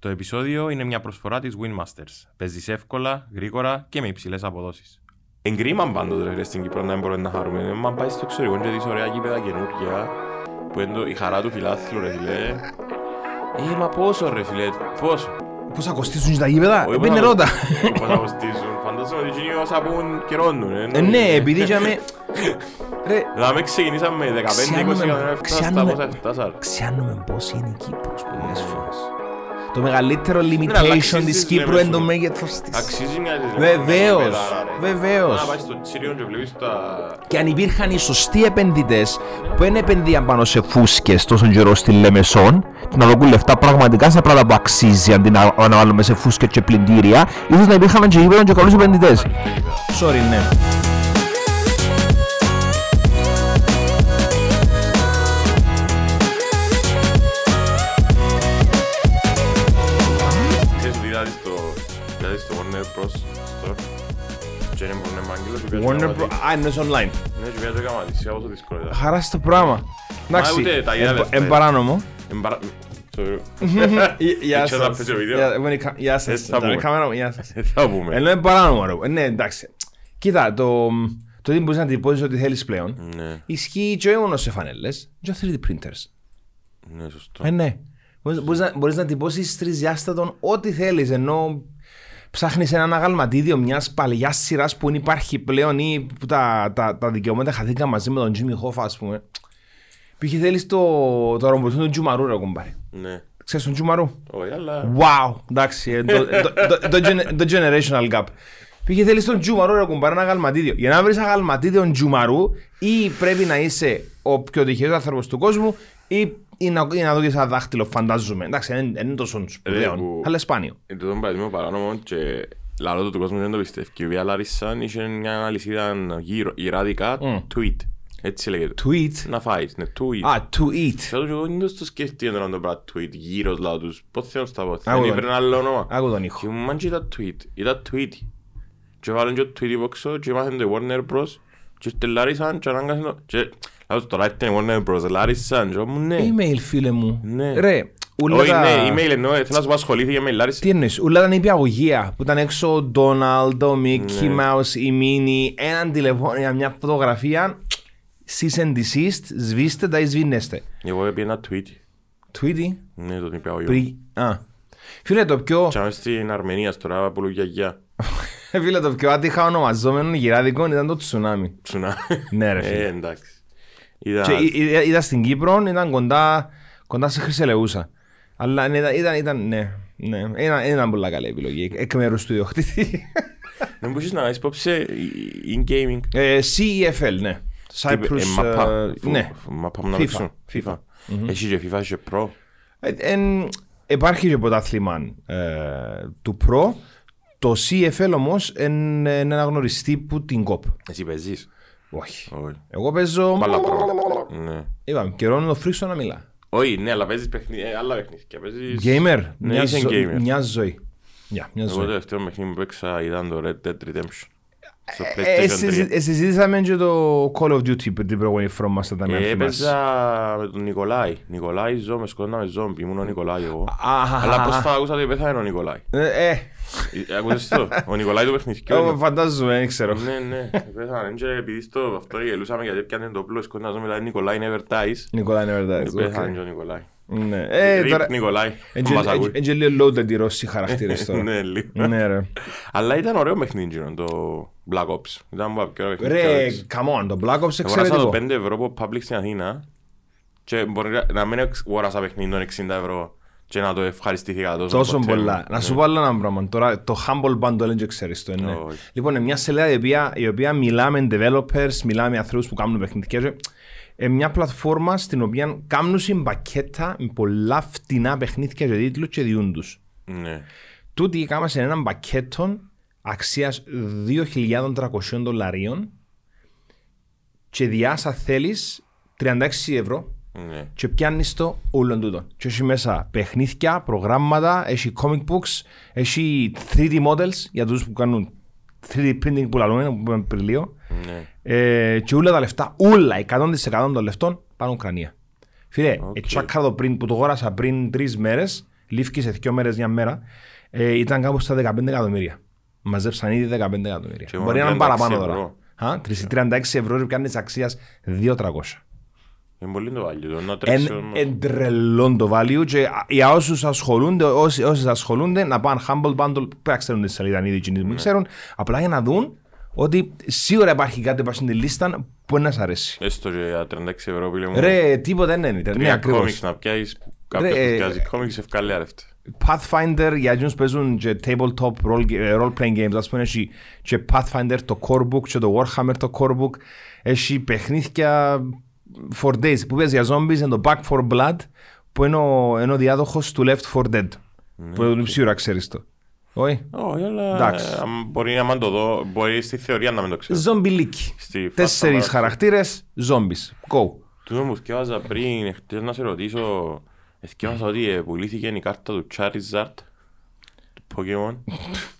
Το επεισόδιο είναι μια προσφορά της Winmasters. Παίζεις εύκολα, γρήγορα και με υψηλές αποδόσεις. Εγκρίμαν πάντοτε ρε φίλε, στην Κύπρο να μπορούμε να χαρούμε. Μα πάει στο εξωτερικό και δεις ωραία γήπεδα καινούργια που είναι το- η χαρά του φιλάθλου ρε φίλε. Ε, μα πόσο ρε φίλε, πόσο. Πώς θα κοστίσουν τα γήπεδα, Όχι, έπαιρνε πώς θα- ρώτα. Πώς θα κοστίσουν. Φαντάζομαι ότι εκείνοι όσα πούν καιρώνουν. ε, Ε, Ναι, επειδή είχαμε... Ρε, Δηλαδή ξεκινήσαμε με 15-20 Ξιάνουμε- εκατομμύρια φτάσαμε στα ξιάνουμε- πόσα φτάσαμε. Ξέρουμε πώς είναι η Κύπρος πολλές φορές. Το μεγαλύτερο Ναι, αλλά limitation αξίζει, της λέμε Κύπρου είναι το σου. μέγεθος της. Αξίζει μια της Βεβαίως, παιδάρα, ρε. βεβαίως. Να πάει στο Τσίριον και βλέπεις τα... Και αν υπήρχαν οι σωστοί επενδυτές που δεν επενδύαν πάνω σε φούσκες τόσο καιρό στη Λεμεσόν και να δοκούν λεφτά πραγματικά σε πράγματα που αξίζει αντί να να βάλουμε σε φούσκες και πλυντήρια, ίσως να υπήρχαν και γήπεδο και καλούς επενδυτές. Sorry, ναι. Warner γραμματί. Bros. Α, είναι online. Ναι, και πιάζω γραμματί, σιγά πόσο δύσκολο ήταν. Χαρά στο πράγμα. Εντάξει, ούτε τα είδα εν- λεφτά. εν παράνομο. Εν παρα- Sorry. Γεια Ήξερα να σας. παίζει ο βίντεο. Γεια- bueno, κα- Γεια σας. Έτσι θα πούμε. Κάμερα μου, Γεια σας. Δεν θα πούμε. Ενώ είναι παράνομο ρε. Ναι, εντάξει. Κοίτα, το, το τι μπορείς να τυπώσεις ό,τι θέλεις πλέον Ναι, ισχύει και όχι μόνο σε φανέλες, και 3D printers. ναι, σωστό. Ε, ναι. Μπορείς, μπορείς να, μπορείς να τυπώσεις τρισδιάστατον ό,τι θέλεις, ενώ ψάχνεις ένα αγαλματίδιο μιας παλιάς σειράς που δεν υπάρχει πλέον ή που τα, τα, τα δικαιώματα χαθήκαν μαζί με τον Jimmy Hoffa, ας πούμε. Π.χ. θέλεις το, το ρομποτό του Τζουμαρού, ρε κομπάρε. Ναι. Ξέρεις τον Τζουμαρού; Όχι, αλλά... Wow, εντάξει, ε, το, το, το, το, gene- το generational gap. Πήγε θέλεις τον Τζουμαρού να κουμπάρει ένα αγαλματίδιο. Για να βρεις αγαλματίδιο Τζουμαρού ή πρέπει να είσαι ο πιο τυχερός άνθρωπος του κόσμου ή, ή να, ή να δώσεις ένα δάχτυλο, φαντάζομαι. Εντάξει, δεν δεν είναι τόσο σπουδαίο, που- αλλά σπάνιο. Εν τούτο παραδείγμα παράνομο και λαλό του του κόσμου δεν το πιστεύει. Και η Βία Λάρισαν είχε μια αλυσίδα γύρω, γυράδικα, tweet. Έτσι λέγεται. Tweet; Να φάεις, ναι, tweet. Α, to eat. Και άλλο εγώ δεν το σκέφτηκε τώρα να το πράγμα tweet, γύρω λαό τους. Πώς θέλω να τα πω, Άκου δεν τον. ήφερε άλλο όνομα. Άκου τον ήχο. Και μου μάντζε τα tweet, ήταν tweet. Και βάλουν και το tweet υπόξω και μάθαν το Warner Bros. Και ήρθε Λάρισαν και ανάγκασαν το... Και λέω τώρα ήρθε η Warner Bros. Λάρισαν και εγώ μου ναι. Email, φίλε μου. Ναι. Ρε, ούλα Όχι, τα... ναι, email εννοώ, θέλω να σου πω ασχολήθηκε με η Λάρισα. Τι εννοείς, ούλα τα νηπιαγωγεία που ήταν έξω ο Ντόναλντ, ο Μίκι Ναι. Μάους, η Μίνι, έναν τηλεφώνιο, μια φωτογραφία, cease and desist, σβήστε τα ή σβήνεστε. Εγώ έπιε ένα tweet. Tweety, Ναι, το είπε ο πρι... Α. Φίλε το πιο, Και άμε στην Αρμενία τώρα που λέω γιαγιά. φίλε το πιο άτυχα ονομαζόμενο γυράδικο ήταν το τσουνάμι. Ψουνά. Ναι, ρε, Ε, φίλε. εντάξει. Είδα... Και εί- εί- είδα στην Κύπρο, ήταν κοντά, κοντά σε Χρυσελεούσα. Αλλά ναι, ήταν, ήταν, ήταν ναι, ναι, ήταν, ήταν πολλά καλή επιλογή εκ μέρους του ιδιοκτήτη. Δεν μπορείς να κάνεις υπόψη in-gaming. Ε, CEFL, ναι. Cyprus, Ε, μαπά. ε, Φου- ναι. φου- Μαπά μου να FIFA. παίξουν. FIFA. Έχει και FIFA και Pro. Ε, εν- υπάρχει και πρωτάθλημα ε, του Pro. Το CFL όμως είναι ένα αναγνωριστή που την κόπ. Εσύ παίζεις. Όχι. Όχι. Εγώ παίζω. Άλλα πράγματα. Ναι. Είπαμε, καιρό είναι το φρύσο να μιλά. Όχι, ναι, αλλά παίζεις παιχνίδια, ε, άλλα παιχνίδια. Παίζεις... Gamer. Ναι, μια, είσαι ζω- gamer. μια ζωή. Για, μια Εγώ το ζωή. τελευταίο παιχνίδι που παίξα ήταν το Red Dead Redemption. Στο Ε, PlayStation 3. συζη- ε, Συζήτησαμε και το Call of Duty την προηγούμενη φορά μας τα Ε, με Έπαιζα με τον Νικολάη. Νικολάη ζω, με σκότωνα με ζόμπι. Ήμουν ο Νικολάη εγώ. Αχα. Αλλά πρόσφατα άκουσα ότι πέθανε ο Νικολάη. Ε, ε, Ε, Άκουσες το; Ο Νικολάη το παιχνιδιό. εγώ φαντάζομαι, δεν ξέρω. Ναι, ναι. Πέθανε. Και επειδή στο αυτό γελούσαμε γιατί έπιανε το πλούο σκότωνα ζόμπι. Δηλαδή Νικολάη never dies. Νικόλα είναι verdad. Πέθανε και ο Νικολάη. Ναι. Ε, Rip τώρα... Νικολάη. αν μας ακούει. Έτσι λίγο loaded οι Ρώσοι χαρακτήρες τώρα. Ναι, λίγο. Ναι ρε. Αλλά ήταν ωραίο παιχνίδι εκείνο, το Black Ops. Ήταν από πιο ωραίο παιχνίδι. Ρε, come on, το Black Ops Αγοράσα εξαιρετικό. το 5 ευρώ από Public στην Αθήνα και μπορεί να- να μην εξ- αγοράσα παιχνίδι των 60 ευρώ και να το ευχαριστήθηκα τόσο Τόσο ποτέ. πολλά. Να σου Ναι. πω άλλο ένα πράγμα. Τώρα το Humble Bundle δεν ξέρεις το, ναι. Όχι. Λοιπόν, είναι μια σελίδα η οποία, η οποία μιλά με developers, μιλά με ανθρώπους που κάνουν παιχνίδια. Και, ε, μια πλατφόρμα στην οποία κάνουν συμπακέτα με πολλά φτηνά παιχνίδια και τίτλους και διούν τους. Ναι. Τούτοι έκαμε σε έναν πακέτο αξίας 2.300 δολαρίων και διάσα θέλεις 36 ευρώ Ναι. και πιάνεις το όλο τούτο. Και έχει μέσα παιχνίδια, προγράμματα, έχει comic books, έχει 3D models για τους που κάνουν 3D printing που λαλούμε, που είπαμε πριν λίγο. Ναι. Ε, και όλα τα λεφτά, όλα, 100% των λεφτών πάνε Ουκρανία. Φίλε, OK. okay. το πριν, που το αγόρασα πριν τρεις μέρες, λήφθηκε σε δύο μέρες μια μέρα, ε, ήταν κάπου στα 15 εκατομμύρια. Μαζέψαν ήδη 15 εκατομμύρια. Και Μπορεί να μόνο είναι παραπάνω 36 τώρα. ευρώ. Α, 36 ευρώ πιάνεις τη αξία 2.300. Είναι πολύ το value. Το να Εν, τρέξω... εν τρελόν το value και για όσους ασχολούνται, όσοι, όσοι ασχολούνται να πάνε Humble Bundle, που να ξέρουν τη σελίδα ήδη εκείνοι Ναι. που ξέρουν, απλά για να δουν ότι σίγουρα υπάρχει κάτι πάνω στην λίστα που να σας αρέσει. Έστω και για 36 ευρώ πήλε μου. Ρε, τίποτα δεν είναι. Ναι, Τρία ακριβώς. κόμιξ να πιάσεις. Κάποιος Ρε, που ε, πιάζει κόμιξ ευκάλλει άρευτε. Pathfinder για εκείνους που παίζουν και tabletop role, ε, role playing games ας πούμε έχει και Pathfinder το core book και το Warhammer το core book έχει παιχνίδια for days που παίζει για zombies είναι το Back for Blood που είναι ο, είναι ο διάδοχος του Left 4 Dead που είναι σίγουρα ξέρεις το όχι Όχι, αλλά Εντάξει. ε, αν μπορεί να μην το δω, μπορεί στη θεωρία να μην το ξέρω. Ζομπιλίκι Στη φάση τέσσερις παράξενο. χαρακτήρες zombies go Τούτο μου θυκεύαζα πριν, χτες να σε ρωτήσω, θυκεύαζα ότι ε, πουλήθηκε η κάρτα του Charizard, του Pokemon,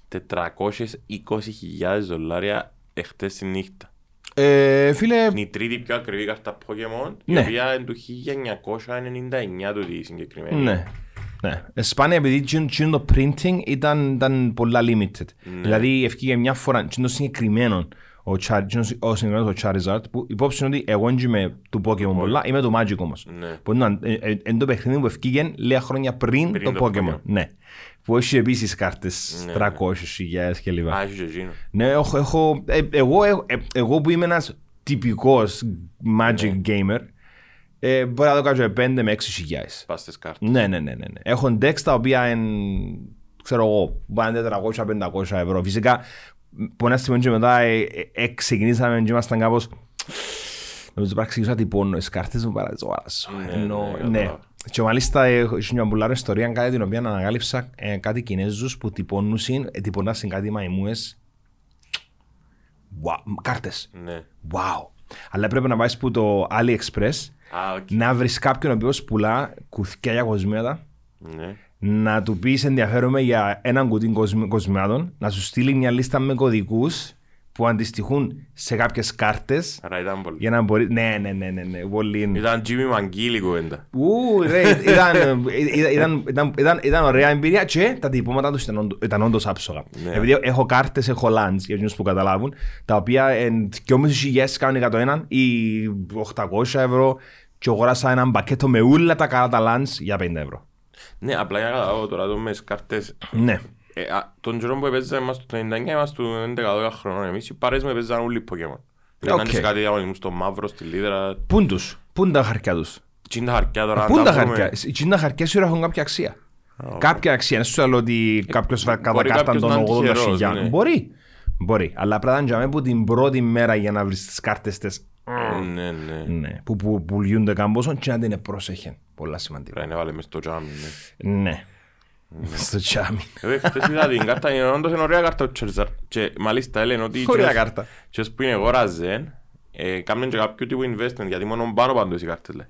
420.000 δολάρια εχτες τη νύχτα. ε, φίλε Είναι η τρίτη πιο ακριβή κάρτα Pokemon, η Ναι. οποία είναι του 1999 του τη συγκεκριμένη. Ναι. Ναι. Ε, Σπάνια επειδή εκείνο- εκείνο το printing ήταν, ήταν πολλά limited. Ναι. Δηλαδή ευκήγε μια φορά εκείνο το συγκεκριμένο ο, Char, εκείνος ο συγκεκριμένος ο Charizard που υπόψη είναι ότι εγώ δεν είμαι του Pokemon πολλά, είμαι του Magic όμως. Ναι. Που είναι ε, ε, εν το παιχνίδι που ευκήγε λίγα χρόνια πριν, Πριν το, το Pokemon. Pokemon. Ναι. Που έχει επίσης κάρτες Ναι, 300.000 κλπ. Α, έχεις και εκείνο. Ναι, έχω, έχω, ε, εγώ, ε, ε, εγώ που είμαι ένας τυπικός Magic gamer, ε, μπορεί να το κάνω 5 με 6.000. Πας στις κάρτες. Ναι, ναι, ναι, ναι. ναι. Έχω decks τα οποία είναι, ξέρω εγώ, πάνε 400-500 ευρώ. Φυσικά, που ένα στιγμή και μετά ε, ε, ε, ξεκινήσαμε και ήμασταν κάπως... Νομίζω πρέπει να εξηγήσω ότι τυπώνω τις κάρτες μου παρά τις αγοράσω. Ναι, Ενώ, ναι, ναι. κατάλαβα. Και μάλιστα έχω μια μπουλάρα ιστορία κάτι την οποία ανακάλυψα ε, κάτι Κινέζους που τυπώνουν ε, τυπώνασαν κάτι μαϊμούες. Wow, κάρτες. Ναι. Wow. Αλλά πρέπει να πάεις που το AliExpress Α, οκ. να βρεις κάποιον ο οποίος πουλά κουθιά για κοσμήματα, Ναι. να του πεις ενδιαφέρομαι για έναν κουτί κοσμ- κοσμημάτων, να σου στείλει μια λίστα με κωδικούς που αντιστοιχούν σε κάποιες κάρτες. Άρα ήταν πολύ. Για να μπορεί. Ναι, ναι, ναι, ναι, ναι. Πολύ. Ήταν Jimmy McGill η κουβέντα. Ου, ρε, ήταν, ήταν, ήταν, ήταν, ήταν, ήταν ωραία εμπειρία και τα τυπώματα τους ήταν, όντω- ήταν όντως άψογα. Ναι. Επειδή έχω κάρτες, έχω lands για εκείνους που καταλάβουν, τα οποία εν 2.500 κάνουν 101 ή 800 ευρώ και αγοράσα ένα μπακέτο με όλα τα καλά τα lands για 50 ευρώ. Ναι, απλά για να καταλάβω τώρα το μες τις κάρτες Ναι. Ε, α, τον καιρό που έπαιζα είμαστε το 99 είμαστε του 11-12 χρονών. Εμείς οι παρέες με παίζαν όλοι Pokemon. Ήταν Οκ. και κάτι διαγωνισμούς στο μαύρο, στη Λήδρα. Πούν τους, πούν τα χαρκιά τους; Τι είναι τα χαρτιά τώρα. Πούν αν τα βρούμε. χαρκιά. Εκείνα τα χαρκιά σίγουρα έχουν κάποια αξία. Κάποια αξία. Δεν σου λέω ότι κάποιος θα κατακάρταν κάποιος τον να είναι 80 τυχερός, χιλιάδες. ναι. Μπορεί. Μπορεί. Αλλά πρέπει να είναι για μένα που την πρώτη μέρα για να βρεις τις κάρτες τις Ναι, ναι. Ναι, που, που πουλιούνται κάμποσον και να την πρόσεχε. Πολλά σημαντικά. Πρέπει να βάλε μες στο τζάμι. ναι. Ναι. Στο τσάμι. Ε, χτες είδα την κάρτα, είναι όντως είναι ωραία κάρτα ο Charizard. Και μάλιστα έλεγαν ότι Ωραία ποιος- κάρτα. ποιος που είναι αγοράζε, ε, κάμνουν και κάποιο τύπου investment, γιατί μόνο πάνω πάντως οι κάρτες λέει.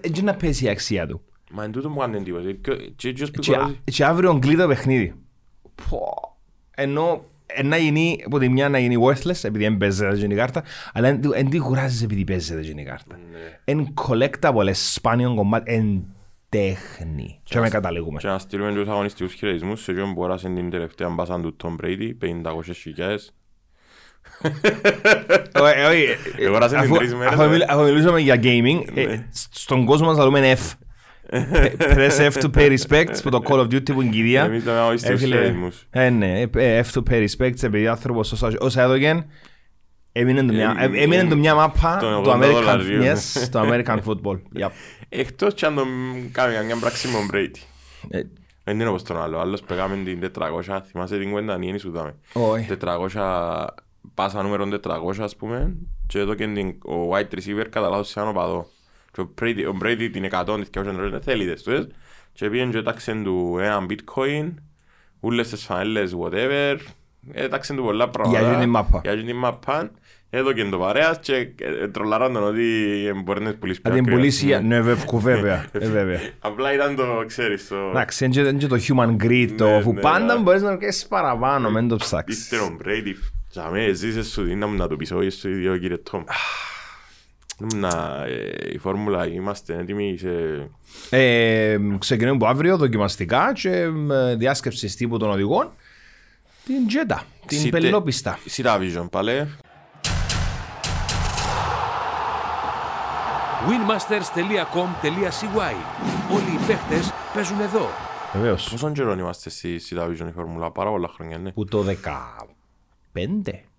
Έτσι να πέσει η αξία του. Μα εν τούτο μου κάνουν εντύπωση. Και- Και ποιος που Και, αγοράζει. και αύριο κλείδω το παιχνίδι. Πω. Ενώ ε, να γίνει, από τη μια να γίνει worthless επειδή δεν παίζεται την κάρτα, αλλά εν- εν τι κουράζεις επειδή παίζεται την κάρτα. Ναι. Εν collectable, εν σπάνιο κομμάτι, εν τέχνη. Και με καταλήγουμε. Και να στείλουμε τους αγωνιστικούς χαιρετισμούς σε ποιον που αγοράσαν την τελευταία μπάσαν του Tom Brady, 500.000. Ε, όχι, ε, Αγοράσαν την αφού- τρεις μέρες, αφού ε. μιλ- Αφού μιλούσαμε για gaming, ε, Ναι. στον κόσμο μας θα δούμε F. Press F to pay respects που το Call of Duty που είναι κυρία. Εμείς λέμε αγωνιστικούς Έφυλε- χαιρετισμούς. Ε, ναι, ε, F to pay respects επειδή άνθρωπος όσα- όσα έδωκεν έμεινε το μια- Ε, ε, έμεινε το μια μάπα των του 80 American, δολαρίων. yes, το American football. Yep. Εκτός και αν τον κάνει μια πράξη με τον Brady. Ε, Δεν είναι όπως τον άλλο. Άλλος πεγάμε την 400, θυμάσαι την κουέντα, νιένει σου δάμε. όχι. 400, πάσα νούμερο 400 ας πούμε και εδώ και την, ο wide receiver κατά λάθος σε έναν οπαδό. Και ο Brady, ο Brady την 100, την 200 δεν θέλει τις τούτες και πήγαινε και έταξε του έναν bitcoin, ούλες τις φανέλες whatever, έταξε του πολλά πράγματα. Για την μάπα. Για την μάπα. Εδώ και το παρέας και ε, τρολάραν τον ότι ε, μπορεί να τις πουλήσεις Να πιο την ακριβά. πουλήσεις, ναι βέβαια, βέβαια, ε, βέβαια. Απλά ήταν το, ξέρεις, το... Εντάξει, είναι και- είναι και το human greed, το Ναι, που ναι, πάντα ναι. μπορείς να κάνεις παραπάνω, μην το ψάξεις. Ύστερο Brady. Για μέ, ζήσες σου δίναμε να το πεις όχι στο ίδιο κύριε Τόμ. Να, ε, η φόρμουλα είμαστε έτοιμοι σε... Ε, ξεκινούμε από αύριο δοκιμαστικά και με διάσκεψης τύπου των οδηγών την Τζέτα, την Σιτε- πελόπιστα. Σειρά Vision πάλι. winmasters.com.cy Όλοι οι παίχτες παίζουν εδώ. Βεβαίως. Πόσον καιρό είμαστε στη Σειρά Vision η φόρμουλα, πάρα πολλά χρόνια, ναι. Που το 15.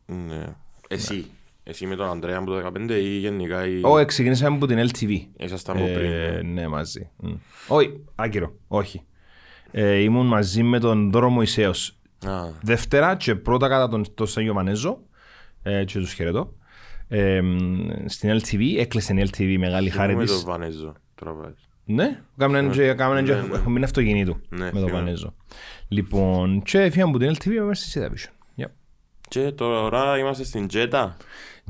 ναι. Εσύ, εσύ με τον Ανδρέα από το 15 ή γενικά ή... Όχι, ξεκινήσαμε από την LTV. Ήσασταν από πριν. Ε, ναι. ναι, μαζί. Μμ. Όχι, άκυρο, όχι. Ε, ήμουν μαζί με τον Δώρο Μωυσέος. Α, Δεύτερα και πρώτα κατά τον, τον Σάγιο Μανέζο ε, και τους χαιρετώ. Ε, μ, στην LTV, έκλεισε η LTV μεγάλη χάρη με της. τον Βανέζο, τώρα πάει. Ναι, κάμναν και, κάμναν και Ναι, ναι. έχουμε μείνει αυτοκινήτου Ναι, με τον θυμάμαι. Πανέζο. Λοιπόν, και φύγαμε από την LTV πάμε στη Citation. Yep. Και τώρα είμαστε στην Τζέτα.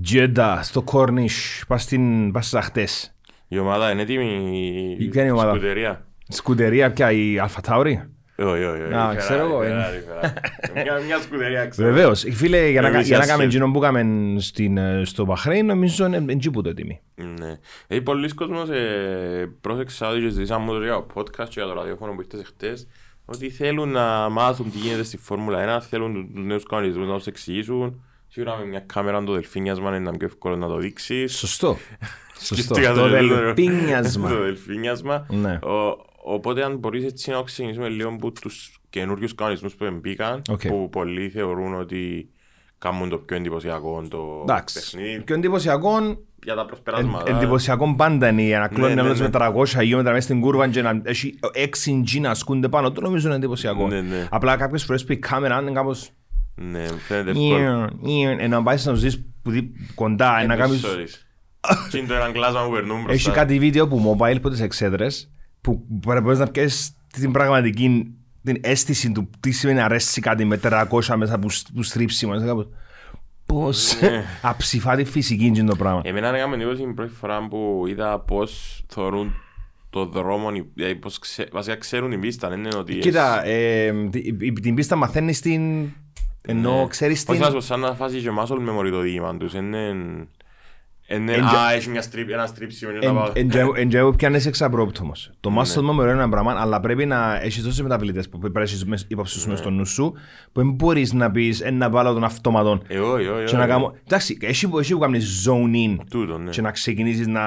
Τζέντα, στο Cornish, πας, στην, πας στις αχτές. Η ομάδα είναι έτοιμη; Η- ποια είναι η ομάδα; Σκουτερία. Σκουτερία πια η Αλφα Τάουρι. Όχι, όχι, όχι. Α, η ξέρω Ferrari, εγώ, η είναι. Ferrari, η Ferrari. Μια- Μια σκουτερία, ξέρω. Βεβαίως, φίλε, για να, Εμείς για να οι κάνουμε ασχέτες. εκείνο που κάναμε στην, ε, στο Μπαχρέιν, νομίζω είναι είναι που το έτοιμη. Ναι. Ε, πολλοί κόσμος ε, πρόσεξα ότι και ζητήσαμε μου το για το podcast και για το ραδιόφωνο που ήρθες χτες ότι θέλουν να μάθουν τι γίνεται στη Φόρμουλα 1, θέλουν τους νέους κανονισμούς να τους εξηγήσουν. Σίγουρα με μια κάμερα το δελφίνιασμα είναι πιο εύκολο να το δείξεις. Σωστό. Σωστό. Σκέφτηκα Το τελευταίο. δελπίνιασμα. Το δελφίνιασμα. Ναι. Ο- Οπότε αν μπορείς έτσι να ξεκινήσουμε λίγο από τους καινούριους κανονισμούς που μπήκαν Οκ. που πολλοί θεωρούν ότι κάνουν το πιο εντυπωσιακό το Εντάξει. παιχνίδι Πιο εντυπωσιακό, για τα εν- προσπεράσματα. εντυπωσιακό πάντα είναι για να κλώνει ναι, άλλος ναι. με 300 χιλιόμετρα μέσα στην κούρβα και να έχει 6 G να ασκούνται πάνω του, νομίζω είναι εντυπωσιακό. Ναι, ναι. Απλά κάποιες φορές που η κάμερα είναι κάπως Ναι, φαίνεται εύκολο. ενώ να πάεις να τους δεις που δει- κοντά, να κάνεις... Τι είναι το έναν κλάσμα που περνούν Έχει μπροστά. κάτι βίντεο που mobile από τις εξέδρες που μπορείς να πιέσεις την πραγματική την αίσθηση του τι σημαίνει να αρέσει κάτι με 400 μέσα από σ- που στρίψιμο. Είναι κάπως, Πώς Ναι. αψηφά τη φυσική είναι το πράγμα. Εμένα έκαμε εντύπωση την πρώτη φορά που είδα πώς θεωρούν το δρόμο, δηλαδή πώς ξε... βασικά ξέρουν την πίστα, δεν είναι ότι... Κοίτα, ε, τη- η- την πίστα μαθαίνεις την... Ενώ ξέρεις Ναι. Όχι την... να σου σαν να φάσεις και muscle memory το διήγημα τους, είναι... είναι Εν- α, έχει μια στρίπ, ένα στρίψιμο και να πάω. Εν τζάου πιάνεις εξαπρόπτωμος. Το Ναι. muscle memory είναι ένα πράγμα, αλλά πρέπει να έχεις τόσες μεταβλητές που πρέπει να έχεις μες- υπόψη σου μες στο νου σου, που δεν μπορείς να πεις «Ε, να βάλω τον αυτόματον Ε, όχι, όχι, και να όχι. κάνω... Εντάξει, έχει που, έχει που κάνεις zone in Τούτο, ναι. και να ξεκινήσεις να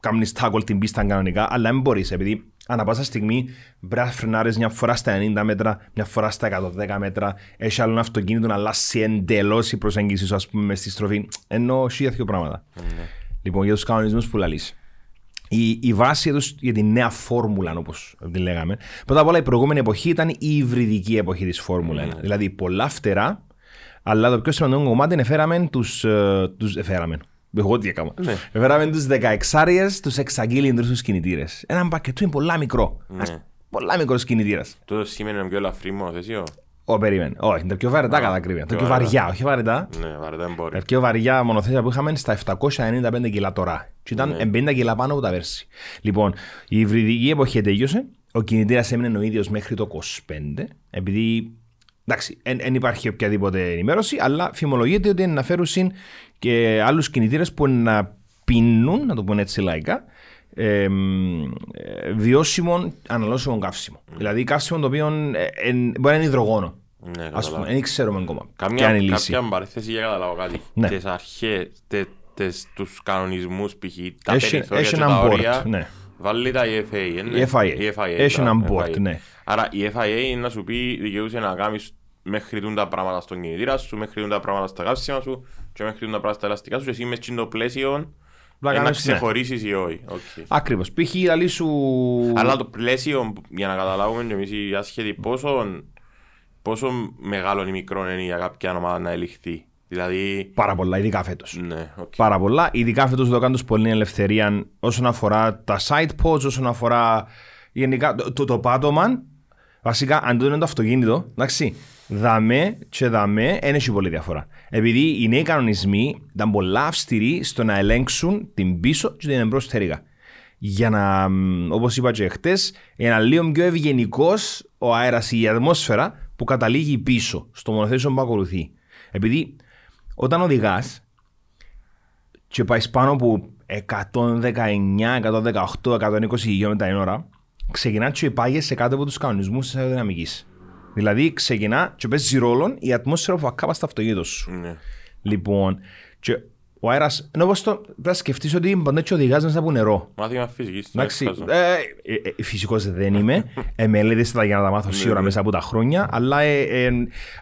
κάνεις tackle την πίστα κανονικά, αλλά δεν μπορείς, επειδή ανά πάσα στιγμή πρέπει να φρενάρεις μια φορά στα 90 μέτρα, μια φορά στα 110 μέτρα, έχει άλλο ένα αυτοκίνητο να αλλάσει εντελώς η προσέγγιση σου, ας πούμε, μες στη στροφή, ενώ έχει δύο πράγματα. Λοιπόν, για τους κανονισμούς που λαλείς. Η, η βάση για, τους, για τη νέα φόρμουλα, όπως τη λέγαμε. Πρώτα απ' όλα, η προηγούμενη εποχή ήταν η υβριδική εποχή της Φόρμουλα 1. Δηλαδή, πολλά φτερά, αλλά το πιο σημαντικό κομμάτι είναι φέραμε τους. Τους, εφέραμε. Εγώ τι έκανα. Ναι. Φέραμε τους 16 τους εξαγγείλιντρου του κινητήρες. Ένα πακετό είναι πολλά μικρό. Ας- πολλά μικρός κινητήρας. Τούτο σήμερα είναι πιο ελαφρύ μονοθεσίο. Ω, περίμενε. Όχι, είναι τα πιο βαρετά κατά ακρίβεια. Τα πιο πιο βαρετά. βαριά, όχι βαρετά. Ναι, βαρετά δεν μπορεί. Τα πιο βαριά μονοθέσια που είχαμε στα 795 κιλά τώρα. Και ήταν 50 κιλά πάνω από τα βέρση. Λοιπόν, η υβριδική εποχή τέλειωσε. Ο κινητήρας έμεινε ο ίδιος μέχρι το 25. Επειδή. Εντάξει, δεν υπάρχει οποιαδήποτε ενημέρωση, αλλά φημολογείται ότι είναι να φέρουν συν και άλλους κινητήρες που να πίνουν, να το πούμε έτσι λαϊκά, ε, μ, ε, βιώσιμο αναλώσιμο καύσιμο. Δηλαδή καύσιμο το οποίο ε, ε, μπορεί να είναι υδρογόνο. Ναι, Ας πούμε, καταλάβω. δεν ξέρουμε ακόμα. Καμιά, ποια είναι η λύση. κάποια παρέθεση για να καταλάβω κάτι. Ναι. Τις αρχές, τε, τες, τους κανονισμούς π.χ. τα Έχει- περιθώρια έχει και ένα τα board, όρια, ναι. βάλει τα EFA. ε, ναι. Η FIA. Η FIA, Έχει μπράβο, ένα board, FIA. ναι. Άρα η FIA είναι να σου πει δικαιούσε να κάνεις μέχρι τούν τα πράγματα στον κινητήρα σου, μέχρι τούν τα πράγματα στα καύσιμα σου και μέχρι τούν τα πράγματα στα ελαστικά σου και εσύ μες στο πλαίσιο Να ε, να κάνεις, ναι. ξεχωρίσεις ή όχι. Οκ. Ακριβώς. Π.χ. η λαλή σου. Αλλά το πλαίσιο, για να καταλάβουμε και εμείς οι άσχετοι, πόσο, πόσο μεγάλο ή μικρό είναι για κάποια ομάδα να ελιχθεί. Δηλαδή, Πάρα πολλά, ειδικά φέτος. ναι, οκ. Πάρα πολλά. Ειδικά φέτος το κάνουν πολύ ελευθερία όσον αφορά τα side pods, όσον αφορά γενικά το, το, το πάτωμα. Βασικά, αν το είναι το αυτοκίνητο, εντάξει, δαμέ και δαμέ δεν έχει πολύ διαφορά. Επειδή οι νέοι κανονισμοί ήταν πολλά αυστηροί στο να ελέγξουν την πίσω και την εμπρό θερίγα. Για να, όπως είπα και χτες, ένα λίγο πιο ευγενικός ο αέρας ή η ατμόσφαιρα που καταλήγει πίσω στο μονοθέσιο που ακολουθεί. Επειδή όταν οδηγάς, και πάεις πάνω από 119, 118, 120 χιλιόμετρα την ώρα, ξεκινά και πάγεσαι κάτω από τους κανονισμούς της αεροδυναμικής. Δηλαδή ξεκινά και παίζει ρόλο η ατμόσφαιρα που ακάβα στο αυτοκίνητος σου. Ναι. Λοιπόν, και ο αέρας, ενώ πως το, πρέπει να σκεφτείς ότι πάντα έτσι οδηγάς μέσα από νερό. Μάθημα φυσικής. τι Εντάξει, να χάσω. ε, ε, ε, φυσικός δεν είμαι, ε, μελέτησα για να τα μάθω σίγουρα ναι. μέσα από τα χρόνια, αλλά ε, ε,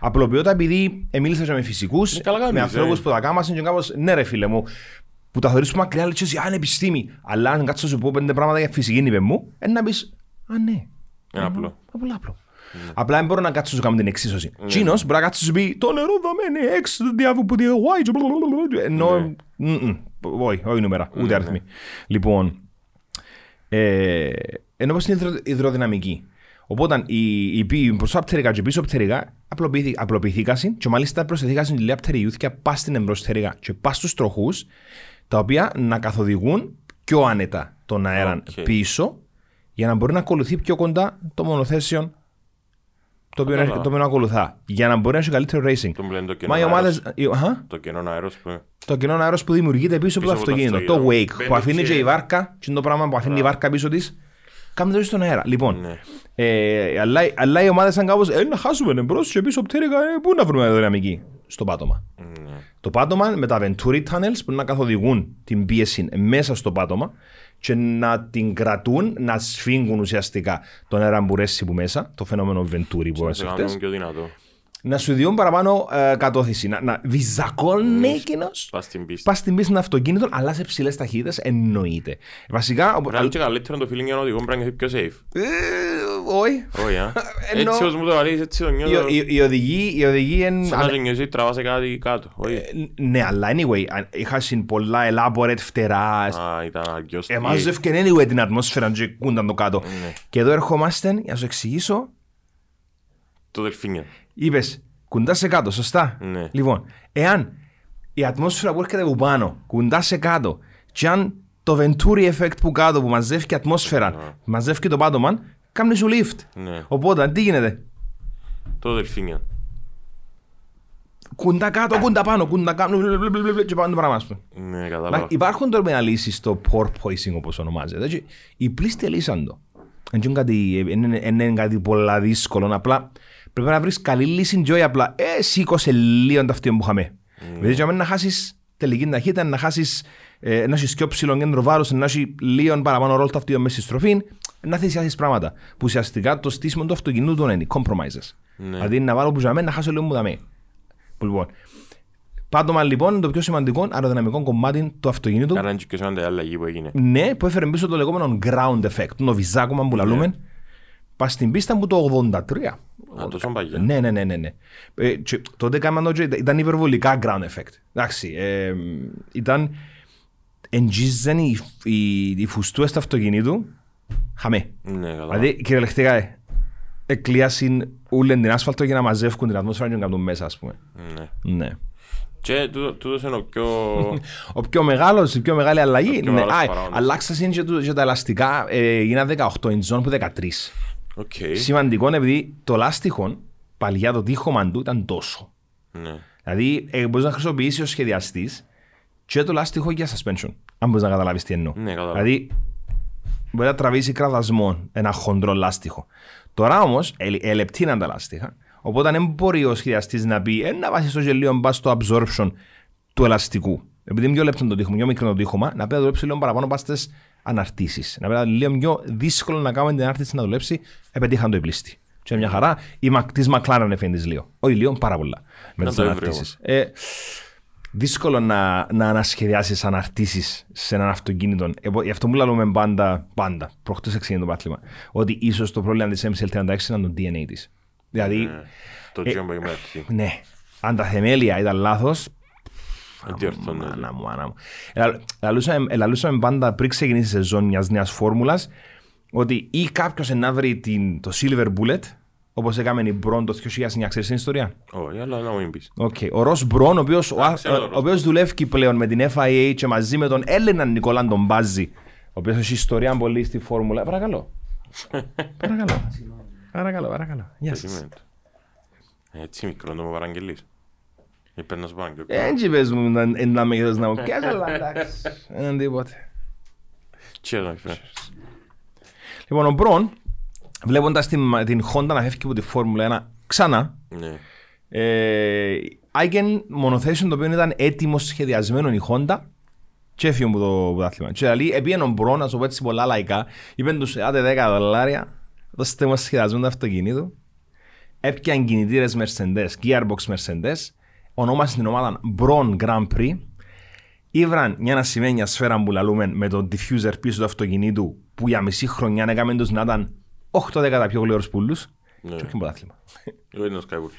απλοποιώ τα επειδή ε, μίλησα και με φυσικούς, Ναι, καλά κάνεις, με ανθρώπους ε. που τα κάμασαν και κάπως, ναι ρε φίλε μου, που τα θεωρείς που μακριά λες εσύ, α, είναι επιστήμη, αλλά αν κάτσω να σου πω πέντε πράγματα για φυσική είπε μου, ε, να πεις, α, ναι, Είναι απλό. Απλά απλό. Απλά δεν μπορώ να κάτσω να σου κάνω την εξίσωση. Ναι. Τσίνος μπορεί να κάτσει να σου πει το νερό δαμένει X διάβου που τη Y και blablabla». ενώ Ναι. μ-μ, όχι, όχι νούμερα, ούτε αριθμοί. Λοιπόν, ε, ενώ πως είναι υδρο- υδροδυναμική. Οπότε η, η, η προσάπτερικα και η πίσω πτερικά απλοποιηθήκασαν και μάλιστα προσθεθήκασαν τη λιαπτεριούθηκια πας στην εμπροστερικά και πας στους τροχούς τα οποία να καθοδηγούν πιο άνετα τον αέρα Οκ. πίσω για να μπορεί να ακολουθεί πιο κοντά το μονοθέσιο το οποίο, Κατάλαβα. το οποίο ακολουθά. Για να μπορεί να έχει καλύτερο racing. Το μου λένε το Μα οι κενό ομάδες, αέρος. οι- αχα, Το κενό αέρος που... το κοινό αέρος που δημιουργείται πίσω από το Πίσω από το αυτοκίνητο. Το αυτοκίνητο. wake Μπαίνει που αφήνει και- και η βάρκα, και είναι το πράγμα που αφήνει η βάρκα πίσω της. Κάμε το στον αέρα. Λοιπόν, Ναι. ε, αλλά, αλλά οι ομάδες σαν κάπως ε, να χάσουμε εμπρό και πίσω πτέρυγα, ε, πού να βρούμε αεροδυναμική. Στο πάτωμα. Ναι. Το πάτωμα με τα Venturi Tunnels που να καθοδηγούν την πίεση μέσα στο πάτωμα και να την κρατούν, να σφίγγουν ουσιαστικά τον αέρα που ρέσει που μέσα, το φαινόμενο Venturi που Να είπαμε σε χτες, κάνουν πιο δυνατό. να σου διούν παραπάνω ε, κατώθηση. Να, να βυζακώνει εκείνος Πας στην πίστη. πας στην πίστη αυτοκίνητων, αλλάς σε ψηλές ταχύτητες εννοείται. Βασικά. ο- Πρέπει να είναι και καλύτερο το feeling για να οδηγώ, πρέπει να είναι πιο safe. Ε, Όχι. Όχι, α. Εννοώ- Έτσι όπως μου το βάλεις, έτσι το Οι- νιώθω. οι- Οι οδηγοί. οι οδηγοί εν- Σαν να το νιώσεις, τραβάς σε κάτι κάτω. Όχι. Ε, Ναι, αλλά anyway, αν- είχα συν πολλά elaborate φτεράς. Α, ήταν αγκιωστή. Εμάζευκε anyway την ατμόσφαιρα και κούνταν το κάτω. Ναι. Και εδώ ερχόμαστε, για να σου εξηγήσω, Το δελφίνιο. είπες κουντάς σε κάτω, σωστά; Ναι. Λοιπόν, εάν η ατμόσφαιρα που έρχεται από πάνω κουντάς σε κάτω, και αν το Venturi effect που κάτω που μαζεύει και η ατμόσφαιρα, μαζεύει το πάτωμα, κάνει σου lift. Ναι. Οπότε, τι γίνεται; Το δελφίνιο. Κούντα κάτω, κούντα πάνω, κούντα κάτω, βλ, βλ, βλ, βλ, και πάνω το πράγμα. ας πούμε. Ναι, Αλλά κατάλαβα. Υπάρχουν τώρα αναλύσεις στο porpoising όπως ονομάζεται. Έτσι, οι πλήστοι λύσαν το. Δεν είναι κάτι, εν- εν- εν είναι κάτι πολλά δύσκολο. Απλά πρέπει να βρεις καλή λύση και όχι απλά ε, σήκωσε λίγο το αυτοί που είχαμε. Δηλαδή για μένα να χάσεις τελική ταχύτητα, να χάσεις ε, να έχεις πιο ψηλό κέντρο βάρους, να έχει λίγο παραπάνω ρόλο το αυτοί μέσα στη στροφή, να θυσιάσεις πράγματα. Που ουσιαστικά το στήσιμο του αυτοκινήτου είναι compromises. Ναι. Δηλαδή να βάλω που για μένα να χάσω λίγο μου δαμέ. Που λοιπόν, Πάτωμα λοιπόν είναι το πιο σημαντικό αεροδυναμικό κομμάτι του αυτοκινήτου. Κάναν και πιο σημαντική αλλαγή που έγινε. Ναι, που έφερε πίσω το λεγόμενο ground effect, το βυζάκωμα που λαλούμε. Πας στην πίστα μου το 83. Α, τόσο παγιά. Ναι, ναι, ναι, ναι. ναι. Ε, και τότε κάναμε το, ήταν υπερβολικά ground effect. Εντάξει, ε, ήταν εντζίζαν οι, οι, οι φουστούες του αυτοκινήτου χαμέ. Ναι, κατάλαβα. Δηλαδή, κυριολεκτικά, ε, εκλείασαν όλη την άσφαλτο για να μαζεύουν την ατμόσφαιρα και να κάνουν μέσα, ας πούμε. Ναι. Ναι. Και τούτο- τούτος είναι ο πιο... Ο πιο μεγάλος, η πιο μεγάλη αλλαγή. Ο πιο ναι, μεγάλος α, παράγοντας. αλλάξασαν και, το- και τα ελαστικά, ε, γίνανε 18 inch που 13. Οκ. Σημαντικό είναι επειδή το λάστιχο, παλιά το τοίχωμα του ήταν τόσο. Ναι. Δηλαδή, ε, μπορείς να χρησιμοποιήσεις ο σχεδιαστής και το λάστιχο για suspension. Αν μπορείς να καταλάβεις τι εννοώ. Ναι, κατάλαβα. Δηλαδή, μπορεί να τραβήσει κραδασμό ένα χοντρό λάστιχο. Τώρα όμως, ελεπτύναν τα λάστιχα. Οπότε δεν μπορεί ο σχεδιαστής να πει ε, να βάσει το γελίο μπα στο absorption του ελαστικού. Επειδή είναι πιο λεπτό το τείχο, πιο μικρό το τείχομα, να πρέπει να δουλέψει λίγο παραπάνω πας στις αναρτήσεις. Να πρέπει να είναι λίγο πιο δύσκολο να κάνουμε την ανάρτηση να δουλέψει, επετύχαν το επλήστη. Και μια χαρά, η της McLaren εφαίνει λίγο. Όχι λίγο, πάρα πολλά. Με Να τις το έβρι αναρτήσεις. Ε, δύσκολο να, να ανασχεδιάσεις αναρτήσεις σε έναν αυτοκίνητο. Ε, γι' αυτό που λέμε πάντα, πάντα, προχτές εξήγησε το πάθλημα, ότι ίσως το πρόβλημα της MCL36 ήταν το DNA της. Δηλαδή, Ναι. Το τζιόν που είμαστε. ναι, αν τα θεμέλια ήταν λάθος, Αντιορθώνεται. Μάνα μου, μάνα μου. Ελα- ελαλούσαμε- Ελαλούσαμε πάντα πριν ξεκινήσει η σεζόν μιας νέας φόρμουλας ότι ή κάποιος να βρει την, το Silver Bullet, όπως έκαμε η Μπρόν το 2009, ξέρεις την ιστορία; Όχι, αλλά να μην πεις. Okay. Ο Ρος Μπρόν, ο οποίο ξέρω τον ο, οποίος δουλεύει πλέον με την FIA και μαζί με τον Έλληνα Νικόλαν τον Μπάζη, ο οποίος έχει ιστορία πολύ στη φόρμουλα. Παρακαλώ. παρακαλώ. παρακαλώ, παρακαλώ. Γεια Τι σας. σημαίνει το. Έτσι μικρό το μου παραγγελείς. Είπε να σου πω και Έτσι πες μου να- ένα μέγεθος να μου πιάσεις, αλλά εντάξει. Δεν είναι τίποτε. Τι έκαμε, φίλε. Λοιπόν, ο Μπρον, βλέποντας την, την Honda να φεύγει από τη Φόρμουλα 1 ξανά, Ναι. ε, άγγεν μονοθέσιο το οποίο ήταν έτοιμος σχεδιασμένο η Honda και έφυγε από το πρωτάθλημα. Και δηλαδή, επίενε ο Μπρον, να σου πω έτσι πολλά λαϊκά, είπεν τους, άντε 10 δολάρια, δώστε μας σχεδιασμένο το αυτοκίνητο, έπιαν κινητήρες Mercedes, Gearbox Mercedes, ονόμασε την ομάδα Bron Grand Prix, Ήβραν μια ασημένια σφαίρα που λαλούμε με τον diffuser πίσω του αυτοκινήτου που για μισή χρονιά έκαμε τους να ήταν 8-10 πιο γλυόρους πουλούς Ναι. και όχι πρωτάθλημα. Εγώ είναι ο Skywood.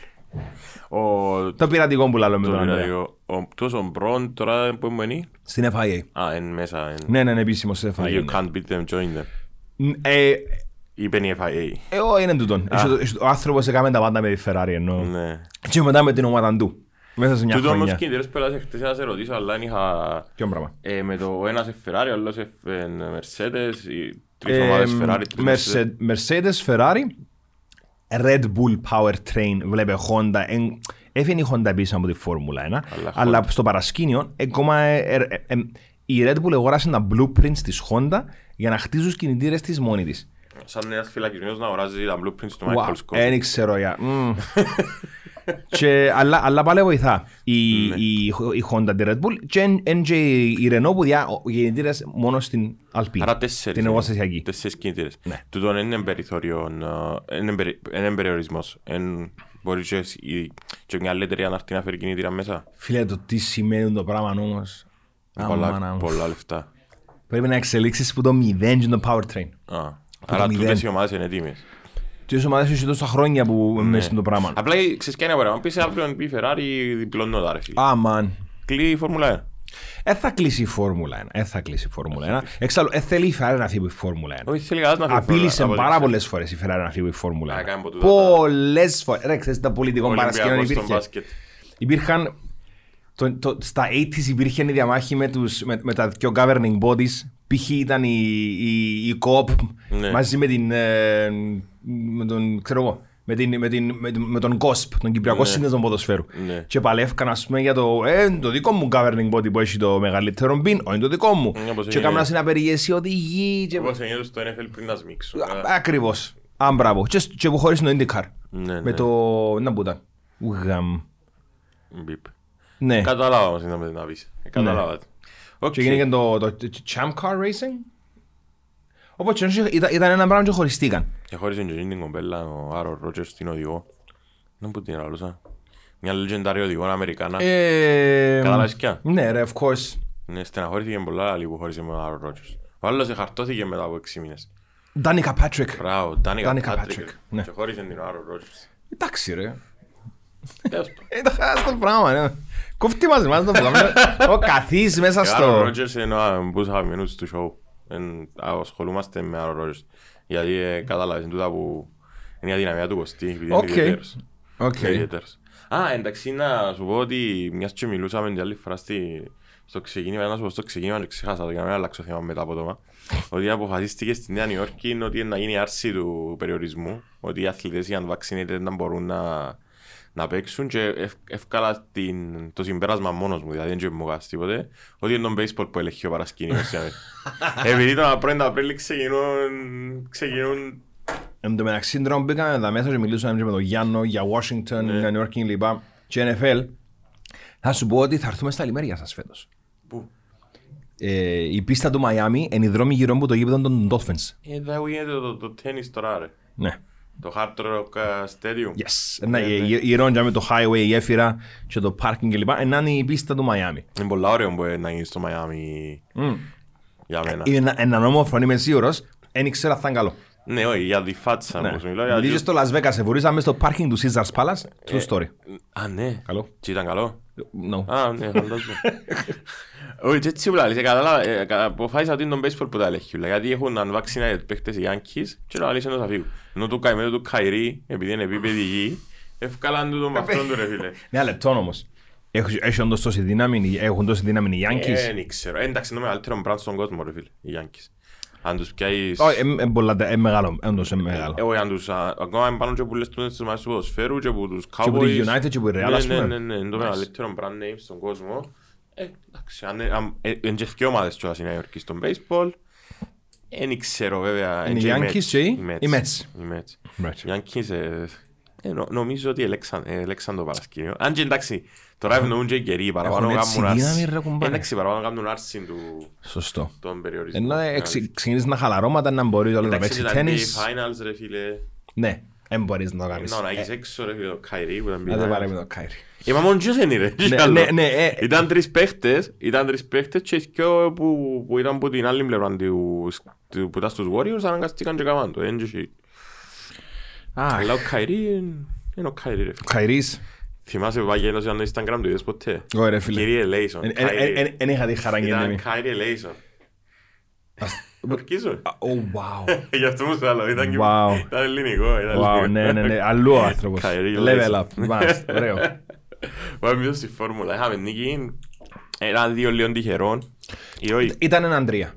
Ο... Το πειρατικό που λαλούμε Το τώρα. ναι. πειράδιο. Ο- Τόσο ο Μπρον τώρα που είναι. Στην FIA. Α, είναι μέσα. είναι- Ναι, ναι, είναι επίσημος σε FIA. You ναι. can't beat them, join them. Ε, Είπε η FIA. Εγώ είναι τούτον. Έχει το- έχει το- Ο άνθρωπος έκαμε τα πάντα με τη Ferrari εννοώ. Ναι. Και μετά με την ομάδα του. Μέσα σε μια Τούτο όμως χρονιά. κινητήρες που έλαβε χτες να σε ρωτήσω, αλλά είχα... Ποιο πράγμα; ε, Με το ο ένας σε Ferrari, ο άλλος σε ε, Mercedes, οι τρεις Ε, ομάδες Ferrari, τρεις Mercedes. Merce- Mercedes, Ferrari, Red Bull Powertrain, βλέπε Honda. εν- Έφυγε η Honda πίσω από τη Φόρμουλα 1, Αλλά αλλά στο παρασκήνιο ακόμα ε, ε, ε, ε, η Red Bull αγόρασε τα blueprints της Honda για να χτίζει τους κινητήρες της μόνη της. Σαν ένας φυλακισμένος να αγοράζει τα blueprints του Wow, Michael Scott. δεν ξέρω για. Μμμ. και, αλλά, αλλά πάλι βοηθά η, Ναι. η, η Honda τη Red Bull και εν- εν και η Renault που διά ο- γεννητήρες μόνο στην Alpine. Άρα τέσσερις. Την είναι. εργοστασιακή. Τέσσερις κινητήρες. Ναι. Τούτον δεν είναι περιθώριο, ε, δεν είναι περι- δεν είναι περιορισμός. Εν- Μπορεί και η- και μια άλλη εταιρεία να έρθει να φέρει κινητήρα μέσα. Φίλε, το τι σημαίνει το πράγμα όμως. Πολλά, Αμάνα μου. πολλά λεφτά. Πρέπει να εξελίξεις που το μηδέν και το powertrain. Α, το Άρα μηδέν. τούτες οι ομάδες είναι έτοιμες. Και όσο ομάδες έχεις τόσα χρόνια που Ναι. μέσα στο πράγμα. Απλά ξέρεις ποια είναι η απορία. Αν πεις αύριο πει Ferrari διπλωνότα ρε φίλε. Αμάν. Κλείει η Φόρμουλα 1. Δεν θα κλείσει η Φόρμουλα 1. Δεν θα κλείσει η Φόρμουλα 1. Εξάλλου, δεν θέλει η Ferrari να φύγει από τη Φόρμουλα 1. Όχι θέλει κανένας να φύγει. Απείλησε από ό,τι πάρα ξέρω. πολλές φορές η Ferrari να φύγει από τη Φόρμουλα Α, 1. κάνει από τούτα Πολλές φορές. Ρε, ξέρεις τα πολιτικών Ολυμπιακός παρασκήνων στον υπήρχε. μπάσκετ. Υπήρχαν. Το, το, στα 80s υπήρχε η διαμάχη με, τους, με, με τα δύο governing bodies. Π.χ. ήταν η, η, η COP Ναι. μαζί με, την, ε, με τον, ξέρω εγώ, με, την, με, την, με, την- με τον COSP, τον Κυπριακό Ναι. Σύνδεσμο Ποδοσφαίρου. Ναι. Και παλεύκαν, ας πούμε, για το, ε, το δικό μου governing body που έχει το μεγαλύτερο μπιν, όχι το δικό μου. Ναι, όπως και έγινε. έκαναν συναπηρίες οι οδηγοί. Και... Όπως έγινε στο NFL πριν να σμίξουν. Ε, Ακριβώς. Αν μπράβο. Και, και που χωρίς το IndyCar. Ναι, Με ναι. το. Να που ήταν. Ουγαμ. Μπιπ. Ναι. Κατάλαβα όμως είναι να πεις. Ε, Κατάλαβα. Οκ. Και έγινε και το, το, το Champ Car Racing. Οπότε ήταν, ήταν ένα πράγμα και χωριστήκαν. Και χωρίς την την κομπέλα, ο Άρον Ρότζερς στην οδηγό. Δεν πω την άλλωσα. Μια legendary οδηγό Αμερικάνα. Ε, Κατάλαβες ποια. Ναι, ρε, of course. Ναι, στεναχωρήθηκε πολλά άλλοι που χώρισε με τον Άρον Ρότζερς. Ο άλλος εχαρτώθηκε μετά από 6 μήνες. Danica Patrick. Μπράβο, Ντάνικα Danica Πάτρικ. Patrick, ναι. Και χώρισε την Άρον Ρότζερς. Εντάξει, ρε. Τέλος πάντων. Ε, το χάσει το πράγμα, ναι. Κόφτει μας, μας το πράγμα. Ο καθής μέσα Ο Άρον στο... Ρότζερς είναι ο που τους αγαπημένους του show. Εν- Ασχολούμαστε με Άρον Ρότζερς. Γιατί ε, κατάλαβες είναι τούτα που είναι η αδυναμία του Κωστή. επειδή είναι Οκ. ιδιαίτερος. Οκ. Είναι ιδιαίτερος. Α, εντάξει, να σου πω ότι μιας και μιλούσαμε την άλλη φορά στη- στο ξεκίνημα, να σου πω στο ξεκίνημα και ξεχάσα το για να μην αλλάξω θέμα μετά από το ότι αποφασίστηκε στη Νέα Υόρκη ότι να γίνει η άρση του περιορισμού, ότι οι αθλητές για unvaccinated να μπορούν να, να παίξουν και ευ- εύκαλα την, το συμπέρασμα μόνος μου, δηλαδή δεν μου βγάζει τίποτε, ότι είναι τον baseball που έλεγχε ο παρασκήνιος. στην Αμερική. Επειδή τον πρώην Απρίλη ξεκινούν, ξεκινούν Εν τω μεταξύ, τώρα που μπήκαμε τα μέσα και μιλούσαμε και με τον Γιάννο για Washington, Ναι. New York και λοιπά, και NFL, θα σου πω ότι θα έρθουμε στα λιμέρια σας φέτος. Πού; Ε, η πίστα του Μαϊάμι είναι η δρόμη γύρω από το γήπεδο των Dolphins. Εδώ γίνεται το, το τέννις τώρα ρε. Ναι. Το Hard Rock uh, Stadium. Yes. Ένα γύρω με το highway, η γέφυρα και το parking κλπ. Ένα είναι η πίστα του Μαϊάμι. Είναι πολλά ωραίο που να γίνει στο Μαϊάμι για μένα. Είναι ένα- έναν όμορφο, είμαι σίγουρος, δεν ήξερα αν θα είναι καλό. Ναι, όχι, για τη φάτσα Ναι. μου σου μιλάω. για Μιλήσες τους- στο Las Vegas, σε βουρήσαμε στο parking του Caesars Palace, true story. Α, ναι. Καλό. Τι ήταν καλό. No. Α, ναι, φαντάζομαι. Όχι, και έτσι που λαλείς, ε, κατάλαβα, ε, κα- αποφάσισα ότι είναι τον baseball που τα ελέγχει. όλα, Γιατί έχουν unvaccinated παίχτες οι Yankees και να λαλείς ενός αφήγου. Ενώ το καημένο του Καϊρή, επειδή είναι επίπεδη γη, ευκάλαν του τον με αυτόν του ρε φίλε. Ένα λεπτό όμως. Έχουν έχουν τόσο τόση δύναμη, έχουν τόση δύναμη οι Yankees; Ε, Δεν ξέρω. Ε, Εντάξει, είναι το μεγαλύτερο brand στον κόσμο ρε φίλε, οι Yankees. Αν τους πιάσεις... Όχι, ε, ε, πολλά τε- ε, μεγάλο, όντως ε, μεγάλο. Ε, όχι, αν τους... α, Ακόμα είναι πάνω και που λες τους στις ομάδες του ποδοσφαίρου και που τους Και που τη Cowboys. United και που η Real, Ναι, ας ναι, πούμε. ναι, ναι, είναι το μεγαλύτερο brand name στον κόσμο. Ε, εντάξει, αν- αν- ε, είναι και δύο ομάδες κιόλας η Νέα Υόρκη στον baseball. Δεν ξέρω βέβαια. Είναι οι και Yankees και οι- οι Mets. Οι Mets. Right. Οι Yankees, ε, ε, νο- νομίζω ότι ελέξαν, ε, ελέξαν το παρασκήνιο. Αν και εντάξει, τώρα ευνοούν και οι καιροί, παραπάνω Έχουν έτσι κάνουν άρση. δύναμη, ρε, κουμπάρε. Εντάξει, παραπάνω κάνουν άρση του Σωστό. των περιορισμών. Ενώ ε, εξε- ξεκινήσεις να χαλαρώματα να μπορείς όλο να Εντάξει, παίξεις και τα NBA τέννις. finals ρε φίλε. Ναι, δεν μπορείς να το κάνεις. Να να Ε, έχεις έξω ρε φίλε το Kyrie που ήταν Να το finals. πάρει με το Κάιρι. Ε, μα μόνο ποιος είναι ρε. Ναι, Άλλο. ναι, ναι, ε, Ήταν τρεις παίχτες, ήταν τρεις παίχτες και δυο που, που ήταν από την άλλη πλευρά τους, του- που ήταν στους Warriors αναγκαστήκαν και κάμαν το. Εν και εσύ. Α, Αλλά ο Kyrie είναι- είναι ο Kyrie ρε φίλε. ο Καϊρής. Θυμάσαι που πάει στο Instagram του είδες ποτέ; Ωραία, ρε φίλε. Κύριε Λέισον. Εν- εν- εν- εν- εν είχα τη χαρά και Ήταν τιμή. Kyrie Λέισον. Ορκίζω. Ω, wow. Γι' αυτό μου σου άλλο. Ήταν και- Wow. ήταν ελληνικό. ήταν Wow, ελληνικό. ναι, ναι, ναι. Αλλού ο άνθρωπος. Kyrie Level Lason. up. Μάλιστα, ωραίο. Πάμε πίσω στη φόρμουλα. Είχαμε νίκη. Ήταν δύο λίγο τυχερών. Ή όχι; Ήταν έναν τρία.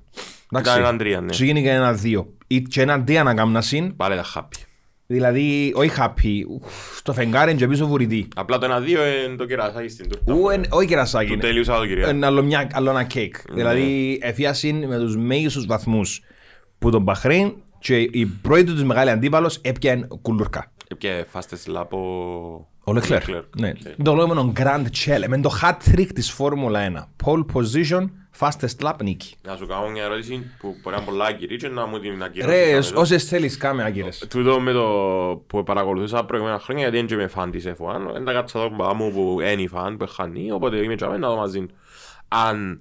Ήταν έναν τρία, ναι. Σου γίνει και ένα δύο. Ή και έναν τρία να κάνουν συν. Πάλι τα happy. Δηλαδή, όχι happy. Στο φεγγάρι είναι και πίσω βουρητή. Απλά το ένα-δύο είναι το κερασάκι στην τούρτα. Ου, εν- όχι κερασάκι. Του είναι. τέλειου Σαββατοκυριακού. Ένα άλλο μια- άλλο ένα κέικ. Ναι. Δηλαδή, εφίασαν με τους μέγιστους βαθμούς που τον Μπαχρέιν και η πρώτη τους μεγάλη αντίπαλος έπιανε κουλουρκά. Και φάστες λάπο... Ο Λεκλέρ. Ναι. Το λεγόμενο Grand Challenge. Με το hat trick της Φόρμουλα 1. Pole position, fastest lap νίκη. Να σου κάνω μια ερώτηση που μπορεί να είναι πολλά αγκυρή και να μου την ακυρώσεις. Ρε, αμέσως. όσες θέλεις κάμε άγκυρες. Τούτο με το που παρακολουθούσα προηγούμενα χρόνια γιατί δεν είμαι φαν της F1 δεν τα κάτσα τον παπά μου που είναι φαν που χάνει οπότε είμαι και να δω μαζί αν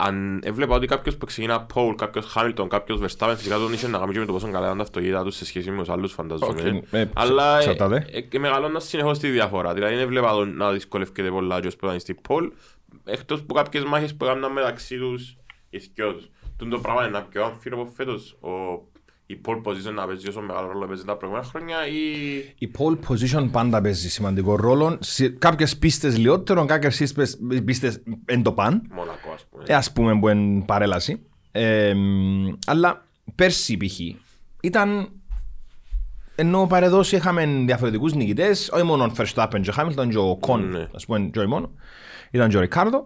αν έβλεπα ότι κάποιος που ξεκινά Paul, κάποιος Hamilton, κάποιος Verstappen φυσικά τον είχε να κάνει και με το πόσο καλά ήταν τα αυτοκίνητα τους σε σχέση με τους άλλους φανταζόμαι Okay, ε, αλλά ε, εξαρτάται. ε, ε, μεγαλώνας συνεχώς τη διαφορά. Δηλαδή δεν έβλεπα τον να δυσκολεύκεται πολλά και που ήταν στη Paul εκτός που κάποιες μάχες που έκαναν μεταξύ τους οι δυο τους. Τούν το πράγμα είναι να πιο αμφίρο από φέτος. Ο, η pole position να παίζει όσο μεγάλο ρόλο παίζει τα προηγούμενα χρόνια ή Η pole position πάντα παίζει σημαντικό ρόλο. Σε κάποιες πίστες λιότερο, κάποιες πίστες, πίστες εν το παν. Μονακό ας πούμε. Ε, ας πούμε που είναι παρέλαση. Ε, μ, αλλά πέρσι π.χ. ήταν ενώ παρεδώσει είχαμε διαφορετικούς νικητές, όχι μόνο ο Verstappen και ο Hamilton και ο Κον, Ναι. ας πούμε και όχι μόνο, ήταν και ο Ρικάρδο,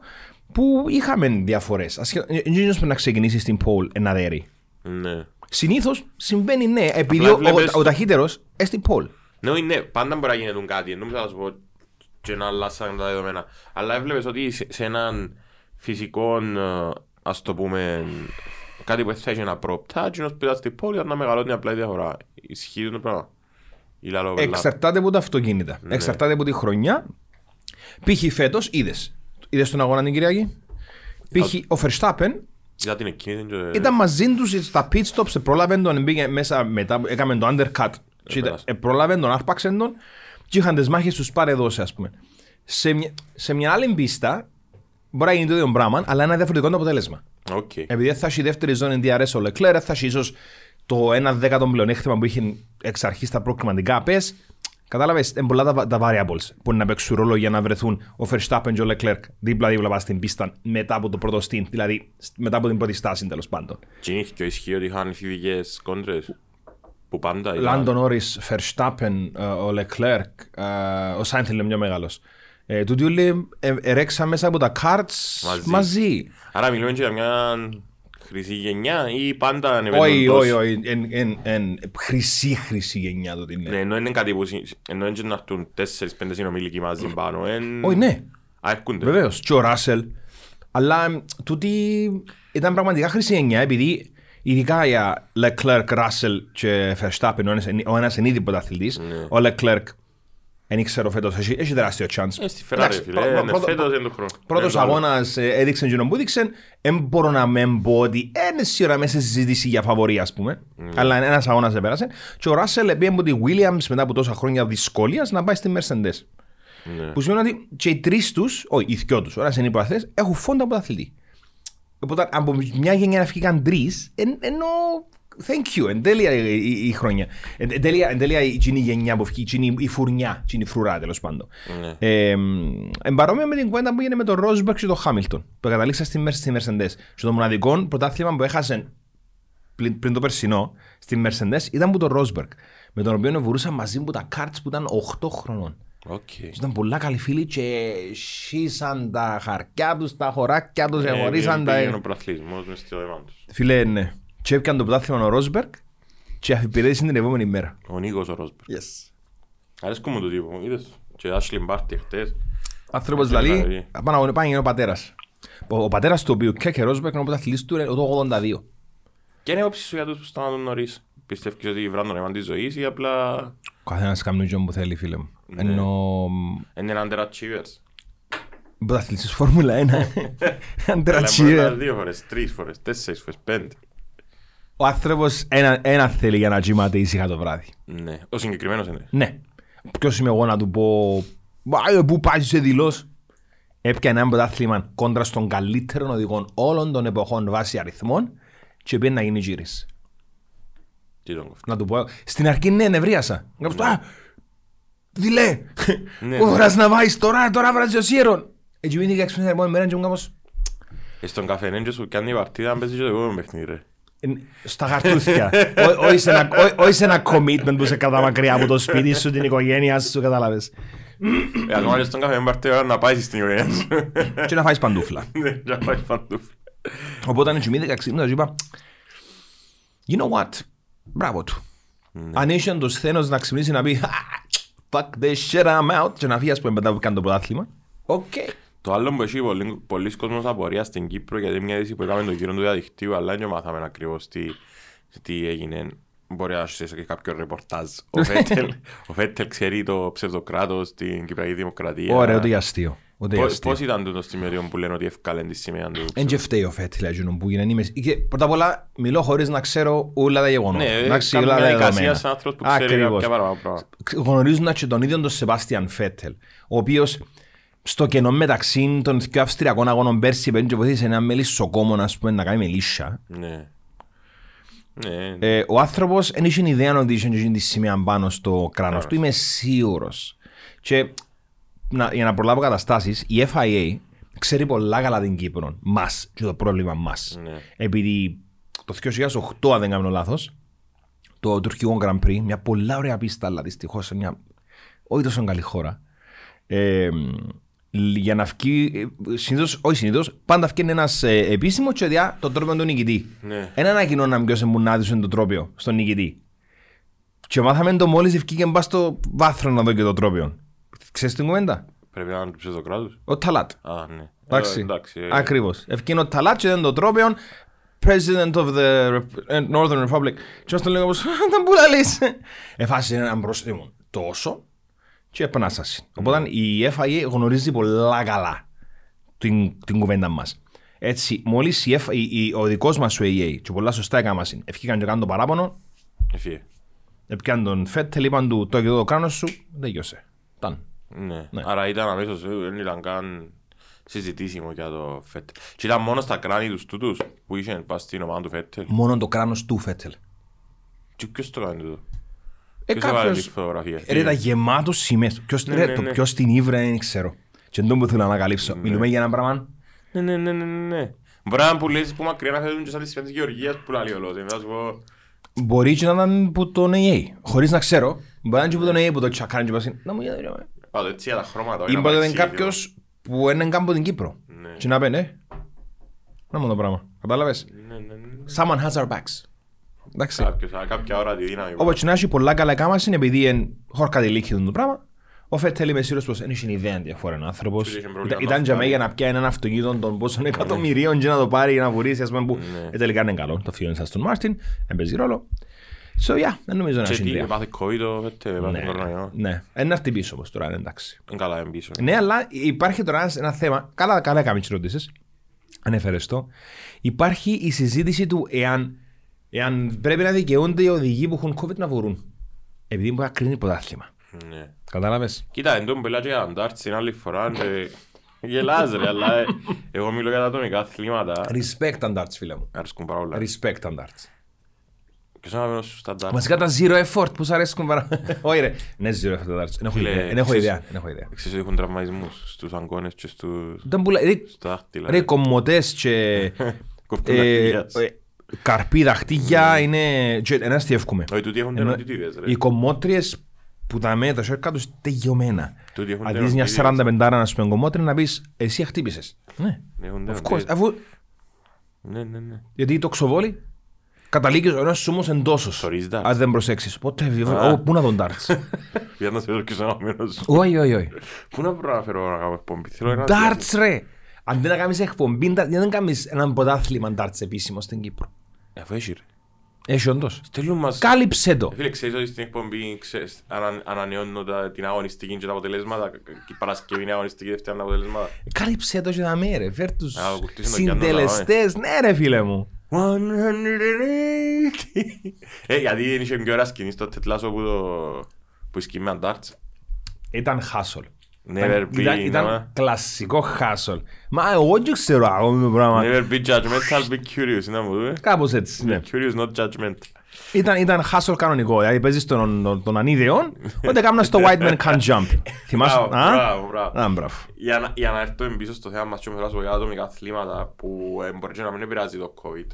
που είχαμε διαφορές. Ασχε- ε, Δεν είναι να ξεκινήσεις στην pole ένα δέρι. Ναι. Συνήθως συμβαίνει ναι, επειδή Απλά ο, ο, βλέπεις ο το- ταχύτερος είναι στην pole. Ναι, ναι, πάντα μπορεί να γίνει κάτι. Δεν νομίζω να σου πω και να αλλάσαν τα δεδομένα. Αλλά έβλεπες ότι σε, σε έναν φυσικό, ε, ας το πούμε, κάτι που θα έχει ένα πρόπτα, εκείνος που ήταν στην πόλη ήταν να μεγαλώνει απλά η διαφορά. Ισχύει το πράγμα. Ή λαλό βελά. Εξαρτάται από τα αυτοκίνητα. Ναι. Εξαρτάται από τη χρονιά. Π.χ. φέτος είδες. Είδες τον αγώνα την Κυριακή; Π.χ. ο Verstappen Είδα την εκείνη και... ήταν μαζί τους στα pit stops, πρόλαβε τον, μπήκε μέσα μετά, έκαμε το undercut. Και ήταν- πέρασε. ε, πρόλαβε τον, άρπαξε τον και είχαν τις μάχες τους παρεδώσει ας πούμε. Σε μια, σε μια άλλη πίστα μπορεί να γίνει το ίδιο πράγμα, αλλά ένα διαφορετικό το αποτέλεσμα. Οκ. Επειδή θα έχει η δεύτερη ζώνη DRS ο Leclerc, θα έχει ίσως το 1 δέκατο πλεονέκτημα που είχε εξ αρχής τα προκριματικά πες. Κατάλαβες, είναι πολλά τα, τα variables που είναι να παίξουν ρόλο για να βρεθούν ο Verstappen και ο Leclerc δίπλα-δίπλα πας στην πίστα μετά από το πρώτο stint, δηλαδή μετά από την πρώτη στάση τέλος πάντων. Και είναι και ισχύει ότι είχαν φιβικές κόντρες. Που πάντα ήταν... Λάντον Όρις, Verstappen, ε, ο Leclerc, ε, ο Σάινθελ είναι πιο μεγάλος. Ε, τούτοι όλοι ε, ερέξαν μέσα από τα carts Μαζί. μαζί. Άρα μιλούμε και για μια χρυσή γενιά ή πάντα ανεβαίνουν Όχι, τόσο. όχι, όχι. Εν- εν- εν- Χρυσή, χρυσή γενιά το είναι. Ναι, ενώ είναι κάτι που... συ- Ενώ είναι και να έρθουν τέσσερις-πέντε συνομιλικοί μαζί πάνω. εν- Όχι, ναι. Α, έρχονται. Βεβαίως. Και ο Ράσελ. Αλλά εμ, τούτη ήταν πραγματικά χρυσή γενιά επειδή ειδικά για Leclerc, Russell και Verstappen, ο ένας, ο ένας είναι ήδη πρωταθλητής, ο Leclerc δεν ξέρω φέτος, έχει, έχει τεράστιο chance. Ε, στη Ferrari, Εντάξει, φίλε. πρω- Είναι πρώτο- φέτος είναι το χρόνο. Πρώτος Είναι το άλλο. αγώνας ε, έδειξε και που έδειξε, δεν μπορώ να με πω ότι είναι σίγουρα μέσα στη συζήτηση για φαβορή ας πούμε, αλλά ένας αγώνας επέρασε και ο Russell πήγε από τη Williams μετά από τόσα χρόνια δυσκολίας να πάει στη Mercedes. Ναι. Που σημαίνει ότι και οι τρεις τους, όχι, οι δυο τους, ώρα είναι υποαθέ, έχουν φόντα από αθλητή. Οπότε από μια γενιά να φύγαν τρεις, ενώ. Thank you, εν τέλεια η, η, η χρονιά. Εν, εν τέλεια, εν τέλεια η, η γενιά που φύγει, η, η φουρνιά, η φρουρά τέλος πάντων. Ναι. Ε, εν παρόμοια με την κουβέντα που έγινε με τον Ρόσμπεργκ και τον Χάμιλτον, που καταλήξα στη, Mercedes- στη Mercedes. Στο μοναδικό πρωτάθλημα που έχασε πριν, πριν το περσινό, στη Mercedes, ήταν που το Rosberg. Με τον οποίο βουρούσαν μαζί μου τα karts που ήταν 8 χρονών. Οκ. Ήταν πολλά καλοί φίλοι και σύσαν τα χαρκιά τους, τα χωράκια τους, Ε, εγωρίσαν τα... Πήγαινε ο πρωταθλητισμός μες στο αίμα τους. Φίλε, ναι. Και έπιαν το πρωτάθλημα ο Ρόσμπεργκ και αφυπηρέτησε την επόμενη μέρα. Ο Νίκος ο Ρόσμπερ. Yes. Αρέσκω μου το τύπο, είδες. Και Ashley Barty χτες. Άνθρωπος Θέλει να δηλαδή, δει. πάνω πάνω είναι ο πατέρας. Ο, ο πατέρας του οποίου και και Ρόσμπεργκ είναι ο πρωταθλητής του είναι το 82. Και είναι όψη σου για τους που σταματούν νωρίς. Πιστεύεις ότι βράδυ τον αίμα της ζωής ή απλά Ο καθένας κάνει τον που θέλει φίλε μου. Ναι. Ενώ είναι underachievers. πρωταθλητής Φόρμουλα 1. Αλλά μπορεί να Αντρατσίβερ. είναι δύο φορές, τρεις φορές, τέσσερις φορές, πέντε. Ο άνθρωπος ένα, ένα θέλει για να κοιμάται ήσυχα το βράδυ. Ναι, ο συγκεκριμένος είναι. Ναι. Ποιος είμαι εγώ να του πω «Μα, ε, πού πάει σε δηλώς. Έπιανε ένα πρωτάθλημα κόντρα στον καλύτερο οδηγό όλων των εποχών βάσει αριθμών και πήγαινε να γίνει γύρις. Τι τον κοφτεί. Να του πω, στην αρχή ναι, νευρίασα. Να του πω, α, δηλέ, Ναι, ο ναι. φοράς να βάεις τώρα, τώρα βράζει ο σύρον. Έτσι πήγαινε και έξω την επόμενη μέρα και μου κάπως, Ε, Στον καφενέ σου κάνει η παρτίδα αν παίζει και το επόμενο παιχνίδι ρε. «Ε, στα χαρτούθια. Ό- Όχι σε ένα- ό- όχι σε ένα commitment που σε κατά μακριά από το σπίτι σου, την οικογένεια σου, κατάλαβες. Ε, Ακόμα και στον καφενέ παρτίδα να πάει στην οικογένεια σου. Και να φάεις παντούφλα. Ναι, να πάει παντού. Οπότε αν κοιμήθηκα ξύπνησα και είπα You know what, μπράβο του. Αν είχε το σθένος να ξυπνήσει να πει «Ah, Fuck this shit I'm out και να φύγεις ας πούμε μετά που κάνει το πρωτάθλημα. Οκ. Το άλλο που έχει πολύ, πολλοί κόσμος απορία στην Κύπρο γιατί μια είδηση που έκαμε το γύρο του διαδικτύου αλλά δεν μάθαμε ακριβώς τι, τι έγινε. Μπορεί να είσαι και κάποιο ρεπορτάζ. Ο Φέτελ, ο Φέτελ ξέρει το ψευδοκράτος στην Κυπριακή Δημοκρατία. Ωραία, ούτε για αστείο. Ούτε για Πώς, αστείο. πώς ήταν το σημείο που λένε ότι ευκάλεν τη σημαία του. Εν και φταίει ο Φέτιλ εκείνον που γίνεται. Είμαι- και Πρώτα απ' όλα μιλώ χωρίς να ξέρω όλα τα γεγονότα. Ναι, Εντάξει, κάνει όλα μια τα δικασία δεδομένα. σαν άνθρωπος που ξέρει Ακριβώς. κάποια παραπάνω πράγματα. Γνωρίζουν και τον ίδιο τον Σεβάστιαν Φέτελ, ο οποίος στο κενό μεταξύ των δύο Αυστριακών αγώνων πέρσι πέντε και βοήθησε ένα μελισσοκόμο ας πούμε, να κάνει μελίσσα. Ναι. Ναι, Ε, ο άνθρωπος δεν είχε ιδέα ότι είχε εκείνη τη σημαία πάνω στο κράνος του. Είμαι σίγουρος. Και να, για να προλάβω καταστάσεις, η FIA ξέρει πολλά καλά την Κύπρο. Μας και το πρόβλημα μας. Ναι. Επειδή το 2008, αν δεν κάνω λάθος, το τουρκικό Grand Prix, μια πολλά ωραία πίστα, αλλά δυστυχώς σε μια όχι τόσο καλή χώρα. Ε, για να βγει, ε, συνήθως, όχι συνήθως, πάντα βγαίνει ένας ε, επίσημος και διά το τρόπιο του νικητή. Ναι. Ένα ανακοινώναν ποιος εμπονάδησε το τρόπιο στον νικητή. Και μάθαμε το μόλις ευκήκε μπας στο βάθρο να δω και το τρόπιο. Ξέρεις την κουβέντα; Πρέπει να είναι του ψευδοκράτους. Ο Ταλάτ. Α, ναι. Εντάξει. Ε, εντάξει. ε, Ακριβώς. Ευκήκε ο Ταλάτ και ήταν το τρόπιο President of the Rep- ε, Northern Republic. Και όσο το λέγω πως, δεν που λαλείς. Εφάσισε έναν πρόστιμο τόσο και επανάσταση. Οπότε η FIA γνωρίζει πολλά καλά την, την κουβέντα μας. Έτσι, μόλις η F, η, η, ο δικός μας ο AA και πολλά σωστά έκανα μας ευκήκαν και κάνουν το παράπονο, Εφύε. έπιαν τον Φέτελ, είπαν του το και το κράνος σου, δεν γιώσε. Ταν. Ναι. Ναι. Άρα ήταν αμέσως, ε, δεν ήταν καν συζητήσιμο για το Φέτελ. Και ήταν μόνο στα κράνη τους τούτους που είχαν πας στην ομάδα του Φέτελ. Μόνο το κράνος του Φέτελ. Και ποιος το κάνει τούτο; Ε, Ποιος έβαλε κάποιος, τη φωτογραφία. ρε, ήταν γεμάτος σημαίες. Ποιος, Ναι, ρε, ναι, το ναι. ποιος την ήβρε δεν ξέρω. Και δεν που θέλω να ανακαλύψω. Μιλούμε για ένα πράγμα. Ναι, ναι, ναι, ναι, ναι, ναι. Μπορεί να είναι που λες που μακριά να θέλουν και σαν τις σημαίες της Γεωργίας που λέει ο λόγος. Θα σου πω, Μπορεί και να ήταν που τον AA. Χωρίς να ξέρω. Μπορεί να είναι και που τον AA που το τσακάρει και πας. Να μου γίνει. ρε, ρε. πάντως έτσι για τα χρώματα. όχι Ή να μπορεί να είναι παρεξήγει, κάποιος που είναι καν από την Κύπρο. Ναι. Και να πει, ναι. Να μου το πράγμα. Κατάλαβες; Ναι, ναι, ναι. Someone has our backs. Εντάξει. Κάποιος, α, κάποια ώρα τη δύναμη. Όπως και να έχει πολλά καλά κάμαση επειδή είναι χόρκα τη λύκη το πράγμα. Ο Φέτελ είμαι σίγουρος πως δεν είχε ιδέα τι αφορά ένα άνθρωπος. Και είχε πρόβλημα Ήταν- να Ήταν για φτάνει. μένα για να πιάει έναν αυτοκίνητο των πόσων εκατομμυρίων και να το πάρει για να βουρήσει ας πούμε που Ναι. ε, τελικά είναι καλό. Το φύγει σαν στον Μάρτιν, δεν παίζει ρόλο. So yeah, δεν νομίζω να Και έχει τι, ιδέα. έπαθε COVID το Φέτελ, έπαθε Ναι, κορονοϊό. ναι. Ένα έρθει πίσω όμως τώρα, είναι εντάξει. Είναι καλά εμπίσω. Ναι, αλλά υπάρχει τώρα ένας- ένα θέμα. Καλά, καλά έκαμε τις ερωτήσεις. Ανέφερες το. Υπάρχει η συζήτηση του εάν, εάν πρέπει να δικαιούνται οι οδηγοί που έχουν COVID να βουρούν. Επειδή μπορεί να κρίνει πρωτάθλημα. Ναι. Κατάλαβες; Κοίτα, εν τω μιλά και για αντάρτς την άλλη φορά και γελάς ρε, αλλά ε, εγώ μιλώ για τα ατομικά αθλήματα. Respect αντάρτς, φίλε μου. Αρέσκουν πάρα πολλά. Respect αντάρτς. Ποιος να μένω στους αντάρτς. Βασικά τα zero effort που σου αρέσκουν παρά. Όχι ρε, ναι zero effort αντάρτς. Δεν έχω Φίλε, ιδέα. Δεν έχω ξέρεις- ιδέα. Δεν έχω ιδέα. Ξέρεις ότι έχουν τραυματισμούς στους αγκώνες και στους Δεν πουλα- ρε- στα δάχτυλα. Ρε κομμωτές και... Κόφτουν ε, δαχτυλιάς. ε, Καρπί, δαχτύγια είναι. και Ένα τι εύχομαι. Όχι, τούτοι έχουν Ενώ τερματιτίδες, ρε. Οι κομμότριες που τα μέτρα σέρκα τους τελειωμένα. Τούτοι έχουν Αν δεις μια τερματιτίδες. 45 να σου πει κομμότρια να πεις εσύ χτύπησες. Ναι, Έχουν of course. τερματιτίδες. Αφού, Ναι, ναι, ναι. γιατί το ξοβόλι καταλήγει ο ένας σου όμως εντόσος. Θωρείς darts. Αν δεν προσέξεις. Πότε, Α. Ω, πού να τον darts. Για να σε δω ποιος είναι ο αγαπημένος σου. Όχι, όχι, όχι. Πού να βρω να φέρω να κάνω εκπομπή; Θέλω ένα Darts ρε. Αντί να κάνεις εκπομπή, darts, γιατί δεν κάνεις έναν πρωτάθλημα darts επίσημος στην Κύπρο. Ε, Αφού έχει ρε. Έχει όντως. Στέλνουν μας... Κάλυψε το. Ε, Φίλε, ξέρεις ότι στην εκπομπή ξέρεις, ανα- ανανεώνω τα- την αγωνιστική και τα αποτελέσματα. και Η Παρασκευή είναι αγωνιστική, Δευτέρα είναι αποτελέσματα. Κάλυψε το και να με ρε. Φέρ τους Α, κουτίσουν το πιάνο, συντελεστές. Ναι ρε φίλε μου. 180. Ε, γιατί είχε μια ώρα σκηνή στο τετλάσο που το... που σκηνή με darts. Ήταν χάσολ. Never be, Ήταν, ήταν ναι. κλασικό χάσολ. Μα εγώ δεν ξέρω ακόμα το πράγμα. Never be judgmental, be curious. Να μου δούμε. Κάπως έτσι, ναι. Curious, not judgment. Ήταν, ήταν χάσολ κανονικό. Δηλαδή παίζεις τον, τον, τον ανίδεον, όταν κάμουν στο White Man Can't Jump. Θυμάσαι. Μπράβο, α; μπράβο, μπράβο. Α, μπράβο. Για να, για να έρθω πίσω στο θέμα μας και όμως για άτομικα αθλήματα που ε, μπορεί και να μην επηρεάζει το COVID.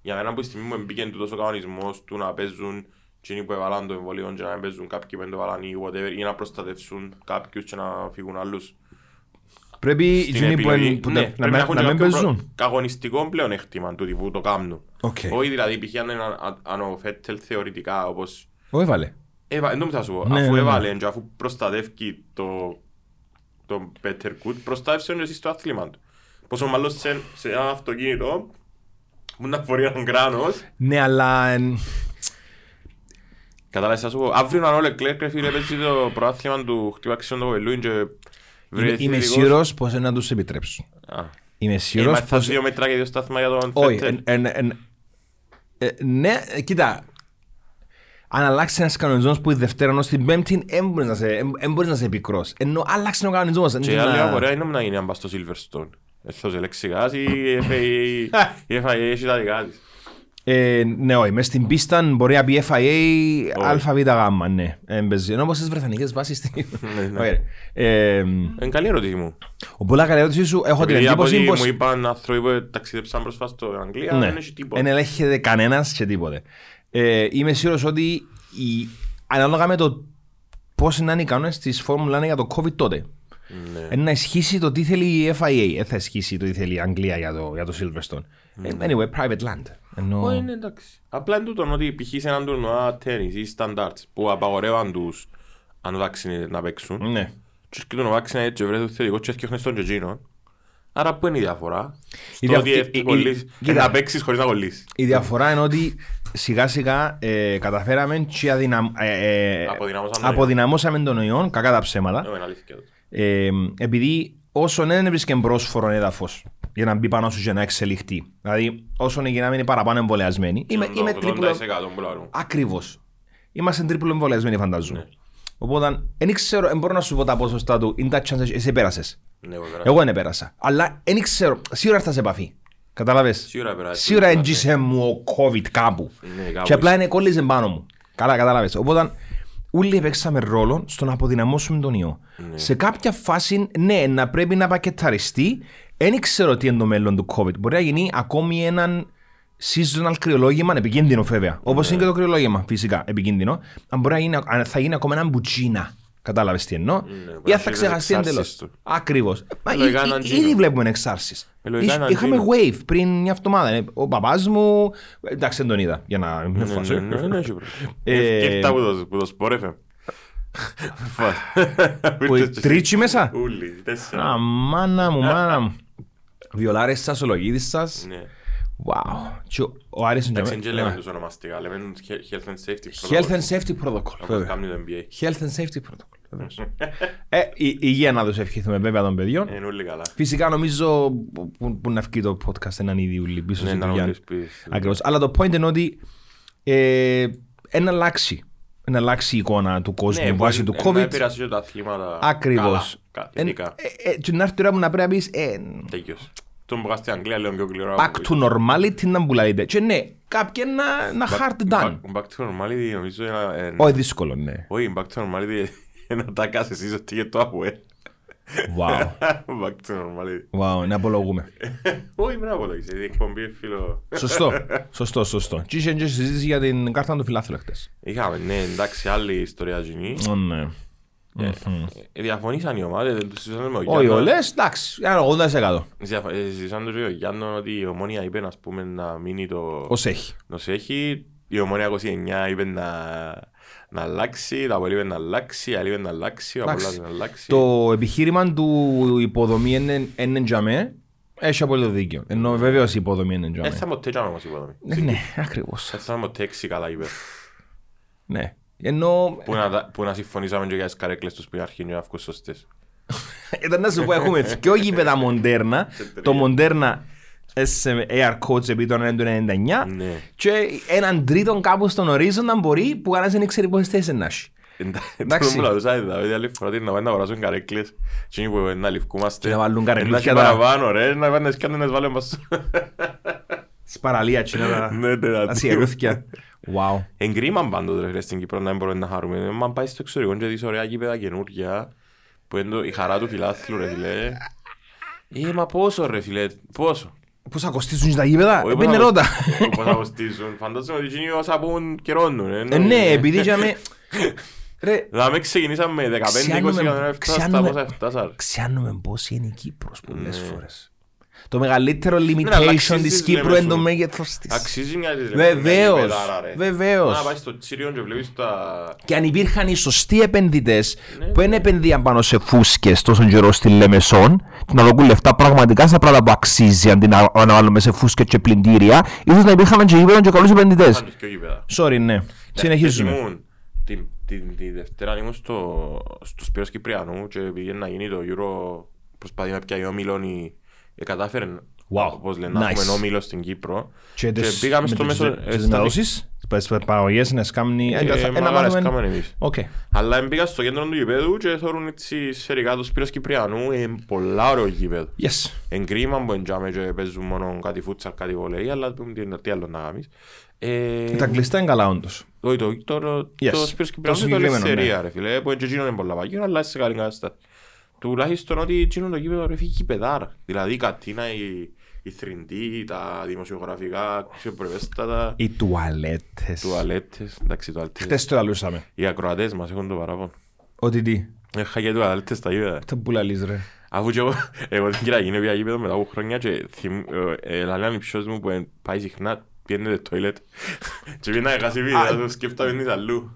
Για μένα που η στιγμή μου εμπήκε τούτος ο κανονισμός του να παίζουν εκείνοι που έβαλαν το εμβολίο και να μην παίζουν κάποιοι που δεν το έβαλαν ή whatever ή να προστατεύσουν κάποιους και να φύγουν άλλους. Πρέπει Στην εκείνοι που, επιλογή, εν- που ναι, να- πρέπει να, έχουν να και μην κάποιο παίζουν. προ- Αγωνιστικό πλεονέκτημα του τύπου το κάνουν. Οκ. Όχι δηλαδή π.χ. αν, αν, αν ο Φέτελ θεωρητικά όπως Όχι έβαλε. Έβα, εν τω μεταξύ σου πω, Ναι, αφού ναι, ναι. έβαλε και αφού προστατεύει το, το Better Good, προστάτευσε τον και εσύ στο άθλημα του. Πόσο μάλλον σε, σε ένα αυτοκίνητο που να φορεί έναν κράνος, Ναι, αλλά... εν, κατάλαβες θα σου πω, αύριο αν ο Λεκλέρκ ρε φίλε παίζει το προάθλημα του χτυπάξεων του Βελούιν και Είμαι, βρεθεί είμαι ειδικός. σίγουρος πως είναι να τους επιτρέψουν. Α. Είμαι Ε, σίγουρος μα θα πως... δύο μέτρα και δύο στάθμα για τον Όχι, Φέτελ. εν- εν- εν- ε, ναι, ε, κοίτα. Αν αλλάξει ένας κανονισμός που η Δευτέρα ενώ στην Πέμπτη, δεν μπορείς να σε- εν- εν μπορείς να σε πικρός. Ενώ άλλαξε ο κανονισμός. Και η εν- άλλη να- αγορά είναι να γίνει αν πας στο Silverstone. Έρθω σε λεξικάς ή η FAA η FAA έχει τα δικά της. Ε, ναι, όχι, μες στην πίστα μπορεί να πει FIA Όχι. ΑΒ γάμμα, ναι. Ε, παίζει. Ενώ όπως στις βρετανικές βάσεις. στην- Ναι, ναι. Όχι, ρε. Ε, Είναι καλή ερώτηση μου. Ο πολλά καλή ερώτηση σου, έχω την Επειδή από εντύπωση ό,τι πως μου είπαν άνθρωποι που ταξίδεψαν πρόσφατα στο Αγγλία, ναι, δεν έχει τίποτα. δεν ελέγχεται κανένας και τίποτε. Ε, είμαι σίγουρος ότι η, ανάλογα με το πώς είναι οι κανόνες της Φόρμουλα 1 για το COVID τότε. Ναι. Ε, να ισχύσει το τι θέλει η FIA, δεν θα ισχύσει το τι θέλει η Αγγλία για το, για το Silverstone. Ε, Anyway, private land. Ενώ... Όχι, είναι εντάξει. Απλά είναι τούτο ότι π.χ. σε έναν τουρνουά τέννις ή standards που απαγορεύαν τους unvaccinated να παίξουν Ναι. και έρχεται ο vaccinated και βρέθηκε θετικό και έρχεται στον τζετζίνο. Άρα πού είναι η διαφορά; Η Στο δια- ότι η- ε, η- κολλείς- η- ε, κοίτα. να παίξεις χωρίς να κολλήσεις. Η διαφορά είναι ότι σιγά σιγά ε, καταφέραμε και αδυναμ, ε, ε, Αποδυναμώσαμε. αποδυναμώσαμε τον ιό, κακά τα ψέματα. Ε, είναι αλήθεια τούτο. Ε, επειδή όσο δεν βρίσκεται πρόσφορο έδαφος για να μπει πάνω σου και να εξελιχθεί. Δηλαδή, όσο γίναμε είναι παραπάνω εμβολιασμένοι, είμαι, Το είμαι 80% τρίπλο. που λάρουν. Ακριβώς. Είμαστε τρίπλο εμβολιασμένοι, φανταζούμε. Ναι. Οπότε, δεν ξέρω, δεν μπορώ να σου πω τα ποσοστά του. Είναι τα chances, εσύ πέρασες. Ναι, εγώ πέρασα. Εγώ δεν πέρασα. Αλλά δεν ξέρω, σίγουρα έρθας σε επαφή. Κατάλαβες; Σίγουρα πέρασα. Σίγουρα έντζησε μου ο COVID κάπου. Ναι, κάπου Και απλά είναι κόλλησε πάνω μου. Καλά, κατάλαβες. Οπότε, όλοι παίξαμε ρόλο στο να αποδυναμώσουμε τον ιό. Σε κάποια φάση, ναι, να πρέπει να πακεταριστεί. Δεν ξέρω τι είναι το μέλλον του COVID. Μπορεί να γίνει ακόμη έναν seasonal κρυολόγημα, επικίνδυνο βέβαια. Όπως είναι και το κρυολόγημα, φυσικά, επικίνδυνο. Αν μπορεί να γίνει, αν θα γίνει ακόμα ένα μπουτσίνα. Κατάλαβες τι εννοώ; μπορεί Ή να αν θα αρχίσει ξεχαστεί τις εντελώς. εξάρσεις του. Ακριβώς. λογικά έναν Ήδη τζίνο. βλέπουμε εξάρσει. Ε, λογικά έναν Είχαμε τζίνο. wave πριν μια εβδομάδα. Ε, Ο παπάς μου. Εντάξει, δεν τον είδα. Για να μην Ναι, φάσω. ναι, ναι, ναι, έχει πρόβλημα. Ε, Ε, Κοίτα που το- που το σπόρεφε. Που τρίτσι μέσα; Ούλοι, τέσσερα. Α, μάνα μου, μάνα μου. Βιολάρες σας, ο Λογίδης σας. Ναι. Wow. Και ο- ο Άρης είναι Εντάξει, και δεν με- λέμε τους ονομαστικά, λέμε τους he- health and safety Health protocols, and Safety Protocol. όπως βέβαια. κάνει το NBA. Health and Safety Protocol. βεβαίως. Ε, η- υγεία να τους ευχηθούμε βέβαια των παιδιών. Είναι όλοι καλά. Φυσικά νομίζω που, που να βγει το podcast έναν ήδη ούλοι πίσω Ναι, στην να δουλειά. ρωτήσεις πίσω. Ακριβώς. Αλλά το point είναι ότι ε, ένα αλλάξει. Ένα αλλάξει η εικόνα του κόσμου Ναι, βάσει μπορεί του να COVID. επηρεάσει και τα αθλήματα Ακριβώς. καλά, Εν- ειδικά. ε, ε, Και να έρθει η ώρα που να πρέπει να πεις ε, Τέλειος. Τον που στην Αγγλία λέω πιο κληρό. back to normality να μπουλάτε. Και ναι, κάποιοι να, να hard done. Back to normality νομίζω είναι... ε, Όχι δύσκολο, ναι. Όχι, back to normality είναι να τα κάνεις εσείς ότι και το ΑΠΟΕ. Wow. Back to normality. Wow, να απολογούμε. Όχι, μην απολογείς, η εκπομπή φίλο. Σωστό, σωστό, σωστό. Και είχε και συζήτηση για την κάρτα του φιλάθλου χτες. Είχαμε, ναι, εντάξει, άλλη ιστορία γίνει. Ω, Ναι. Ε, Διαφωνήσαν οι ομάδες, δεν τους συζητήσαμε με ο Όχι, Γιάννο. όλες, εντάξει, ένα 80%. Διαφα- ε, Συζητήσαν τους με ο Γιάννο ότι η Ομόνια είπε ας πούμε να μείνει το Ως έχει. νος έχει. Η Ομόνια 29 είπε να, να αλλάξει, τα Απόλλη είπε να αλλάξει, η άλλη είπε να αλλάξει, ο Εντάξει. Απόλλωνας να αλλάξει. Το επιχείρημα του υποδομή είναι- είναι τζαμέ, έχει απόλυτο δίκιο. Ενώ βέβαιως η υποδομή είναι Δεν τζαμέ. θα ποτέ τζάμε όμως η υποδομή. Ναι, ακριβώς. Δεν θα ποτέ έξι καλά είπε. Ναι. Ενώ Που να, τα- που να συμφωνήσαμε και για τις καρέκλες τους πριν αρχήν και να βγουν σωστές. ήταν να σου πω έχουμε δυο γήπεδα μοντέρνα, το μοντέρνα SM Air Coach επειδή το 99 Ναι. και έναν τρίτον κάπου στον ορίζοντα μπορεί που κανένας δεν ξέρει πόσες θέσεις να έχει. Εντάξει. Τον πουλαδούσα, δηλαδή άλλη φορά ότι να πάνε να αγοράσουν καρέκλες και είναι που να ληφκούμαστε. Και να βάλουν καρέκλες και και τα- παραπάνω ρε, να πάνε και να βάλουν μας. Στις παραλία και να Ναι, ναι, τα ναι. σιερούθηκια. Wow. Εγκρίμαν πάντοτε ρε στην Κύπρο να μην μπορούμε να χαρούμε. Μα πάει στο εξωτερικό και δεις ωραία γήπεδα καινούργια που είναι το- η χαρά του φιλάθλου ρε φίλε. Ε, μα πόσο ρε φίλε, πόσο. Πώς θα κοστίσουν και τα γήπεδα, Όχι, έπαιρνε πώς θα ρώτα. κοστ- Πώς θα κοστίσουν. Φαντάζομαι ότι εκείνοι όσα πούν καιρώνουν. ε, Ε, Ναι, επειδή είχαμε... Ρε, Δηλαδή ξεκινήσαμε 15-20 Ξιάνουμε- εκατομμύρια φτάσει στα ξιάνουμε- πόσα φτάσαν. Ξέρουμε πώς είναι η Κύπρος πολλές Ναι. φορές. Το μεγαλύτερο αλλά limitation αξίζει, της λέμε Κύπρου είναι σου. το μέγεθος της. Αξίζει μια της Βεβαίως, βεβαίως. Να πάει στο Τσίριον και βλέπεις τα... Και αν υπήρχαν οι σωστοί επενδυτές Ναι. που δεν επενδύαν πάνω σε φούσκες τόσο καιρό στη Λεμεσόν και να δοκούν λεφτά πραγματικά στα πράγματα που αξίζει αντί να να βάλουμε σε φούσκες και πλυντήρια, ίσως να υπήρχαν και γήπεδο και καλούς επενδυτές. Πάντως και γήπεδα. Sorry, ναι. Συνεχίζουμε. Ήμουν Την, την, τη Δευτέρα ήμουν στο, στο Σπύρος Κυπριανού και πήγαινε να γίνει το Euro προσπαθεί να πιάει όμιλον η ε, κατάφερε Wow. όπως λένε να Nice. έχουμε όμιλο στην Κύπρο Και τις- πήγαμε με στο τις- μέσο τις ε, στα- μεταδόσεις, τις παραγωγές να σκάμνει... Ε, ε, ε, Ένα μαγάρες βάλουμε... κάμαμε εμείς. Οκ. Αλλά πήγα στο κέντρο του γηπέδου και θεωρούν έτσι σφαιρικά το Σπύρος Κυπριανού είναι πολλά ωραίο γήπεδο Yes. Εν κρίμα που εντιάμε και παίζουν μόνο κάτι φούτσαλ, κάτι βολέι, αλλά τι- τι άλλο να κάνεις. Ε, Τα κλειστά είναι καλά όντως. Όχι, το, το, το, Yes. το Σπύρος Το Κυπριανού είναι το συγκεκριμένο, ελευθερία, ρε φίλε, που έτσι γίνονται πολλά παγιό, αλλά σε καλή κατάσταση. Τουλάχιστον ότι εκείνο το κήπεδο ρε φύγει πεδάρα. Δηλαδή η κατίνα, η, η θρυντή, τα δημοσιογραφικά, αξιοπρεπέστατα, Οι τουαλέτες. τουαλέτες, εντάξει τουαλέτες. Χτες το λαλούσαμε. Οι ακροατές μας έχουν το παράπονο. Ότι τι; Έχα και τουαλέτες στα γήπεδα. Το που λαλείς ρε. Αφού και εγώ, εγώ την κυρία γίνει πια γήπεδο μετά από χρόνια και θυμ- ε, ε, λαλέαν οι ψιός μου που ε, πάει συχνά, πιένε το toilet και πήγαινα να χάσει βίδα, το σκέφτα πίνεις αλλού.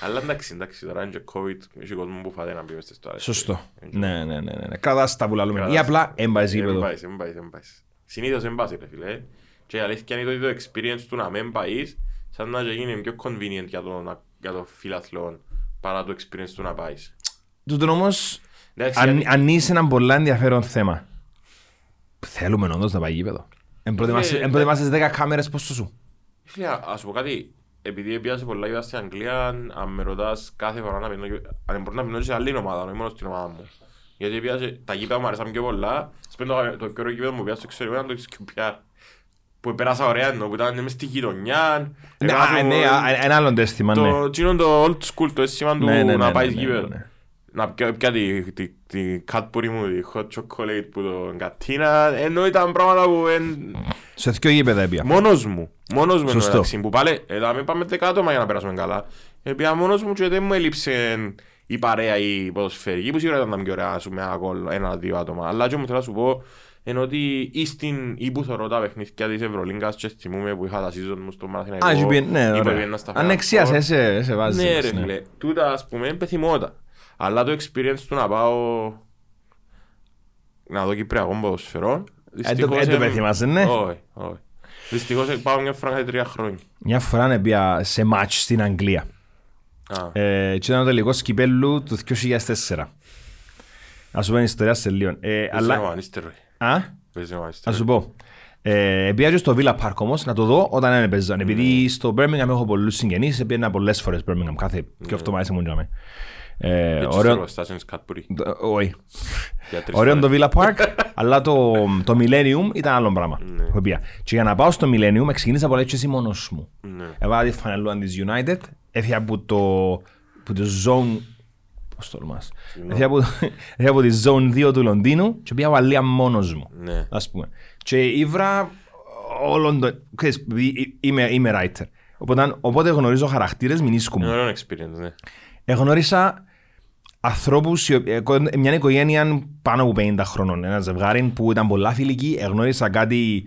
Αλλά εντάξει, εντάξει, τώρα είναι και COVID, έχει κόσμος που φάτε να πει μες στις τουαλέτες. Σωστό. Ε, Ναι, ναι, ναι, ναι. ναι. Κρατάς τα που λαλούμε. Κρατάς Ή απλά έμπαζε Εν γήπεδο. πάεις, εν πάεις, εν πάεις. Συνήθως εν πάεις, ρε φίλε. Και η αλήθεια είναι ότι το experience του να μην πάεις, σαν να γίνει πιο convenient για το, να- για το φιλαθλό, παρά το experience του να πάεις. Τούτον όμως, Εντάξει, αν, γιατί- αν είσαι ένα πολλά ενδιαφέρον θέμα, θέλουμε όντως να πάει γήπεδο. Εν προετοιμάσεις- Ε, εν προετοιμάσεις 10 κάμερες πόσο σου. Φίλε, ας σου πω κάτι. Επειδή έπιασε πολλά γήπεδα στην Αγγλία, αν με ρωτάς κάθε φορά να πίνω, αν μπορεί να πίνω και σε άλλη ομάδα, όχι μόνο στην ομάδα μου. Γιατί έπιασε, τα γήπεδα μου αρέσαν πιο πολλά. Σπέντω το πιο ωραίο γήπεδο μου πιάσε στο εξωτερικό ήταν το XQPR. Που πέρασα ωραία ενώ, που ήταν μες στη γειτονιά. Ναι, Έκανα α, το- ναι, α, ένα άλλο αίσθημα, ναι. Το εκείνο το old school, το αίσθημα του Ναι, ναι, ναι, να ναι, πάεις ναι, γήπεδο. Ναι. Να πιω πια τη, τη, τη Cadbury μου, τη hot chocolate που το κατίνα, ενώ ήταν πράγματα που εν, Σε δυο γήπεδα έπια. Μόνος μου. Μόνος μου Σωστό. εντάξει, που πάλι, εδώ μην πάμε δεκάτομα για να περάσουμε καλά. Επειδή μόνος μου και δεν μου έλειψε η παρέα η ποδοσφαιρική που σίγουρα ήταν να μην ωραία να σου με ένα γκολ, ένα-δύο άτομα. Αλλά και μου θέλω να σου πω είναι ότι ή στην ή που θωρώ τα παιχνίδια της Ευρωλίγκας και θυμούμαι που είχα τα season μου στο Μαθηναϊκό. Α, έχει πει, ναι, ή που ωραία. πήγαινα στα Final Ανεξίας, Four. σε, σε βάζεις. Ναι ρε φίλε, τούτα ας πούμε είναι πεθυμότα. Αλλά το experience του να πάω να δω Κυπριακό ποδοσφαιρό Ε, το- ε, το εμ- πεθυμάσαι, ναι. Όχι, όχι. Δυστυχώς ε, πάω μια φορά κάθε τρία χρόνια. Μια φορά έπια σε μάτς στην Αγγλία. Α, Ε, και ήταν ο τελικός κυπέλλου του 2004. Ας σου πω την ιστορία σε λίγο. Ε, παίζει ο αλλά... Μανίστερ, ρε. Α, Παίζει ο να Μανίστερ. σου πω. Ε, πήγα και στο Villa Park όμως να το δω όταν δεν παίζαν. Επειδή στο Birmingham έχω πολλούς συγγενείς, πήγαινα πολλές φορές Birmingham, κάθε και αυτό μάλιστα μου τζάμε. Ε, Έτσι στο ωραίο... εργοστάσιο της Cadbury. το- Όχι. Για τρεις Ωραίο το φορές. Villa Park, αλλά το, το Millennium ήταν άλλο πράγμα. Ναι. που πήγα. Και για να πάω στο Millennium, ξεκίνησα από έτσι εσύ μόνος μου. Ναι. Έβαλα τη φανελούα της United, έφυγα από το, από το zone Πώς τολμάς. Έφυγα από, έφυγα από τη Zone 2 του Λονδίνου και πήγα Βαλία μόνος μου. Ναι. Ας πούμε. Και ήβρα όλον το... Ξέρεις, επειδή είμαι, είμαι writer. Οπότε, οπότε γνωρίζω χαρακτήρες μηνίσκου Είναι μου. ωραίο experience, ναι. Εγνώρισα ανθρώπους, οι οποίοι- εκο- μια οικογένεια πάνω από 50 χρονών. Ένα ζευγάρι που ήταν πολλά φιλικοί. Εγνώρισα κάτι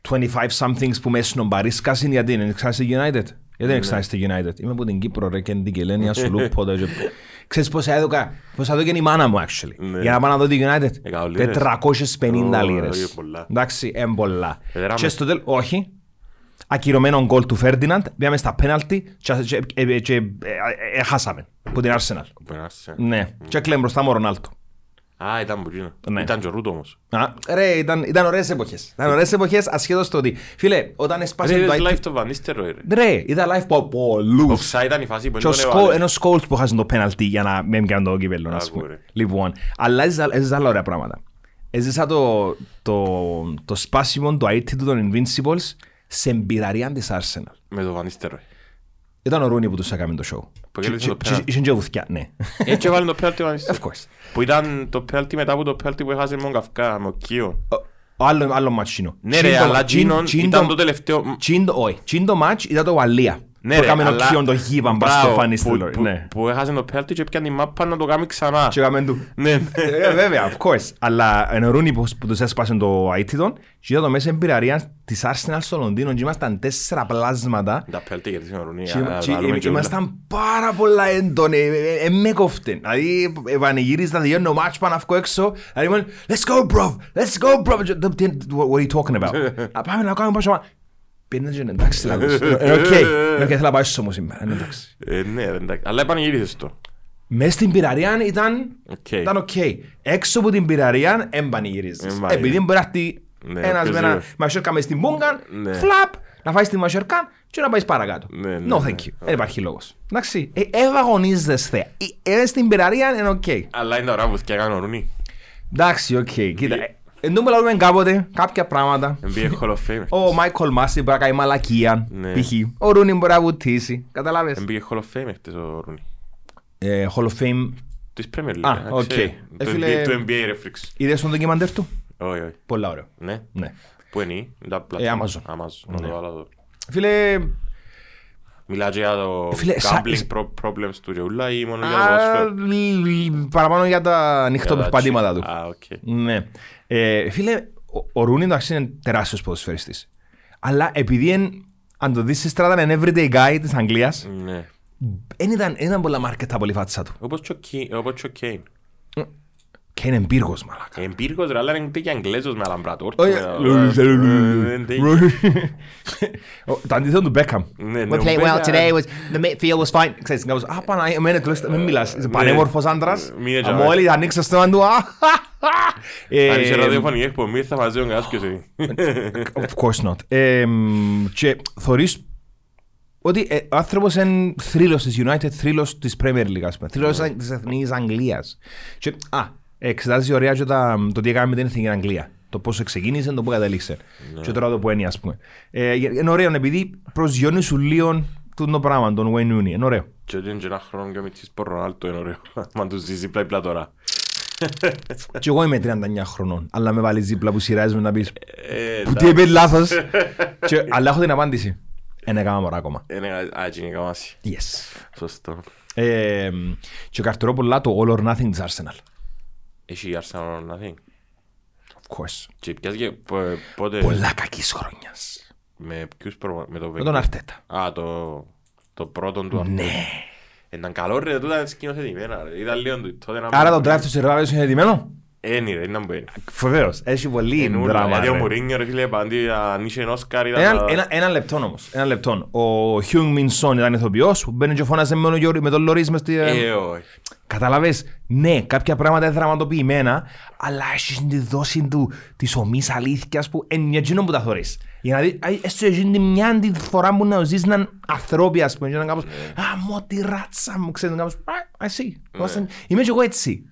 25 somethings που μες σνομπαρίσκασαν γιατί είναι ξανά στη United. Γιατί Ναι. είναι ξανά στη United. Είμαι από την Κύπρο ρε και την Κελένια σου λούπο. το- Ξέρεις πόσα έδωκα, πόσα έδωκε η μάνα μου actually. Ναι. Για να πάω να δω τη United. Εκατό λίρες. 450 Ω, λίρες. είναι πολλά. Εντάξει, είναι πολλά. Εδράμε. Και στο τέλος, όχι. Ακυρωμένο γκολ του Φέρντιναντ, πήγαμε στα πέναλτι και, και, και, και, ε, ε, έχασαμε από την Arsenal. Που είναι άρσε. Ναι, και έκλαιμε μπροστά μου ο Ρονάλτο. Α, ήταν που γίνω. Ναι. Ήταν και ο Ρούτο όμως. Α, Ρε, ήταν, ήταν ωραίες εποχές. Ήταν ωραίες εποχές ασχέτως το ότι, φίλε, όταν έσπασε Ρε, το είδες IT... live το Βανίστερο, ρε. Ρε, είδα live από πολλούς. Offside ήταν η φάση που Και ο δεν τον Σκόλ, έβαλε. ένας Σκόλτ που χάσουν το πέναλτι για να μην κάνουν το κύπελλο, να Άκου, πούμε. ρε. Λοιπόν, αλλά έζησα έζησα άλλα ωραία πράγματα. Έζησα το, το, το σπάσιμο, το IT του των Invincibles σε εμπειραρία της Arsenal. Με το Βανίστερο. Ήταν ο Ρούνι που τους έκαμε το show. Που κέρδισε το Και- και- πέναλτι. Είχαν και βουθκιά, ναι. Έτσι έβαλε το πέναλτι ο Βανίστερο. Of course. Που ήταν το πέναλτι μετά από το πέναλτι που έχασε με τον Καυκά, με ο Κίο. Ο- Άλλο, άλλο μάτσινο. Ναι ρε, αλλά Τζίνον ήταν το τελευταίο... Όχι, τσιν το μάτς ήταν το Γαλλία. Ναι Που ρε, έκαμε ο αλλά... Κιόν το γήπαν πας Μπράβο, στο που- Φανίστελο. που- Ναι. Που έχασε το πέναλτι και έπιανε η μάπα να το κάνει ξανά. Και έκαμε του. Ναι, ναι. Ε, Βέβαια, of course. Αλλά είναι ο Ρούνι που, που τους έσπασε το IT των και ήταν το μέσα εμπειραρία της Arsenal στο Λονδίνο και ήμασταν τέσσερα πλάσματα Τα πέναλτι κερδίσαν ο Ρουνί. και, α, και βάλουμε και όλα. ήμασταν πάρα πολλά έντονοι, ε, ε, ε, με κόφτεν. Δηλαδή, επανηγύριστα τελειώνει ο μάτς πάνω αυκό έξω, δηλαδή ήμουν, let's go bro, let's go bro. Και, τι- τι- What are you talking about? Να πάμε να κάνουμε πάσο. Πήγαινε και είναι εντάξει, λάθος. Είναι οκ. Είναι οκ, θέλω να πάω στο μου σήμερα. Είναι εντάξει. Ε, Ναι, ρε, εντάξει. Αλλά επανηγύρισες το. Μες στην πυραρία ήταν Οκ. ήταν οκ. Έξω από την πυραρία εμπανηγυρίζεις. Εμπανηγυρίζεις. Επειδή μπορεί να έρθει Ναι, ένας με ποιος ένα είναι. μασιόρκα μες στην μπούγκα, Ναι. φλαπ, να φάεις τη μασιόρκα και να πάεις παρακάτω. Ναι, ναι, No ναι. thank you. Δεν υπάρχει λόγος. Εντάξει, ε, ευαγωνίζεστε. Ε, ε, στην πυραρία είναι οκ. Αλλά είναι ωραία που έκανε ο Ρουνί. Εντάξει, οκ. Κοίτα, ε, εν τω μιλάμε κάποτε κάποια πράγματα. Εμπίε Hall of Fame. Ο Μάικολ Μάση μπορεί να κάνει μαλακία, Ναι. π.χ. Ο Ρούνι μπορεί να βουτήσει. Καταλάβες. Εμπήκε Hall of Fame χτες ο Ρουνί. Ε, Hall of Fame. Της Premier League. Α, ε, οκ. ξέρει. Ε, Το φίλε- NBA Του NBA ρε φρίξ. Είδες τον ντοκιμαντέρ του; Όχι, όχι. Πολλά ωραίο. Ναι. Ναι. Πού είναι, είναι τα πλατφόρμα. Amazon. Amazon. Να το βάλω εδώ. Φίλε, Μιλά και για το Φίλε, σα- gambling pro- problems του Ριούλα ή μόνο για το Α, ποδόσφαιρο. λ- λ- παραπάνω για τα νύχτα Για τα περπατήματα chill. του. Α, οκ. Ναι. Ε, φίλε, ο, ο Ρούνι εντάξει είναι τεράστιος ποδοσφαιριστής. Αλλά επειδή εν, αν το δεις στη στράτα είναι everyday guy της Αγγλίας, Ναι. δεν ήταν, εν ήταν πολλά μάρκετα από τη φάτσα του. Όπως και ο Ke- όπως και ο Kane. Και είναι εμπύργος μαλάκα. Εμπειρικός ρε, αλλά είναι και Αγγλέζος με αλαμπρατόρ. Όχι. Ε, Ο- Το αντίθετο του Μπέκαμ. Ναι, We ναι, ο played well Beckham. today, was, the midfield was fine. Ξέρεις, κάπως, α, Παναγία, μένε τουλάχιστον, μην μιλάς, είσαι πανέμορφος άντρας. Ναι. Μείνε και Αν αμέ. Μόλι ανοίξεις το στόμα του, α, Ε, Αν είσαι ραδιοφωνική εκπομπή θα μαζί ο κάποιος εσύ. Of course not. Ε, μ, και θωρείς ότι ε, ο άνθρωπος είναι θρύλος της United, θρύλος της Premier League, ας πούμε. Θρύλος Ναι. της Εθνικής Αγγλίας. Και, α, εξετάζει ωραία και τα, το τι έκαμε με την Εθνική Αγγλία. Το πώς ξεκίνησε, το πού κατέληξε. Ναι. Και τώρα το που είναι, ας πούμε. Ε, είναι ωραίο, επειδή προσγειώνει σου λίγο το πράγμα, τον Wayne Rooney. Είναι ωραίο. Και ότι είναι και ένα χρόνο και ο Μιτσής πω Ρονάλτο είναι ωραίο. Μα τους ζήσει πλά τώρα. και εγώ είμαι 39 χρονών, αλλά με βάλεις δίπλα που σειράζεις με να πεις Ε, που τι είπε λάθος. Και- Αλλά έχω την απάντηση. Ένα έκανα μωρά ακόμα. Είναι α, έτσι είναι η καμάση. Yes. Σωστό. Ε, και καρτερώ πολλά το All or Nothing της Arsenal. Έχει η Arsenal nothing. Of course. Και πιάθηκε πο- πότε Πολλά κακής χρονιάς. με ποιους προ... με το Με τον Αρτέτα. Α, το, το πρώτο του Αρτέτα. Ναι. Ήταν καλό ρε, τούτα είναι σκηνοθετημένα ρε. Ήταν λίγο του τότε να... Άρα το draft του Σερβάβιος είναι ετοιμένο. Ένι ρε, είναι μπαίνει. Βεβαίως. Έχει πολύ Ενούλα, δράμα. Γιατί ο ρε. Μουρίνιο ρε φίλε παντή αν είχε Όσκαρ ήταν... Ένα, να- ένα, ένα λεπτό όμως. Ένα λεπτό. Ο Χιούγκ Μινσόν ήταν ηθοποιός που μπαίνει και φώναζε με, τον Γιώργο- με τον Λωρίς μες στη... Ε, όχι. Καταλαβες, ναι, κάποια πράγματα είναι δραματοποιημένα, αλλά έχεις τη δόση του της ομής αλήθειας που είναι για εκείνο που τα θωρείς. Για να δεις, α, έστω εκείνη τη μια τη φορά που να ζεις έναν ανθρώπι, ας πούμε, και να κάπως, α, μου τη ράτσα μου, ξέρεις, να κάπως, α, εσύ, είμαστε- είμαι και εγώ έτσι.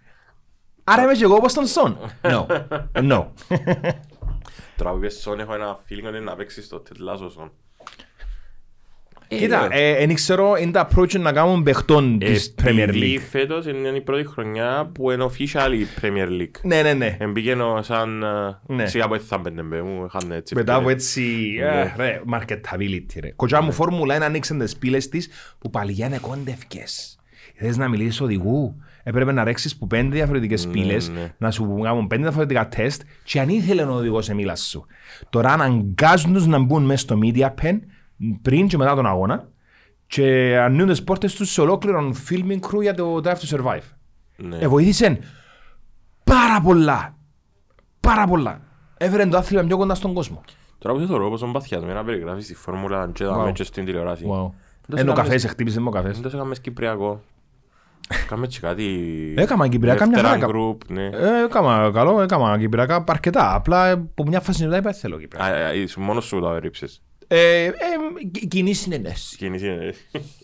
Άρα είμαι και εγώ όπως τον Σον. No, no. Τώρα που είπες Σον έχω ένα feeling ότι να παίξεις στο τετλάσο Σον. Κοίτα, ε, δεν ξέρω, είναι τα approach να κάνουν παιχτών της Premier Επειδή League. φέτος είναι η πρώτη χρονιά που είναι official η Premier League. Ναι, ναι, ναι. Εμπήγαινε σαν... ε, Ναι. Σιγά που έτσι θα μπαινε μπε μου, είχαν έτσι. Μετά από ευκαιρίες. έτσι, Ναι. ε, ρε, marketability ρε. Κοτσά μου φόρμουλα είναι ανοίξαν τις πύλες της που παλιγάνε κόντευκες. Θες να μιλήσεις οδηγού, έπρεπε να ρέξεις που πέντε διαφορετικές πύλες, ναι. να σου κάνουν πέντε διαφορετικά τεστ και αν ήθελε ο οδηγός σε μίλας σου. Τώρα αναγκάζουν τους να μπουν μέσα στο media pen πριν και μετά τον αγώνα και ανοίγουν τις πόρτες τους σε ολόκληρον filming crew για το Drive to Survive. Ναι. Ε, βοήθησε πάρα πολλά. Πάρα πολλά. Έφερε το άθλημα πιο κοντά στον κόσμο. Τώρα που σε θεωρώ πόσο παθιασμένα περιγράφεις τη φόρμουλα και τα Wow. μέτια στην τηλεόραση. Wow. Δεν Ενώ ο σε καφές, κάνεις- χτύπησε με ο καφές. Δεν το έκαμες Κυπριακό. Κάμε και κάτι... Έκαμα Κυπριακά μια δεύτερα χαρά. group, ναι. Ε, έκαμα καλό, έκαμα κυπριακά αρκετά. Απλά από μια φάση μετά είπα θέλω Α, κυπριακά. α, ήσουν μόνος σου τα ρίψες. Ε, ε, κι- κοινή συνενέση. Κίνηση είναι.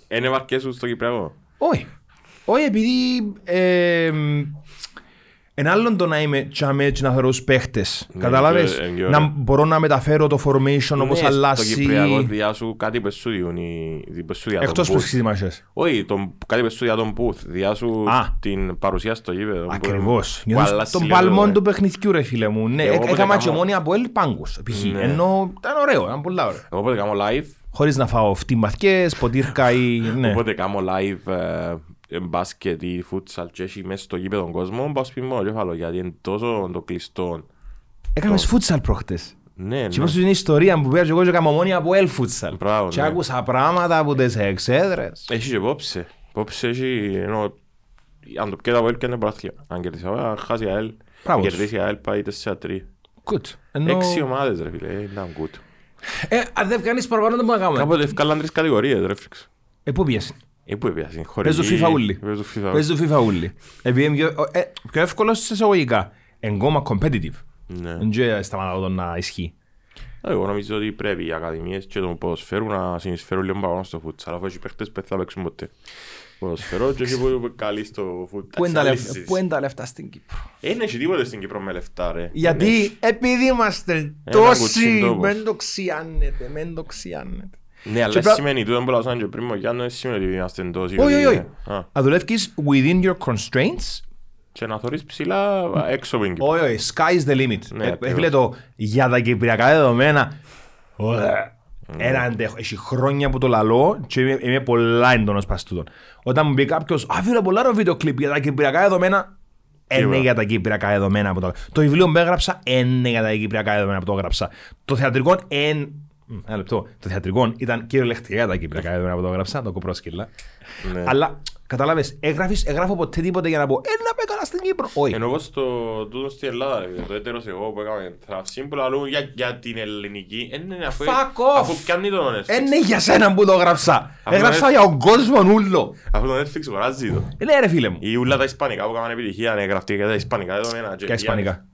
Είναι βαρκές σου στο Κυπριακό. Όχι. Όχι, επειδή ε, Εν άλλον το να είμαι τσάμε και να θεωρώ τους παίχτες. Ναι, Κατάλαβες. και- και Να ωραία. μπορώ να μεταφέρω το formation όπως Ναι, αλλάζει. Στο Κυπριακό διά σου κάτι πες σου διούν οι- πες σου για τον Εκτός που booth. σχημασίες. Όχι, τον- κάτι πες σου για τον booth. Διά σου Α. την παρουσία στο γήπεδο. που- Ακριβώς. που Νιώθεις αλλάζει τον λίγο, παλμόν ε. του παιχνιδιού ρε φίλε μου. Ναι, Εγώ όποτε έκαμα και κάνω- μόνοι από ελ πάγκους. π.χ. Ναι. Ενώ ήταν ωραίο, ήταν πολλά ωραίο. Εγώ όποτε κάνω live, Χωρίς να φάω φτυμαθιές, ποτήρκα ή... Ναι. όποτε κάνω live ε, ε, μπάσκετ ή futsal και έχει μέσα στο γήπεδο τον κόσμο, πάω σπίτι μόνο κεφάλο γιατί είναι τόσο το κλειστό. Έκαμες φούτσαλ προχτές. Ναι, Και ναι. είπα στην ιστορία που πήγα και εγώ και έκανα μόνοι από ελ φούτσαλ. Μπράβο, Και ναι. άκουσα πράγματα από τις εξέδρες. Έχει και υπόψε. Υπόψε έχει, ενώ, αν το πιέτα από ελ και είναι πράθλια. Αν κερδίσει ο αν χάσει η ΑΕΛ, αν Μπράβο σου. κερδίσει η ΑΕΛ πάει 4-3. Good. Ενώ... Έξι ομάδες ρε φίλε, ε, ήταν good. Ε, αν δεν κάνεις παραπάνω δεν μπορούμε να κάνουμε. Κάποτε ευκάλαν τρεις κατηγορίες ρε φρίξ. Ε, πού πιέσαι. Ε, πού έπιασαν, χωρικοί. Παίζω FIFA ούλοι. Παίζω FIFA. Παίζει το FIFA ούλοι. Επειδή είναι πιο, ε, πιο εύκολος σε εισαγωγικά. Εγκόμα competitive. Ναι. Δεν και σταματάω το να ισχύει. Εγώ νομίζω ότι πρέπει οι ακαδημίες και το ποδοσφαίρου να συνεισφέρουν λίγο παραπάνω στο φούτσαλ. Αφού έχει παίχτες που δεν θα παίξουν ποτέ. Ποδοσφαιρό και έχει που είναι καλοί στο φούτσαλ. Πού είναι τα λεφ- Πού είναι τα λεφτά στην Κύπρο; Δεν έχει τίποτε στην Κύπρο με λεφτά ρε. Δεν έχει. Γιατί επειδή είμαστε Ένα τόσοι, κουτσιντόπος. μεν το ξιάνετε, μεν το ξιάνετε. Ναι, αλλά Και δεν πρά- σημαίνει τούτο που λάζαν και πριν μου Γιάννο, δεν σημαίνει ότι είμαστε τόσοι. Όχι, όχι, ότι- όχι. Α, Να δουλεύεις within your constraints. Και να θωρείς ψηλά έξω από την Κύπρο. Όχι, όχι, sky is the limit. Ναι, Ε, ακριβώς. Έφυλε το για τα κυπριακά δεδομένα. Ωραία. Ναι. Ένα αντέχω. Έχει χρόνια που το λαλώ και είμαι, είμαι πολλά έντονος πας τούτον. Όταν μου πει κάποιος, α, φίλε, πολλά ωραίο βίντεο κλιπ για τα κυπριακά δεδομένα. Είναι Τίποτα. για τα κυπριακά δεδομένα που το Το βιβλίο που έγραψα είναι για τα κυπριακά δεδομένα που το έγραψα. Το θεατρικό εν... Μ, Ένα λεπτό. Το θεατρικό ήταν κυριολεκτικά για τα κυπριακά δεδομένα που το έγραψα, το κοπρόσκυλα. Ναι. Αλλά κατάλαβες, έγραφες, έγραφω ποτέ τίποτε για να πω, ένα με καλά στην Κύπρο. Όχι. Ενώ όπως το τούτο στην Ελλάδα, ρε, το έτερος εγώ που έκαμε θραυσί που λαλούν για, για την ελληνική, ε, ναι, αφού, Fuck off. αφού πιάνει τον Netflix. Είναι για σένα που το έγραψα. Αυτό Έγραψα είναι- για τον κόσμο ούλο. Αφού το Netflix αγοράζει το. Ε, Ναι ρε φίλε μου. Ή ούλα τα ισπανικά που έκαναν επιτυχία, ναι, γραφτεί για τα ισπανικά δεδομένα. Και ισπανικά;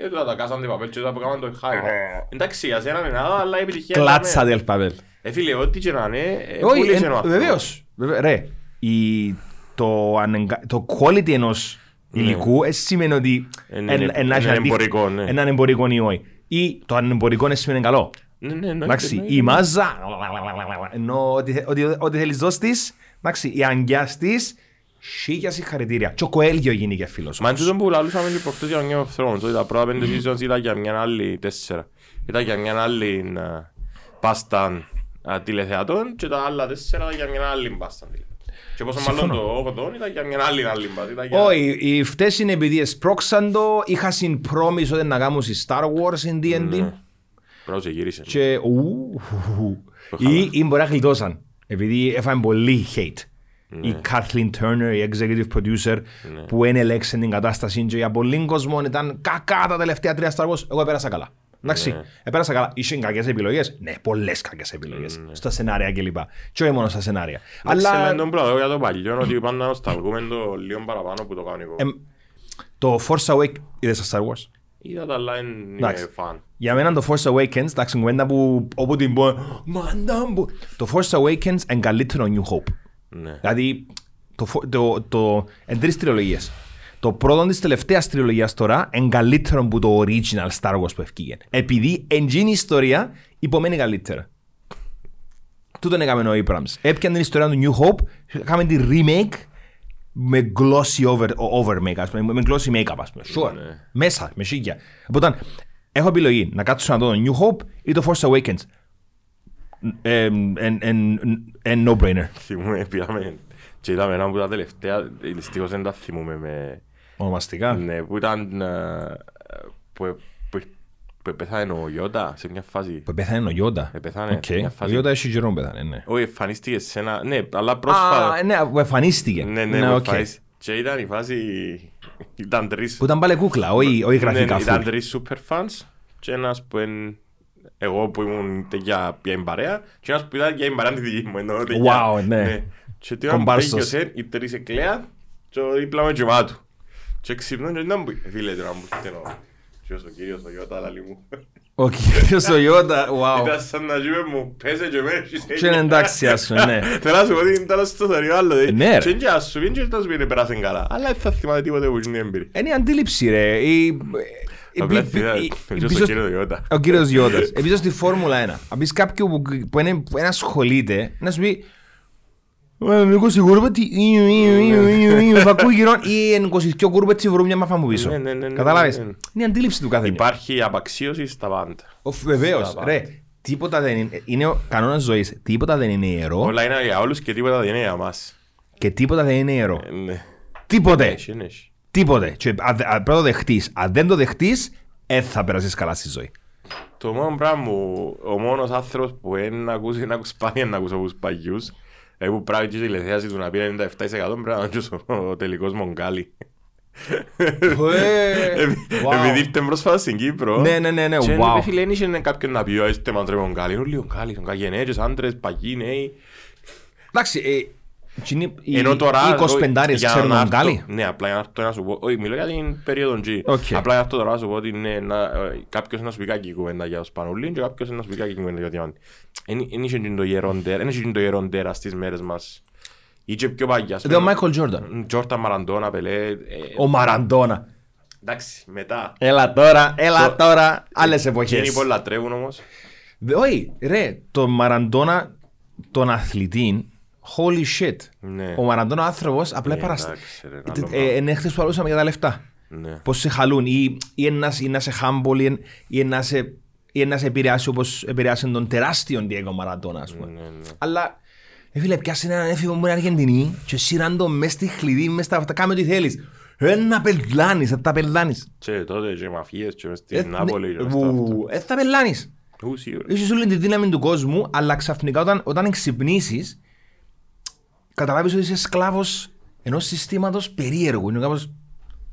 Ε, τώρα τα κάσαν την παπέλ και τα που έκαναν το hype. Εντάξει, για σένα είναι νada, αλλά η επιτυχία είναι Κλάτσα ναι. del papel. Ε, φίλε, ό,τι και να είναι, ε, Όχι, πούλησε εν- ο άνθρωπος. βεβαίως. Βεβαίως. Ρε, η- το ανεγκα- το quality ενός υλικού ε, σημαίνει ότι Ναι. Είναι- εν- είναι- εν- να έχει είναι αντίθετο- εμπορικό, ναι. Έναν εμπορικό ή όχι. Ή το ανεμπορικό είναι σημαίνει καλό. Ναι, ναι, ναι, Εντάξει, ναι, ναι. η μάζα, ενώ ό,τι θε- ό,τι- ό,τι θέλεις δώσεις της, εντάξει, η αγκιά της, σίγια συγχαρητήρια. Και ο Κοέλγιο γίνηκε φίλος. Μα είναι τούτο που λαλούσαμε και προχτές για Game of Thrones, ότι τα πρώτα πέντε seasons ήταν για μια άλλη τέσσερα. Ήταν για μια άλλη ε, πάστα ε, τηλεθεατών και τα άλλα τέσσερα ήταν για μια άλλη πάστα. Και πόσο μάλλον το 8 ήταν για μια άλλη άλλη πάστα. ήταν για- Όχι, οι φταίες είναι επειδή εσπρώξαν το, είχα συμπρόμισο ότι να κάνουν στη Star Wars στην D&D Ναι. Πρώτος σε γύρισε. και ου, ή, ή μπορεί να γλιτώσαν επειδή έφαγαν πολύ hate. Η Kathleen Turner, η executive producer, που ένελεξε την κατάσταση και για πολλοί κόσμο ήταν κακά τα τελευταία τρία Star Wars, εγώ πέρασα καλά. Εντάξει, επέρασα καλά. Είχε κακές επιλογές. Ναι, πολλές κακές επιλογές. Στα σενάρια κλπ. Και όχι μόνο στα σενάρια. Αλλά... Αλλά τον πλατό για το παλιό, ότι πάντα νοσταλγούμε το λίγο παραπάνω που το κάνω εγώ. εμ, το Force Awakens είδες στα Star Wars; Είδα τα αλλά είναι Εντάξει. φαν. Για μένα το Force Awakens, εντάξει, κουβέντα που όπου την πω, μαντά μου. Το Force Awakens είναι καλύτερο New Hope. Ναι. Δηλαδή, το, φο- το, το, εν τρεις τριλογίες. Το πρώτο της τελευταίας τριλογίας τώρα είναι καλύτερο που το original Star Wars που ευκήγε. Επειδή εντζήνει η ιστορία υπομένει καλύτερα. Τούτον έκαμε ο Abrams. Έπιανε την ιστορία του New Hope, έκαμε τη remake με glossy over, over make, ας πούμε, με glossy make-up, ας πούμε. Sure. Ναι. Μέσα, με σίγια. Οπότε, έχω επιλογή να κάτσω να δω το New Hope ή το Force Awakens. Ε, εν- εν- εν no-brainer. Θυμούμε, πήγαμε και είδαμε ένα που τα τελευταία, δυστυχώς δεν τα θυμούμε με... Ονομαστικά. Ναι, που ήταν... ε, που, που, που πέθανε ο Γιόντα σε μια φάση. Που πέθανε ο Γιόντα. Ε, πέθανε, Οκ. μια Ο φάση. Γιόντα έχει καιρό που πέθανε, ναι. Όχι, εμφανίστηκε σε ένα... Ναι, αλλά πρόσφατα... Α, ναι, που εμφανίστηκε. Ναι, ναι, που οκ. εμφανίστηκε. Και ήταν η φάση... Ήταν τρεις... Που ήταν πάλι κούκλα, όχι όχι γραφικά Ναι, ήταν full. τρεις super fans και ένας που εν... Εγώ που ήμουν για για την παρέα και ένας που ήταν για την παρέα τη δική μου. εννοώ, για- Wow, ναι. Και τι ώρα που Κομπάρσος. τέλειωσε, οι τρεις εκλέα και ο δίπλα με γεμάτο. Και ξυπνώ και ήταν που... Φίλε, τώρα μου φταίνω. Και ως ο κύριος ο Ιώτα, αλλά μου. Ο κύριος ο Γιόντα, wow. Ήταν σαν να ζούμε μου, πέσε και με έχεις Και είναι εντάξει, ας πούμε, ναι. Θέλω να σου πω ότι ήταν στο θερίο άλλο. δε. Ναι, ρε. Και είναι και ας σου πει και θα σου πει ότι πέρασε καλά. Αλλά δεν θα θυμάται τίποτε που είναι έμπειρη. Είναι η αντίληψη, ρε. Η- η- Απλά η- θυμάται, η- ο η- κύριος πίσω- ο κύριος Ιώτα. Ο κύριος Γιώντας. Επίσης στη Φόρμουλα 1. Αν πεις κάποιον που, που, είναι, που είναι ασχολείται, να σου πει «Ε, με 20 κούρπετσι, ίου, ίου, ίου, ίου, ίου», θα ακούει γύρω ή εν 22 κούρπετσι βρουν μια μαφά μου πίσω. Ναι, ναι, ναι, ναι, Κατάλαβες. ναι, ναι. Είναι η αντίληψη του κάθε μια. Υπάρχει απαξίωση στα πάντα. Ο- Βεβαίως, Στα ρε. πάντα. Τίποτα δεν είναι, είναι ο κανόνας ζωής. Τίποτα δεν είναι ιερό Όλα είναι για όλους και τίποτα δεν είναι για μας. και τίποτα δεν είναι ιερό. Ε, ναι. Τίποτε. Έχει, ναι, έχει. Τίποτε. Και αν δεν- αν πρέπει να το δεχτείς. Αν δεν το δεχτείς, δεν θα περάσεις καλά στη ζωή. Το μόνο πράγμα μου, ο μόνος άνθρωπος που δεν ακούσει, να ακούσει σπάνια να ακούσει από τους παγιούς, ε, που πράγει και η τηλεθέαση του να πει 97% πρέπει να είναι και ο τελικός Μογκάλι. Ε, Επει- wow. Επειδή ήρθε πρόσφατα στην Κύπρο. Ναι, ναι, ναι, ναι, Και wow. είπε, φίλε, δεν είχε κάποιον να πει, «Ω, είστε μαντρέ Μογκάλι. Είναι όλοι Μογκάλι, Μογκάλι, γενέτσες, άντρες, παγιοί, νέοι. Εντάξει, ε, εκείνοι- οι Ενώ τώρα... οι 25 για ξέρουν να τον έρθω- Γκάλι. Ναι, απλά για να έρθω να σου πω. Όχι, μιλώ για την περίοδο G. Οκ. Απλά για αυτό τώρα να σου πω ότι ναι, να, ε, κάποιος να σου πει κακή κουβέντα για ο Σπανουλίν και κάποιος να σου πει κακή κουβέντα για ο Διαμάντη. Εν εν είχε το γεροντέρα, εν είχε το γεροντέρα στις μέρες μας. Ή και πιο παγιά. ας Δεν ο πούμε. Μάικλ Τζόρνταν. Τζόρταν Μαραντώνα, Πελέ. ε, Ο Μαραντόνα. Εντάξει, μετά. Έλα τώρα, έλα Το- τώρα. Άλλες Και εποχές. είναι πολλά τρέβουν όμως. Δε- Όχι, ρε, το Μαραντόνα, τον αθλητή, holy shit. Ναι. Ο Μαραντόνα άνθρωπος απλά Ε, παραστα... εντάξει, ρε, Ε, άλλο ε, πράγμα. Είναι χθες που αλούσαμε για τα λεφτά. Ναι. Πώς σε χαλούν ή, ή να, ή να σε humble ή, εν- ή να σε, ή να σε επηρεάσει όπως επηρεάσει τον τεράστιο Diego Μαραντόνα, ας πούμε. Ναι, ναι. Αλλά, ε, φίλε, πιάσε έναν έφηβο μου είναι Αργεντινή και σύραν το μες στη χλειδί, μες στα αυτά, κάμε ό,τι θέλεις. Ε, να πελάνεις, θα τα πελάνεις. Και τότε και μαφίες και μες Ε, στην Νάπολη και ναι, μες στα αυτά. ου, Ε, θα πελάνεις. Ου, σίγουρα. Έχεις όλη τη δύναμη του κόσμου, αλλά ξαφνικά όταν, όταν ξυπνήσεις, καταλάβεις ότι είσαι σκλάβος ενός συστήματος περίεργου. Είναι κάπως,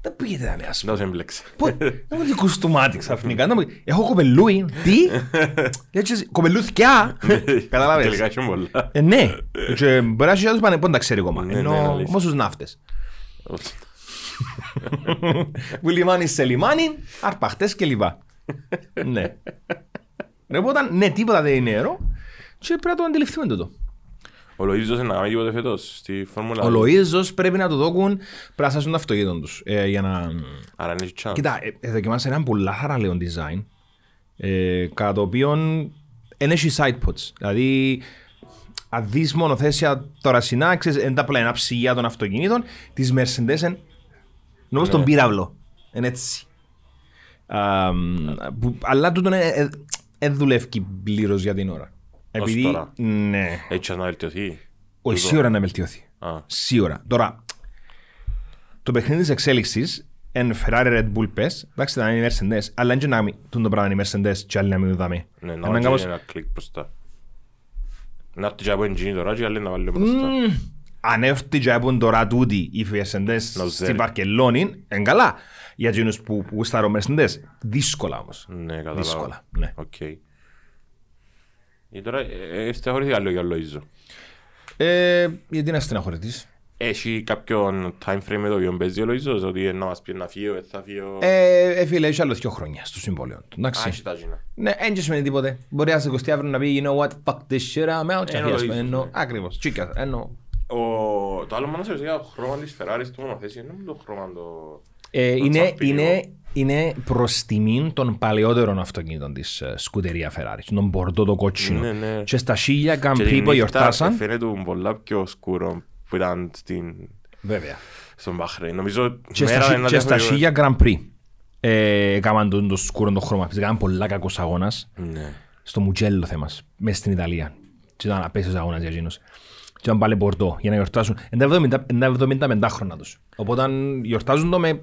δεν πήγαινε να με ας πούμε. Να σε εμπλέξε. Πω, Έχω δικό του μάτι ξαφνικά. Να μου πει, Έχω κοπελούι. Τι; Έτσι, κοπελούθκια. Καταλάβες. Τελικά έχει πολλά. Ε, ναι. Και μπορεί να έχει άλλους πάνε, πότε τα ξέρει ακόμα. Ναι, ναι, Ενώ αλήθεια. όμως τους ναύτες. Που λιμάνι σε λιμάνι, αρπαχτές και λοιπά. Ναι. Ναι, οπότε, ναι, τίποτα δεν είναι νερό και πρέπει να το αντιληφθούμε τούτο. Ο Λοΐζος να κάνει τίποτε φέτος στη Φόρμουλα. Ο Λοΐζος πρέπει να το δώκουν, πρέπει να σάσουν το αυτοκίνητο τους. ε, για να... Άρα είναι chance. Κοίτα, ε, ε, δοκιμάσε έναν πολλά θαραλέον design, ε, κατά το οποίο δεν έχει side pods. Δηλαδή, αν δεις μονοθέσια τώρα συνά, ξέρεις, είναι τα πλένα ψυγεία των αυτοκινήτων, τις Mercedes είναι νομίζω στον πύραυλο. Είναι έτσι. Α, μ, που- αλλά τούτο δεν δουλεύει πλήρως για την ώρα. Επειδή, τώρα. ναι, Έτσι να βελτιωθεί. όχι σίγουρα να βελτιωθεί. Α, Σίγουρα. Τώρα, το παιχνίδι της εξέλιξης εν Ferrari Red Bull πες, εντάξει θα είναι οι Mercedes, αλλά δεν είναι να μην τούν το πράγμα είναι οι Mercedes και άλλοι να μην δάμε. ναι, να Είναι βάλει κάπως- ένα κλικ μπροστά. Να έρθει και από engine τώρα και άλλοι να βάλει μπροστά. Αν έρθει και από τώρα τούτοι οι Mercedes Να στη ξέρει. Βαρκελόνη, είναι καλά. Για εκείνους που, που γουστάρουν Mercedes, δύσκολα όμως. Ναι, κατάλαβα. Δύσκολα, ναι. Οκ. Ε, τώρα, ε, ε, στεναχωρήθηκα λίγο για ο Λοΐζο. Ε, γιατί να στεναχωρηθείς. Έχει κάποιον time frame με το οποίο παίζει ο Λοΐζος, ότι να μας πει να φύγω, δεν θα φύγω. Ε, ε, φίλε, έχει άλλο δύο χρόνια στο συμβόλαιο του. Α, Εντάξει. έχει τα γίνα. Ναι, δεν σημαίνει τίποτε. Μπορεί να σε 20 αύριο να πει, you know what, fuck this shit, I'm out. Ε, Ας πούμε, εννοείς, εννοώ- ναι. Ακριβώς, τσίκα, εννοώ. Ο- Το άλλο μόνο σε ρωτήκα, το χρώμα της Ferrari του μονοθέση, είναι το χρώμα το... Ε, είναι, τσαπίνι, είναι, είναι προς τιμήν των παλαιότερων αυτοκίνητων της σκουτερία Ferrari. Τον μπορτό το κότσινο. Ναι, ναι. Και στα χίλια Και τη Grand Prix που νύχτα γιορτάσαν. Φαίνεται πολλά πιο σκούρο που ήταν στην, Βέβαια. στον Μπαχρέιν. Νομίζω Και μέρα στα, ένα και στα διαφορετικό- χίλια Grand Prix. Ε, έκαναν τον το σκούρο το χρώμα. Έκαναν πολλά κακός αγώνας. Ναι. στο Μουτζέλο θέμας, μέσα στην Ιταλία. Και ήταν απέσιος αγώνας για εκείνους. Και ήταν πάλι πορτό για να γιορτάσουν. Είναι τα 70 είναι τα 75 χρόνια τους. Οπότε γιορτάζουν το με,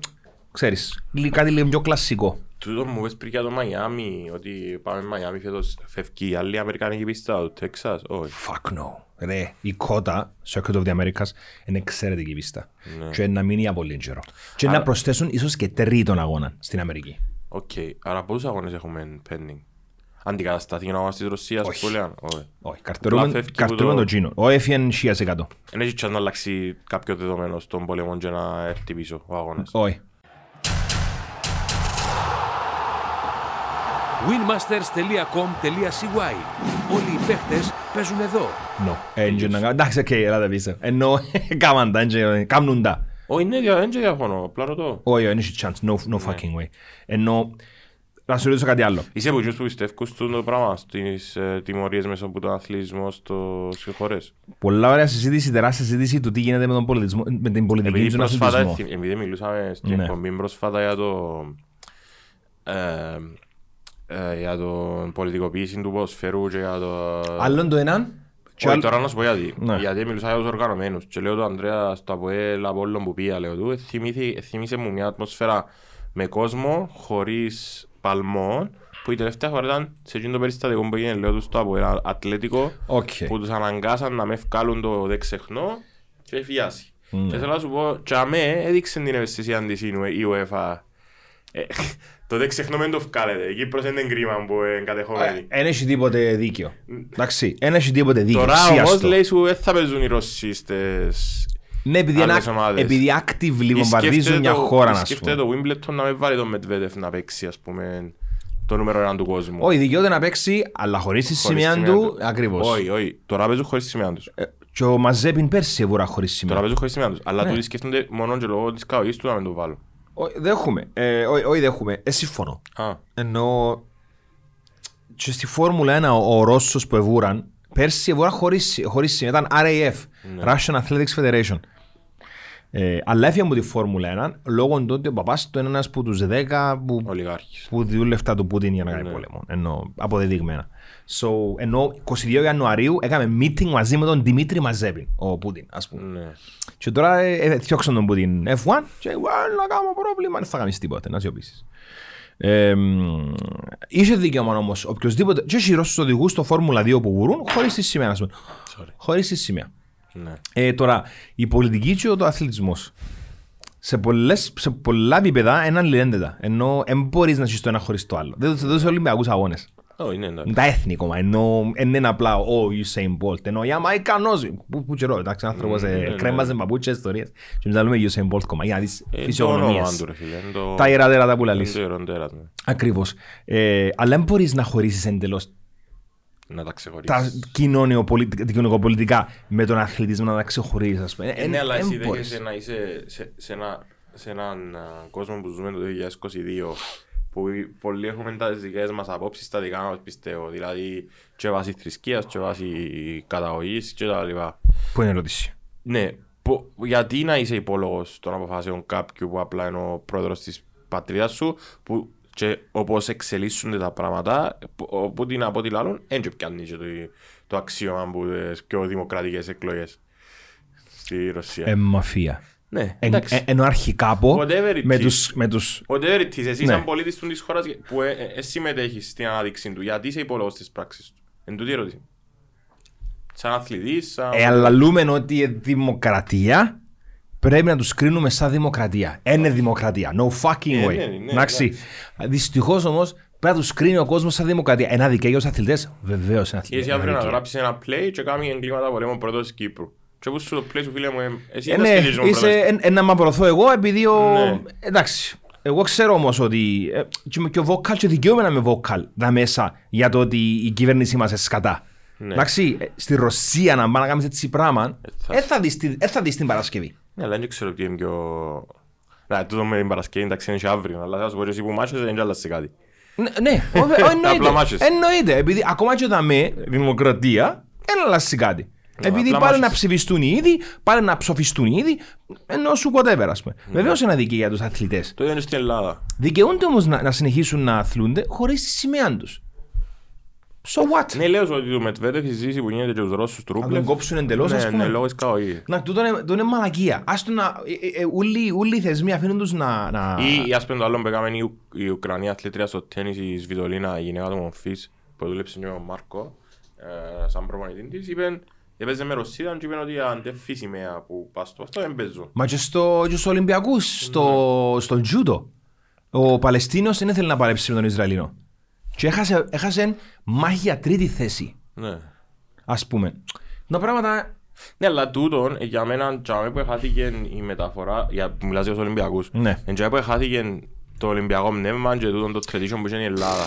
ξέρεις, λι- κάτι λίγο πιο κλασικό. Τούτο μου πες πριν για το Μαϊάμι, ότι πάμε Μαϊάμι φέτος φεύγει η άλλη Αμερικανική πίστα, το Τέξας, όχι. Fuck no. Ρε, η COTA, Circuit of the Americas, είναι εξαιρετική πίστα. Και να μείνει για πολύ καιρό. Και να προσθέσουν ίσως και τρίτον αγώνα στην Αμερική. Οκ, άρα πόσους αγώνες έχουμε pending; Αντικαταστάθηκε ο αγώνας της Ρωσίας Όχι. που λένε, όχι. Όχι, Απλά καρτερούμε φεύγει που καρτερούμε το- το Gino. Ο έφυγε 1000%. Εν έχει chance να αλλάξει κάποιος δεδομένο στον πόλεμο και να έρθει πίσω ο αγώνας. Όχι. winmasters.com.cy Όλοι οι παίχτες παίζουν εδώ. No. Έντια να κάνω. Εντάξει, οκ, ελάτε πίσω. Ενώ κάμαν τα, έντια- κάμνουν τα. Όχι, ναι, δια- δεν και διαφωνώ, απλά ρωτώ. Όχι, δεν έχει chance. No, no fucking way. Ενώ, να σου ρωτήσω κάτι άλλο. Είσαι από εκείνους που πιστεύουν στο το πράγμα, στις ε, τιμωρίες μέσα από τον αθλητισμό στο, στις χώρες; Πολλά ωραία συζήτηση, τεράστια συζήτηση του τι γίνεται με, τον πολιτισμό, με την πολιτική Επειδή στον πρόσφατα, αθλητισμό. επειδή μιλούσαμε στην Ναι. εκπομπή πρόσφατα για το ε, ε, για τον πολιτικοποίηση του ποδοσφαίρου και για το... Άλλον το έναν. και Όχι, άλλο- τώρα να σου πω γιατί. Ναι. Γιατί μιλούσα για τους οργανωμένους. Και λέω του Ανδρέα στο Αποέλ Απόλλων που πήγα, λέω του, «Ε, θυμήθη- θύμισε μου μια ατμόσφαιρα με κόσμο, χωρίς παλμό, που η τελευταία φορά ήταν σε εκείνο το περιστατικό που έγινε, λέω του στο Αποέλ Ατλέτικο, Οκ. που τους αναγκάσαν να με βγάλουν το δεν ξεχνώ και εφιάσει. Ναι. Και θέλω να σου πω, και αμέ έδειξε την ευαισθησία της η UEFA. Ε, Το δεν ξεχνώ μην το βγάλετε. Η Κύπρος είναι κρίμα που είναι κατεχόμενη. Δεν έχει τίποτε δίκαιο. Εντάξει, δεν έχει τίποτε δίκαιο. Τώρα Σίαστο. όμως λέει σου δεν θα παίζουν οι Ρώσοι στις Ναι, επειδή, είναι, άλλες ομάδες. επειδή actively Ή βομβαρδίζουν σκέφτεται μια το- χώρα, ή να σου Σκέφτεται πούμε. το Wimbledon να με βάλει τον Medvedev να παίξει, ας πούμε, το νούμερο ένα του κόσμου. Όχι, δικαιούται να παίξει, αλλά χωρίς τη Χωρίς σημαία σημαία του, ακριβώς. Όχι, όχι. Τώρα παίζουν χωρίς τη σημαία τους. Ε, Και ο Μαζέπιν πέρσι σίγουρα χωρίς Τώρα σημαία. παίζουν χωρίς τη σημαία τους. Αλλά Ναι. τούτοι σκέφτονται μόνο και λόγω της καογής του να μην το βάλουν. Όχι, δέχομαι. Ε, όχι, όχι, δέχομαι. Ε, συμφωνώ. Α, Ενώ και στη Φόρμουλα 1 ο, ο Ρώσος που εβούραν πέρσι εβούραν χωρίς, χωρίς σημαία. Ήταν RAF, Ναι. Russian Athletics Federation. Ε, αλλά έφυγε από τη Φόρμουλα 1 λόγω του ότι ο παπάς του είναι ένας από τους 10 που, ολιγάρχης. που δούλευτα του Πούτιν για να Ναι. κάνει πόλεμο. Ενώ αποδεδειγμένα. So, ενώ 22 Ιανουαρίου έκαμε meeting μαζί με τον Δημήτρη Μαζέπιν, ο Πούτιν, ας πούμε. Ναι. Και τώρα ε, ε, διώξαν τον Πούτιν F1 και well, να κάνω πρόβλημα, δεν θα κάνεις τίποτε, να σιωπήσεις. Ε, μ, είχε δικαίωμα όμως οποιοςδήποτε και οι Ρώσους οδηγούς στο Φόρμουλα 2 που βουρούν χωρίς τη σημαία, ας πούμε. Sorry. Χωρίς τη σημαία. Ναι. Ε, τώρα, η πολιτική και ο αθλητισμός σε, πολλές, σε πολλά επίπεδα είναι αλληλένδετα. Ενώ δεν μπορείς να έχεις το ένα χωρίς το άλλο. Δεν δεν είσαι Ολυμπιακούς αγώνες. Όχι, ναι, εντάξει. Είναι τα έθνη κόμμα. Ενώ δεν είναι απλά ο Usain Bolt. Ενώ η Αμαϊκανός. Που, που καιρό, εντάξει, άνθρωπος ναι, ε, ναι. κρέμαζε παπούτσες ιστορίες. Και μετά λέμε Usain Bolt κόμμα. Για να δεις Ε, το όνομα φυσιογνωμίες. του, ρε φίλε. είναι το- Τα ιερατέρατα που είναι λαλείς. το ιεροντέρας, ναι. Ακριβώς. Ε, αλλά δεν μπορείς να χωρίσεις εντελώς Να τα τα ξεχωρίσεις. κοινωνιοπολιτικά, κοινωνικοπολιτικά με τον αθλητισμό να τα ξεχωρίσεις. ας πούμε. Ε, ναι, αλλά Εν- εσύ εν μπορείς. δέχεσαι να είσαι σε, σε, ένα, σε έναν α, κόσμο που ζούμε το 2022 που πολλοί έχουμε τα δικές μας απόψεις, τα δικά μας πιστεύω. Δηλαδή και βάσει θρησκείας, και βάσει καταγωγής και τα λοιπά. Πού είναι η ερώτηση. Ναι, πο- γιατί να είσαι υπόλογος των αποφάσεων κάποιου που απλά είναι ο πρόεδρος της πατρίδας σου που και όπως εξελίσσονται τα πράγματα, που- όπου την από ό,τι λάλλον, δεν και πιάνει και το, το αξίωμα που τις πιο δημοκρατικές εκλογές στη Ρωσία. Ε, μαφία. ναι, Εν- εντάξει. ε, Ενώ αρχικά πω Whatever it με is. τους, με τους Whatever it is, εσύ Ναι. σαν πολίτης του της χώρας που ε, ε, ε, συμμετέχεις στην ανάδειξη του, γιατί είσαι υπόλογος της πράξης του; Εν τούτη η ερώτηση. Σαν αθλητής, σαν... Ε, αλλά λέμε ότι η δημοκρατία πρέπει να τους κρίνουμε σαν δημοκρατία. Είναι δημοκρατία. No fucking Ε, way. ναι, ναι, Εντάξει. Δυστυχώς όμως πρέπει να τους κρίνει ο κόσμος σαν δημοκρατία. Ένα δικαίωμα στους αθλητές. Βεβαίως είναι Και εσύ αθλητές. αύριο να γράψεις ένα play και κάνει εγκλήματα πολέμου πρώτος της Κύπρου. Και όπως σου το play σου φίλε μου, ε, εσύ Ε, είναι ναι, σκεφτείς μου είσαι, πρώτος. ε, ε, να μαυρωθώ εγώ επειδή ο... Ναι. Εντάξει. Εγώ ξέρω όμως ότι ε, και, με- και ο vocal και δικαιούμαι να είμαι vocal δα μέσα για το ότι η κυβέρνησή μας είναι σκατά. Ναι. Εντάξει, ε, στη Ρωσία να πάει να κάνεις έτσι πράγμα, θα- δεν θα δεις τη- δεν θα δεις την Παρασκευή. Ναι, αλλά δεν ξέρω τι είναι πιο... Να, τούτο με την Παρασκευή εντάξει είναι και αύριο, αλλά θα σου πω και εσύ που μάχεσαι δεν είναι άλλασε κάτι. Ναι, Ναι, ω, ε, Απλά εννοείται. μάχες. Εννοείται. Επειδή ακόμα και όταν με δημοκρατία, δεν αλλάζει κάτι. Επειδή απλά πάλι μάχες. να ψηφιστούν οι ίδιοι, πάλι να ψοφιστούν οι ίδιοι, ενώ σου whatever, ας πούμε. Ναι. Βεβαίως είναι αδικία για τους αθλητές. Το ίδιο είναι στην Ελλάδα. Δικαιούνται όμως να, να συνεχίσουν να αθλούνται χωρίς τη σημαία τους. So what? Ναι, λέω ότι το Μετβέντεφ η ζήση που γίνεται και τους Ρώσους Να τρούπλες. τον κόψουν εντελώς, ας Ναι, πούμε. ναι, λόγω της καοή. Να, τούτο είναι, τούτο είναι μαλακία. Ας το να, ε, ε, ε, όλοι, όλοι οι θεσμοί αφήνουν τους να... να... Ή ή ας πούμε το άλλο που έκαμε η, Ου- η Ουκρανία αθλήτρια στο τέννις η Σβιτολίνα, η γυναίκα του Μομφής που δούλεψε και με τον Μάρκο ε, σαν προπονητή της, είπε έπαιζε με Ρωσίδα και είπε ότι αν δεν φύσει σημαία που πας στο αυτό δεν παίζω. Μα και, στο, και στους Ολυμπιακούς, στο, στο τζούτο. Ο Παλαιστίνος δεν ήθελε να παλέψει με τον Ισραηλινό. Και έχασε, έχασε μάχη για τρίτη θέση, Ναι. ας πούμε. Τα πράγματα... Ναι, αλλά τούτον ε, για μένα τζάμε που χάθηκε η μεταφορά, για, που μιλάς για τους Ολυμπιακούς, Ναι. εν τζάμε που χάθηκε το Ολυμπιακό πνεύμα και τούτον το tradition που είναι η Ελλάδα.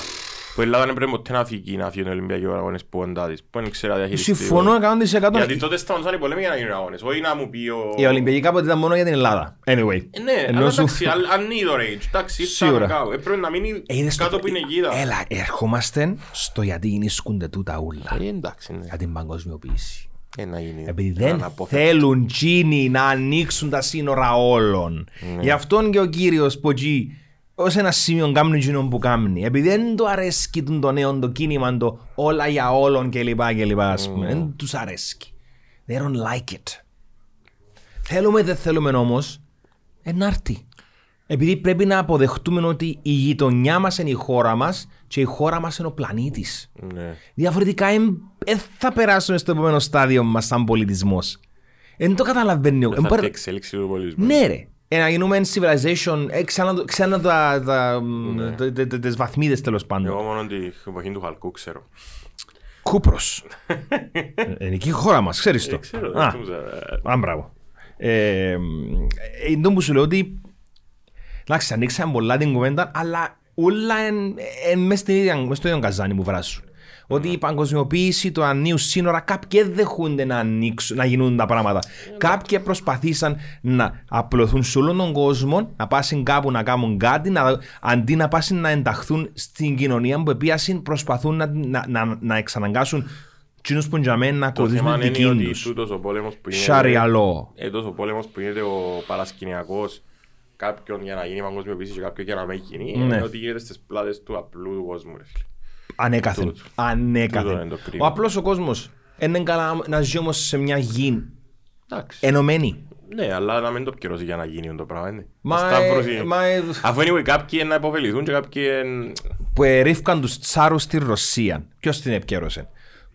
Που η Ελλάδα δεν πρέπει ποτέ να φύγει να φύγουν οι Ολυμπιακοί αγώνες που οντά της, που δεν ξέρει να διαχειριστεί. Συμφωνώ 100%. Γιατί τότε σταματούσαν οι πολέμοι για να γίνουν αγώνες, όχι να μου πει ο... Οι Ολυμπιακοί κάποτε ήταν μόνο για την Ελλάδα. Anyway. Ε, Ναι, Ενώ αλλά σου- εντάξει, αν- αν είναι το rage, εντάξει, ήρθα Σίγουρα. να κάω. Ε, πρέπει να μείνει Ε, είναι στο- κάτω που είναι γίδα. Έλα, ερχόμαστε στο γιατί γεννήσκονται τούτα ούλα. Ε, εντάξει, ναι. Για την παγκοσμιοποίηση. Ε, να γίνει. Επειδή ένα δεν απόφευκτο. θέλουν τσίνοι να ανοίξουν τα σύνορα όλων. Γι' αυτόν και ο κύριος Ποτζή ως ένα σημείο κάμνει εκείνον που κάμνει. Επειδή δεν του αρέσκει τον το νέο το κίνημα το όλα για όλων και λοιπά και λοιπά ας πούμε. Δεν τους αρέσκει. They don't like it. Θέλουμε δεν θέλουμε όμως ενάρτη. Επειδή πρέπει να αποδεχτούμε ότι η γειτονιά μας είναι η χώρα μας και η χώρα μας είναι ο πλανήτης. Ναι. Διαφορετικά δεν θα περάσουμε στο επόμενο στάδιο μας σαν πολιτισμός. Δεν το καταλαβαίνει. ο- Θα εν έρθει η πάρε- εξέλιξη του πολιτισμού. Ναι, ρε. Ε, να γίνουμε civilization, ε, ξανά, το- ξανά τα, τα, Ναι. τε- τε- τε- τις βαθμίδες τέλος Εγώ πάντων. μόνο την εποχή του Χαλκού ξέρω. Κούπρος. Ε, Είναι εκεί η χώρα μας, ξέρεις το. Ε, ξέρω, Α, δεν ξέρω, ε, Α, μπράβο. Ε, ε, Είναι το που σου λέω ότι εντάξει, ανοίξαμε πολλά την κουβέντα, αλλά όλα είναι μες στην ίδια- μες στο ίδιο καζάνι που βράσουν. Ότι η παγκοσμιοποίηση, το ανοίγουν σύνορα, κάποιοι δεν δεχούνται να, ανοίξουν, να γίνουν τα πράγματα. Κάποιοι προσπαθήσαν να απλωθούν σε όλον τον κόσμο, να πάσουν κάπου να κάνουν κάτι, να, αντί να πάσουν να ενταχθούν στην κοινωνία που επίασαν, προσπαθούν να, να, να, να εξαναγκάσουν κοινούς που για μένα να Το θέμα ακολουθούν είναι δική ότι τους. τούτος ο πόλεμος που γίνεται... Sharia law. Ε, τούτος ο πόλεμος που γίνεται ο παρασκηνιακός κάποιον για να γίνει παγκοσμιοποίηση και κάποιον για να μην γίνει, Ναι. είναι ότι γίνεται στις πλάτες του απλού του κόσμου. ρε φίλε. Ανέκαθεν. Τούτο. Τούτο Ανέκαθεν. είναι το κρίμα. Ο απλός ο κόσμος είναι καλά να ζει όμως σε μια γη Εντάξει. ενωμένη. Ναι, αλλά να μην το πιερώσει για να γίνει το πράγμα, είναι. Μα, Σταύρωση. ε, μα ε, Αφού anyway, κάποιοι να υποφεληθούν και κάποιοι... εν- που ερίφκαν τους τσάρους στη Ρωσία. Ποιος την επικέρωσε;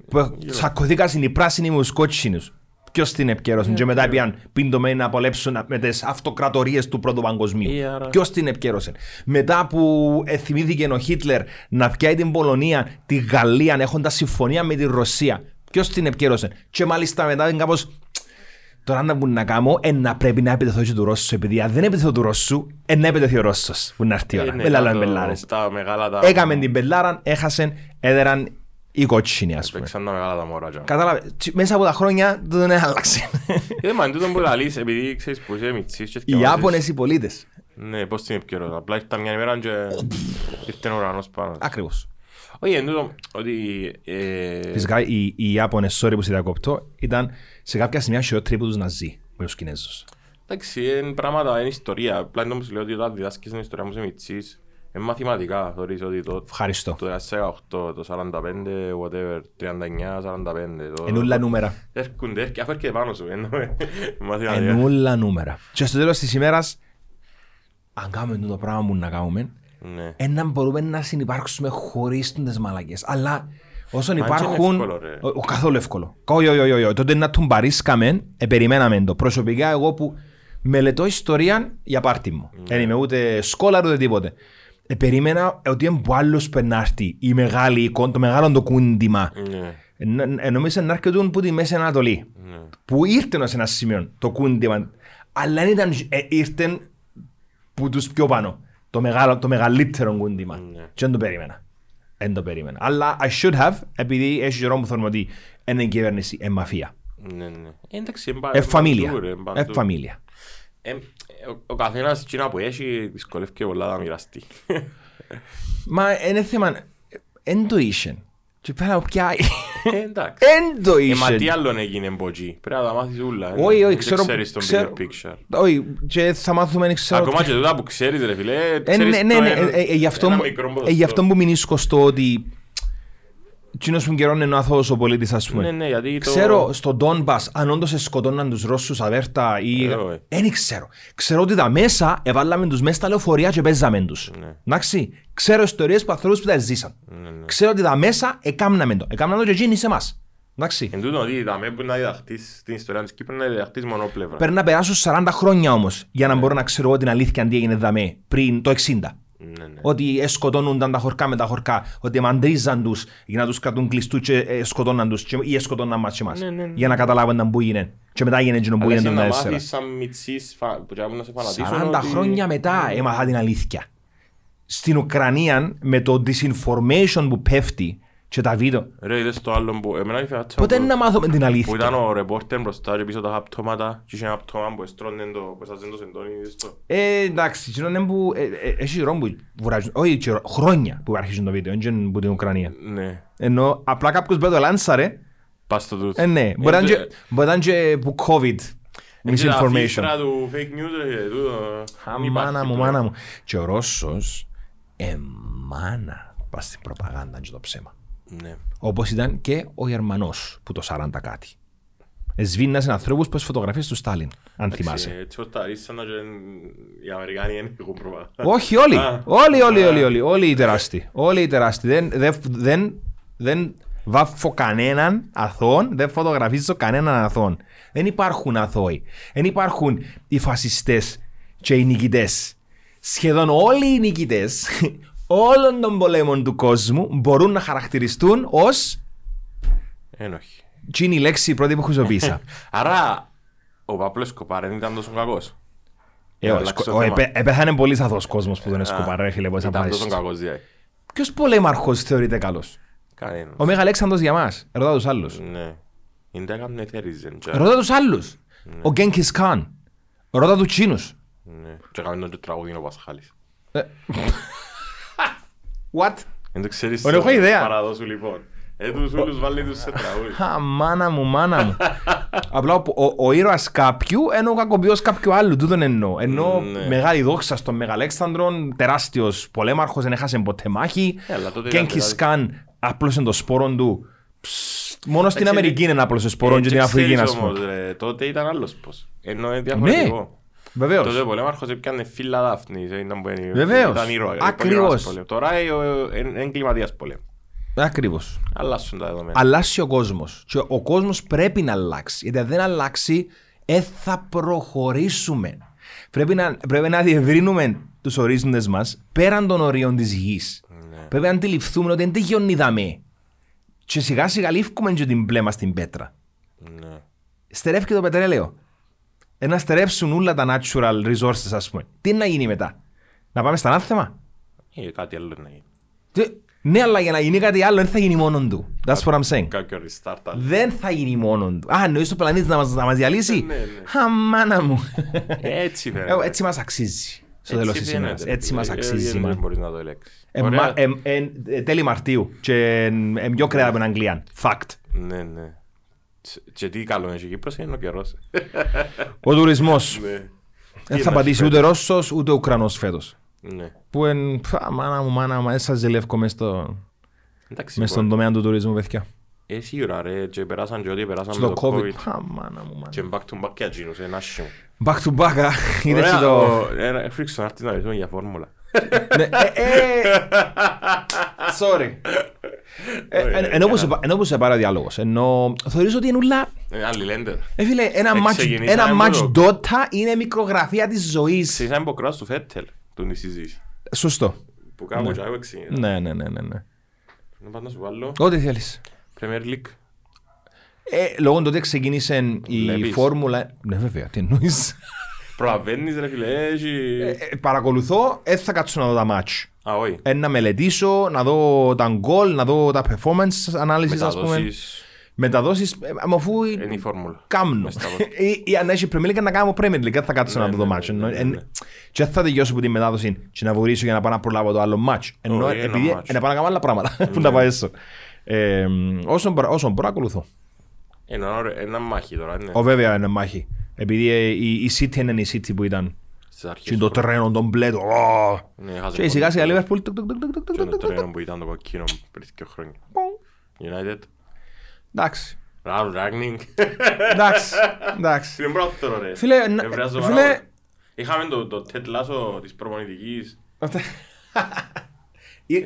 Που τσακωθήκαν οι πράσινοι με τους κότσινους. Ποιος την επικέρωσε; Και μετά πήγαν πίντομένοι να απολέψουν με τις αυτοκρατορίες του Πρώτου Παγκοσμίου. Ε, άρα- Ποιος την επικέρωσε; Μετά που ε, θυμήθηκε ο Χίτλερ να πιάει την Πολωνία, τη Γαλλία, έχοντας συμφωνία με τη Ρωσία. Ποιος την επικέρωσε; Και μάλιστα μετά είναι κάπως Τώρα να μπορούν να κάνω, ε, να πρέπει να επιτεθώ και του Ρώσου, επειδή αν δεν επιτεθώ του Ρώσου, ε, να επιτεθεί ο Ρώσος, που να έρθει η ώρα. Ε, ναι, Με λαλάνε το- μπελάρες. Τα μεγάλα τα... Έκαμε την πελάρα, έχασαν, έδεραν οι κότσινοι, ας πούμε. Παίξαν τα μεγάλα τα μωρά. τζα. Κατάλαβε, τσι- μέσα από τα χρόνια δεν άλλαξε. Ε, μα τούτο που λαλείς, επειδή ξέρεις που είσαι μητσής και Οι θκιαβάζεις- Ιάπωνες οι πολίτες. Ναι, πώς την επικαιρότητα. Απλά ήρθαν μια ημέρα και ήρθε ο ουρανός πάνω. Ακριβώς. Όχι, εν τούτο, ότι... ε, Φυσικά οι, οι Ιάπωνες, sorry που σε διακοπτώ, ήταν σε κάποια σημεία χειρότεροι από τους Ναζί, με τους Κινέζους. Εντάξει, είναι πράγματα, είναι ιστορία. Απλά είναι όμως λέω ότι όταν διδάσκεις την ιστορία μου σε μητσής, είναι μαθηματικά. Θεωρείς ότι το, Ευχαριστώ. το 18, το 45, whatever, 39, 45. Το, Εν ούλα νούμερα. Έρχονται, έρχονται, αφού έρχεται πάνω σου. εννοώ, Μαθηματικά. Εν ούλα νούμερα. Και στο τέλος της ημέρας, αν κάνουμε το πράγμα που να κάνουμε, Ναι. ε, να μπορούμε να συνεπάρξουμε χωρίς τις μαλακές. Αλλά όσον Μα είναι υπάρχουν... εύκολο, ρε. Ο- ο- καθόλου εύκολο. Όχι, όχι, όχι, όχι. Τότε να τον παρίσκαμε, ε, περιμέναμε το. Προσωπικά εγώ που μελετώ ιστορία για πάρτι μου. Ναι. Δεν είμαι ούτε σκόλαρ ούτε τίποτε. Ε, περίμενα ότι είναι που άλλος πρέπει να έρθει η μεγάλη εικόνα, το μεγάλο το κούντιμα. Ναι. Ε, ν- ε, Νομίζω να έρχεται που τη Μέση Ανατολή. Ναι. Που ήρθε σε ένας σημείο το κούντιμα. Αλλά δεν ήταν, ε, ήρθε που τους πιο πάνω. Το, μεγάλο, το μεγαλύτερο κούντιμα. Ναι. Και δεν το περίμενα. Δεν το περίμενα. Αλλά I should have, επειδή έχει καιρό που θέλουμε ότι είναι η κυβέρνηση, είναι μαφία. Ναι, ναι. Ε, Εντάξει, είναι πα- Ε, φαμίλια. παντού, ρε, Ε, παντού. φαμίλια. Ε, ο- Ο καθένας εκείνα που έχει δυσκολεύει και πολλά να μοιραστεί. Μα είναι θέμα, εν το είσαι. Και πέρα από ποια... Ε, Εντάξει. Εν το Ε, μα τι είσαι. άλλον έγινε από εκεί. Πρέπει να τα μάθεις ούλα. ε. Όχι, όχι, Δεν ξέρω- ξέρεις τον ξέρω- bigger picture. Όχι, και θα μάθουμε, δεν ξέρω... Ακόμα και τούτα που ξέρεις ρε φίλε, Ε, ξέρεις ναι, ναι, το ναι, ένα- ε, ε, γι' αυτό ένα μου- μικρό ε, ποσοστό. γι' αυτό που μηνύσκω στο ότι Εκείνος που καιρόν είναι ο αθώος ο πολίτης ας πούμε. Ναι, ναι, γιατί το- Ξέρω στο Ντόνμπας αν όντως σκοτώναν τους Ρώσους αβέρτα ή... Ε, όχι. Δεν ξέρω. Ξέρω ότι τα μέσα εβάλαμε τους μέσα στα λεωφορεία και παίζαμε τους. Ναι. Εντάξει. Ξέρω ιστορίες που ανθρώπους που τα ζήσαν. Ξέρω ότι τα μέσα εκάμναμε το. Εκάμναμε το και εκείνοι σε εμάς. Εντάξει. Εν τούτο ότι τα με που να διδαχτείς την ιστορία της Κύπρου να διδαχτείς μονοπλευρά. Πρέπει να περάσουν 40 χρόνια όμως για να μπορώ να ξέρω εγώ την αλήθεια τι έγινε δαμέ πριν το 60. Ναι, ναι. Ότι σκοτώνονταν τα χορκά με τα χορκά, ότι μαντρίζαν τους για να τους κρατούν κλειστούς και ε, σκοτώναν τους και- ή σκοτώναν μας και εμάς. Ναι, ναι, ναι. Για να καταλάβουν που έγινε. Και μετά έγινε εκείνο που Αλλά έγινε εσύ το να 2004. μάθεις σαν μητσής φα- που τζάμε να σε φανατίσουν 40 ότι- χρόνια μετά έμαθα την αλήθεια. Στην Ουκρανία με το disinformation που πέφτει και τα βίντεο. Ρε είδες το άλλο που εμένα είχε φάτσα Ποτέ που- να μάθουμε την Που αλήθεια. ήταν ο ρεπόρτερ μπροστά και πίσω τα χαπτώματα και είχε ένα πτώμα που εστρώνε το, που έσαζε το σεντόνι, είδες το. Ε, εντάξει, εκείνο είναι που ε, ε, έχει καιρό που βουράζουν, όχι καιρό, χρόνια που αρχίζουν το βίντεο, δεν είναι από την Ουκρανία. Ναι, Ενώ απλά κάποιος μπαίνει το λάνσαρε, πας στο τούτο. ε, ναι, μπορεί να είναι και- μπορεί να είναι και που COVID, Είναι τα misinformation. φίλτρα του fake news ρε, τούτο. Α, Μη μάνα υπάρχει μου, πλέον. μάνα μου. Και ο Ρώσος, εμάνα, πας στην προπαγάνδα και το ψέμα. Ναι. Όπως ήταν και ο Γερμανός που το 40 κάτι. Εσβήνασε ανθρώπους που φωτογραφίες του Στάλιν, αν θυμάσαι. Έτσι ως τα ρίξανα και οι Αμερικάνοι δεν έχουν προπαγάνδα. Όχι, όλοι. Α. Όλοι, όλοι, όλοι, όλοι. Όλοι οι τεράστιοι. Όλοι οι τεράστιοι. Δεν, δεν, δεν, δεν βάφω κανέναν αθώον, δεν φωτογραφίζω κανέναν αθώον. Δεν υπάρχουν αθώοι. Δεν υπάρχουν οι φασιστές και οι νικητές. Σχεδόν όλοι οι νικητές όλων των πολέμων του κόσμου μπορούν να χαρακτηριστούν ως Εν όχι. τι είναι η λέξη πρώτη που χρησιμοποίησα. Άρα, ο Παπλός Σκοπάρ δεν ήταν τόσο κακός. Ε, ο αλλάξω Σκο- το ο- θέμα. επέ- Επέθανε πολύ αθώος κόσμος που τον εσκοπαρέ, ρε φίλε, πώς θα Ήταν πάει. τόσο κακός δηλαδή. Ποιος πολέμαρχος θεωρείται καλός; Κανένας. Ο Μέγα Αλέξανδρος για μας. Ρώτα τους άλλους. Ναι. Είναι τα έκαμε θέριζεν. και- Ρώτα τους άλλους. Ο Γκένκις Καν. Ρώτα τους Τσίνους. Ναι. Και έκαμε τον και τραγούδι ο Πασχάλης. What? Δεν το ξέρεις Δεν έχω το ιδέα. παραδόσου λοιπόν. Ε, τους ούλους βάλει τους σε τραγούδι. Α, μάνα μου, μάνα μου. Απλά ο, ο, ο ήρωας κάποιου ενώ ο κακοποιός κάποιου άλλου. Τούτον εννοώ. Ενώ Ναι. μεγάλη δόξα στον Μεγαλέξανδρον, τεράστιος πολέμαρχος, δεν έχασε ποτέ μάχη. Ε, αλλά τότε ήταν Γκένκις τεράστιο. Καν άπλωσε το σπόρο του. Ψ, Μόνο στην Εντάξει, Αμερική είναι άπλωσε σπόρο Ε, και και την Αφρική, ξέρεις ας πούμε. όμως, ρε, Τότε ήταν άλλος πώς. Ενώ είναι διαφορετικό. Τότε Βεβαίως. ο πολέμαρχος έπιανε φύλλα δάφνης. ε, ήταν που είναι- Βεβαίως. Ήταν ήρωα. Ακριβώς. πολέμου. Τώρα ε, ο- ε, είναι εγκληματίας πολέμου. Ακριβώς. Αλλάσουν τα δεδομένα. αλλάσει ο κόσμος. Και ο κόσμος πρέπει να αλλάξει. Γιατί αν δεν αλλάξει, δεν θα προχωρήσουμε. Πρέπει να, πρέπει να διευρύνουμε τους ορίζοντες μας πέραν των ορίων της γης. Πρέπει να αντιληφθούμε ότι δεν τελειώνει δαμέ. Και σιγά σιγά λήφκουμε και την πλέμα στην πέτρα. Ναι. Στερεύει το πετρέλαιο. Ε, να στερεύσουν όλα τα natural resources, ας πούμε. Τι να γίνει μετά; Να πάμε στα ανάθεμα; Ε, κάτι άλλο να γίνει. Τι- Ναι, αλλά για να γίνει κάτι άλλο δεν θα γίνει μόνο του. That's what I'm saying. Κάποιο restart. άλλο. Δεν θα γίνει μόνο του. Α, εννοείς το πλανήτης να μας, να μας διαλύσει; Ναι, ναι. Α, μάνα μου. Έτσι Ε, φαίνεται. έτσι μας αξίζει. Στο τέλος της φαίνεται, ημέρας. ρε, Έτσι φίλε. μας Ε, αξίζει. δεν man. μπορείς να το ελέγξεις. Ε, Ωραία. μα- ε, ε, ε, Τέλη Μαρτίου. Και ε, πιο κρέα από την Αγγλία. Fact. Ναι, ναι. Τς- Και τι καλό έχει η Κύπρος είναι ο καιρός. Ο τουρισμός. Ναι. Δεν Τι θα να πατήσει σου ούτε Ρώσος ούτε Ουκρανός φέτος. Ναι. Που εν, πα, μάνα μου, μάνα μου, δεν σας ζηλεύω μες στο- Εντάξει, μες στον μπορεί. τομέα του τουρισμού, παιδιά. Ε, σίγουρα ρε. Και περάσαν και ό,τι περάσαν Στο με το COVID. COVID. Πα, μάνα μου, μάνα. Και back to back και αγίνους, ένα άσχημο. Back to back, α. Είδες Ωραία, το... ο- ε, Φρίξον, έρθεις να μιλήσουμε για φόρμουλα. Ναι, ε, ε, Sorry. Ε, Ωραία, εν- Ενώ που σε πα- ενώ που σε πάρει ο διάλογος. Ενώ θεωρείς ότι είναι ούλα... Ε, Άλλοι λένε. Ε, φίλε, ένα Ε, match, ξεκινήσαμε ένα με match το- Dota είναι μικρογραφία της ζωής. Σε σαν υποκράτος του Φέτελ, του νησίζεις. Σωστό. Που κάνω και εγώ εξήγηνα. Ναι, ναι, ναι, ναι. ναι. Να πάω να σου βάλω. Ό,τι θέλεις. Premier League. Ε, λόγω τότε ξεκίνησε η Βλέπεις. φόρμουλα... Ναι, βέβαια, τι εννοείς. Προλαβαίνεις ρε φίλε, έχει... Ε, παρακολουθώ, δεν θα κάτσω να δω τα match. Α, όχι. Ε, να μελετήσω, να δω τα γκολ, να δω τα performance analysis, ας πούμε. Μεταδόσεις. Μεταδόσεις, ε, μα αφού Είναι η φόρμουλα. κάμνω. Μες στα πόδια. Ή ή αν έχει Premier League να κάνω Premier League, δεν θα κάτσω Ναι, να το δω ναι, μάτσο. ναι, ναι, Εν- ναι. Και δεν θα τελειώσω από τη μετάδοση και να βουρήσω για να πάω να προλάβω το άλλο μάτσο. Ενώ Όχι, ένα επειδή μάτσο. να πάω να κάνω άλλα πράγματα που να πάω έσω. Ε, Όσον μπορώ όσον μπορώ, ακολουθώ. Ένα ωραίο- Ένα μάχη τώρα, ναι. Ο βέβαια είναι μάχη. Επειδή ε, η, η City είναι η City που ήταν. Στις αρχές Και το του- τρένο, τον μπλε, το. ω. Ναι, έχασε Και σιγά σιγά πολύ. Liverpool. τουκ, τουκ, τουκ, τουκ, τουκ, Και τουκ, το τουκ, τουκ. τρένο που ήταν το κοκκίνο πριν δύο χρόνια. United. Εντάξει. Ραου Ράγνινγκ. Εντάξει. Εντάξει. Είναι πρώτο ρε. Φίλε, να- Ευράζω φίλε- πάρα πολύ. Είχαμε το, το Ted Lasso της προπονητικής.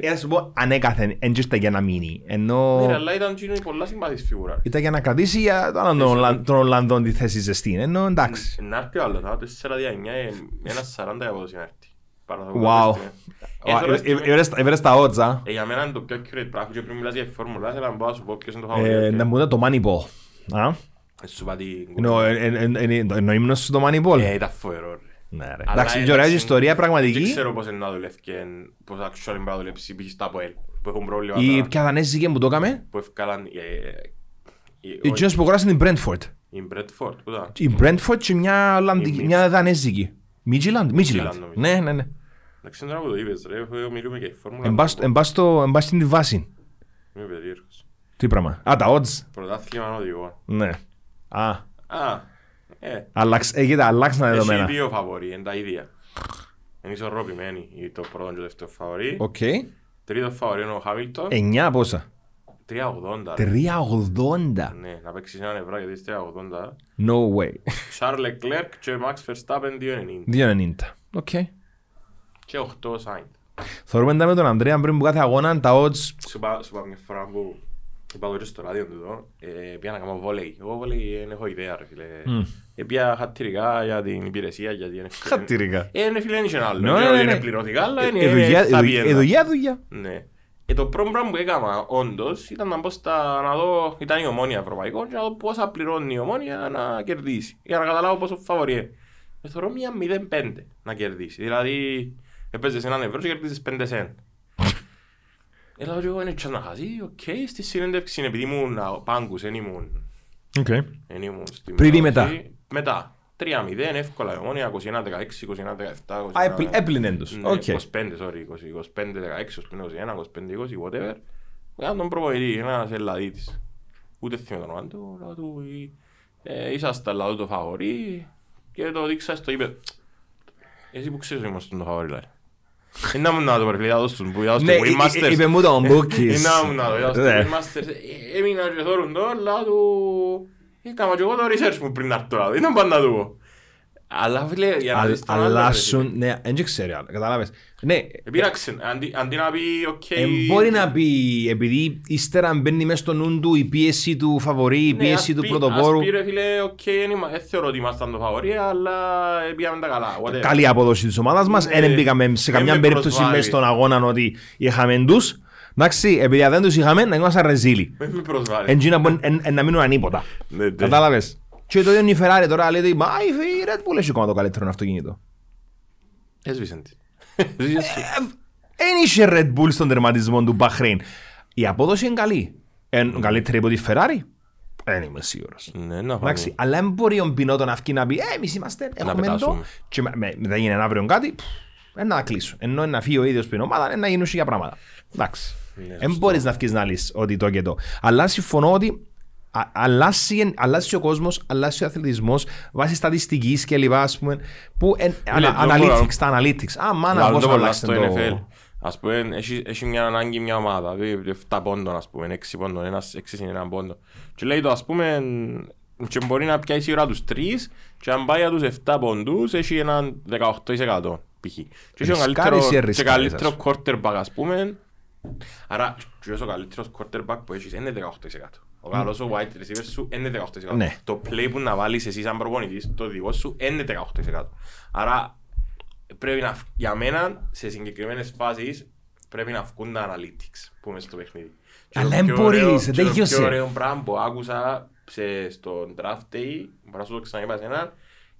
Ε, Ας σου πω, ανέκαθεν, εν τζίστα για να μείνει. Ενώ Ναι, ρε, αλλά ήταν εκείνο η πολλά συμπαθής φιγούρα. ήταν για να κρατήσει για τον άλλον τον Ολλαν- τον Ολλανδόν τη θέση ζεστή. Ενώ εντάξει. Να έρθει ο άλλος, θα το 4 δια 9, ένα 40 από το να έρθει. Πάρα πολύ Wow. ευχαριστούμε. Ε, τώρα στην- Έβρες τα ότσα. ε, Για μένα είναι το πιο accurate πράγμα και πριν μιλάς για φόρμουλα, ήθελα να πω να σου πω ποιος είναι το Ε, φαβορί. Να μου είναι το Moneyball. Α, Ε, Σου είπα τι... Εννοώ, ε, ε, ε, ε, Εννοώ ύμνος σου το Moneyball. Ε, ήταν φοβερό ρε. Ναι ρε. Αλλά, Εντάξει, ε, και ωραία εντάξει, ιστορία Δεν πραγματική. ξέρω πώς είναι να δουλεύει και πώς actually μπορεί να δουλέψει π.χ. στα ΑΠΟΕΛ που έχουν πρόβλημα Η τώρα, ποια δανέζικη που το έκαμε. που ευκάλαν ε, ε, Η Τζίνος που αγοράσαν την Brentford. η Μπρέτφορντ, πού ήταν. Η Brentford και μια Ολλανδική- Η μια δανέζικη. Midtjylland, Midtjylland. Midtjylland, νομίζω. Ναι, ναι, ναι. Εντάξει τώρα που το είπες ρε, εγώ μιλούμε και η φόρμουλα. Εν πας στο- εν πας στο- εν πας στην βάση. Είμαι περίεργος. Τι πράγμα. Α, τα odds. Πρωτάθλημα οδηγών. Ναι. Α, Α, ε, αλλάξ, έχετε αλλάξαν τα έχει δεδομένα. δύο φαβορί, είναι τα ίδια. Είναι ισορροπημένοι οι- το πρώτο και το δεύτερο φαβορί. Οκ. Τρίτο φαβορί είναι ο Χάμιλτον. 9 πόσα; 3.80. ρε. 380. Ναι, να παίξεις έναν ευρώ γιατί είσαι 3.80. No way. Charles Leclerc και Max Verstappen 2.90. 290. Οκ. Και 8 Sainz. Θεωρούμε τα με τον Ανδρέα πριν που κάθε αγώνα τα odds Σου είπα σου είπα μια φορά που είπα το και στο ράδιο του εδώ, ε, πήγα να κάνω βόλεϊ. Εγώ βόλεϊ δεν έχω ιδέα ρε φίλε. Ε, πήγα χατηρικά για την υπηρεσία γιατί είναι φίλε. Χατηρικά. Ε, είναι φίλε, δεν είχε άλλο. Ναι, Δεν ναι, ξέρω ναι, ότι είναι ναι. πληρωτικά, αλλά Ε, είναι ε, δουλειά- θα ε, πιένα. ε, δουλειά, δουλειά. Ναι. Ε, το πρώτο πράγμα που έκανα όντως ήταν να μπω στα, να δω, ήταν η Ομόνοια ευρωπαϊκό και να δω πόσα πληρώνει η Ομόνοια να κερδίσει. Για να καταλάβω πόσο φαβορί. Ε, θεωρώ μια 0,5 να κερδίσει. Δηλαδή, έπαιζες έναν ευρώ και κερδίζεις 5 σεν. Έλα και εγώ είναι και να χάσει, οκ, στη συνέντευξη επειδή ήμουν α, πάγκους, δεν ήμουν, Οκ. δεν ήμουν στην Πριν ή μετάδοση. Μετά; 3-0, εύκολα η Ομόνοια, 21-16, 21-17, Α, έπλη- έπλυνεν τους. ναι, Οκ. 25, sorry, 20, 25, 16, 21, 25, 20, whatever. Ήταν τον προπονητή, ένας Ελλαδίτης. Ούτε θυμάμαι το όνομα του, λέω του, ε, είσαστε λαδό το φαβορί και το δείξα στο είπε. Εσύ που ξέρεις ότι είμαστε το φαβορί, λέει. Είναι να μου να το πρέπει, θα δώσουν που είδα στο Ναι, ε- Win Masters. ε- είπε μου τον Bookies. Είναι να μου να το είδα στο Ναι. Win Masters. Ε, Έμεινα και θόρουν το, αλλά του... Έκανα και εγώ το research μου πριν να έρθω, δηλαδή, δεν πάντα του πω. Αλλά φίλε, για να Αλλ- δεις τον άλλο, ρε, Αλλάσουν, ναι, δεν ξέρει άλλο, κατάλαβες. Ναι, Επήραξε, αντί, αντί να πει οκ... ε, μπορεί να πει, επειδή ύστερα μπαίνει μέσα στο νου του η πίεση του φαβορί, η Ναι, πίεση ας του πει- πρωτοπόρου. Ας πει ρε φίλε, οκ, δεν θεωρώ ότι ήμασταν το φαβορί, αλλά ε, πήγαμε τα καλά. whatever. Καλή απόδοση της ομάδας μας, Ναι, δεν μπήκαμε σε δεν καμιά με περίπτωση προσβάλλει. μέσα στον αγώνα ότι είχαμε τους. Εντάξει, επειδή αν δεν τους είχαμε, να ήμασταν ρεζίλοι. Μην με προσβάλλει. Εν τζείνα που εν- εν- να μείνουν ανίποτα. Ναι, ναι. Κατάλαβες. Και το ίδιο η Ferrari τώρα λέει ότι «Μα η Red Bull έχει ακόμα το καλύτερο αυτοκίνητο». Έσβησαν τη. Έσβησαν τη. Δεν είχε Red Bull στον τερματισμό του Bahrain. Η απόδοση είναι καλή. Είναι καλύτερη από τη Ferrari. Δεν είμαι σίγουρος. Ναι, να Εντάξει, φανεί. αλλά δεν μπορεί ο Μπινότο να βγει να πει «Ε, εμείς είμαστε, έχουμε το» πετάσουμε. και με- με- μετά γίνει ένα αύριο κάτι, πφ, ε, να κλείσουν. Ενώ να φύγει ο ίδιος στην ομάδα, ε, να γίνουν για πράγματα. Εντάξει. Ναι, Δεν σωστό. μπορείς να βγεις να λύσεις ότι το και το. Αλλά συμφωνώ ότι α- αλλάζει, αλλάζει ο κόσμος, αλλάζει ο αθλητισμός βάσει στατιστικής και λοιπά, ας πούμε, που εν, ανα, το μπορώ- analytics, τα analytics. Α, μάνα, Λάλλον πώς το πολλά αλλάξτε στο το... NFL. Ας πούμε, έχει, έχει μια ανάγκη μια ομάδα, δηλαδή 7 πόντων, ας πούμε, 6 πόντων, ένας 6 είναι έναν πόντο. Και λέει το, ας πούμε, και μπορεί να πιάσει σίγουρα τους 3 και αν πάει για τους 7 πόντους, έχει έναν 18% π.χ. Και έχει ο Ρισκάρεις ή καλύτερο, και ρισκάρεις, καλύτερο ας quarterback, ας πούμε. Άρα, και ο καλύτερος quarterback που έχεις είναι 18%. Ο καλός ο wide receiver σου είναι 18%. Ναι. Το play που να βάλεις εσύ σαν προπονητής, το δικό σου είναι 18%. Άρα, πρέπει να, φ- για μένα, σε συγκεκριμένες φάσεις, πρέπει να βγουν τα analytics που είμαι στο παιχνίδι. Και Αλλά το δεν πιο μπορείς, ωραίο- δεν και Το γιώσε. πιο ωραίο πράγμα που άκουσα σε, στον draft day, μπορώ να σου το ξαναείπα σε έναν,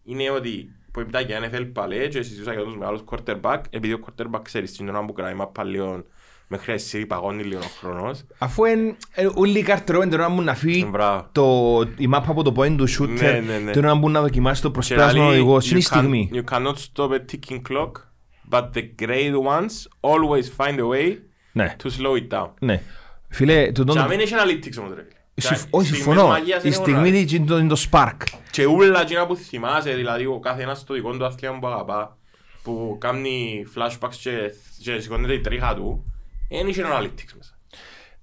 είναι ότι που έπειτα για NFL παλέ και συζητούσα για τους μεγάλους quarterback επειδή ο quarterback ξέρεις στην ώρα που κρατάει μάπα λίγο μέχρι να εσύ παγώνει λίγο ο χρόνος Αφού εν, ε, όλοι οι καρτρό την ώρα μου να φύγει Μπράβο. το, η μάπα από το point του shooter, Ναι, ναι, ναι. την ώρα που να δοκιμάσει το Και προσπέρασμα ο λέει, οδηγός. you Είναι η can- στιγμή. You cannot stop a ticking clock but the great ones always find a way Ναι, to slow it down ναι. Φίλε, το Και τον... να μην έχεις analytics όμως ρε φίλε. Συμφ- Και Όχι, στιγμές συμφωνώ. μαγείας Η είναι στιγμή όλα. της είναι το- είναι το spark. Και ούλα εκείνα που θυμάσαι, δηλαδή ο κάθε ένας στο δικό του αθλήμα που αγαπά, που κάνει flashbacks και, και σηκώνεται η τρίχα του, δεν είχε analytics μέσα.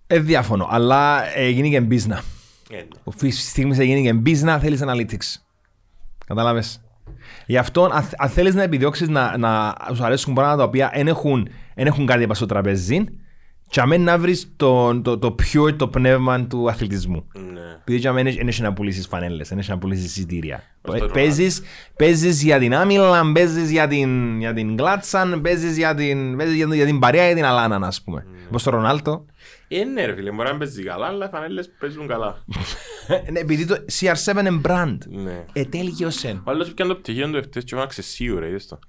Ε, διάφωνο, αλλά έγινε και μπίζνα. Ε, ναι. Ο φύσης της στιγμής έγινε και μπίζνα, θέλεις analytics. Κατάλαβες; Γι' αυτό, αν, αν θέλεις να επιδιώξεις να, να σου αρέσουν πράγματα τα οποία δεν έχουν, εν έχουν κάτι πάνω στο τραπέζι, και αμέν να βρεις το, το, το pure, το πνεύμα του αθλητισμού. Ναι. Επειδή και αμέν δεν έχει να πουλήσεις φανέλες, δεν έχει να πουλήσεις εισιτήρια. Ως το Παίζεις, παίζεις για την άμυλα, παίζεις για την, για την γκλάτσαν, παίζεις για την, παίζεις για, για την παρέα ή την αλάνα, ας πούμε. Όπως το Ρονάλτο. Ε, ναι ρε φίλε, μπορεί να παίζει καλά, αλλά οι φανέλες παίζουν καλά. Ναι, επειδή το CR7 είναι brand. Ναι. Ε, τέλειωσε. Ο άλλος πιάνε το πτυχίο του εχθές και φάναξε σίου ρε, είδες το.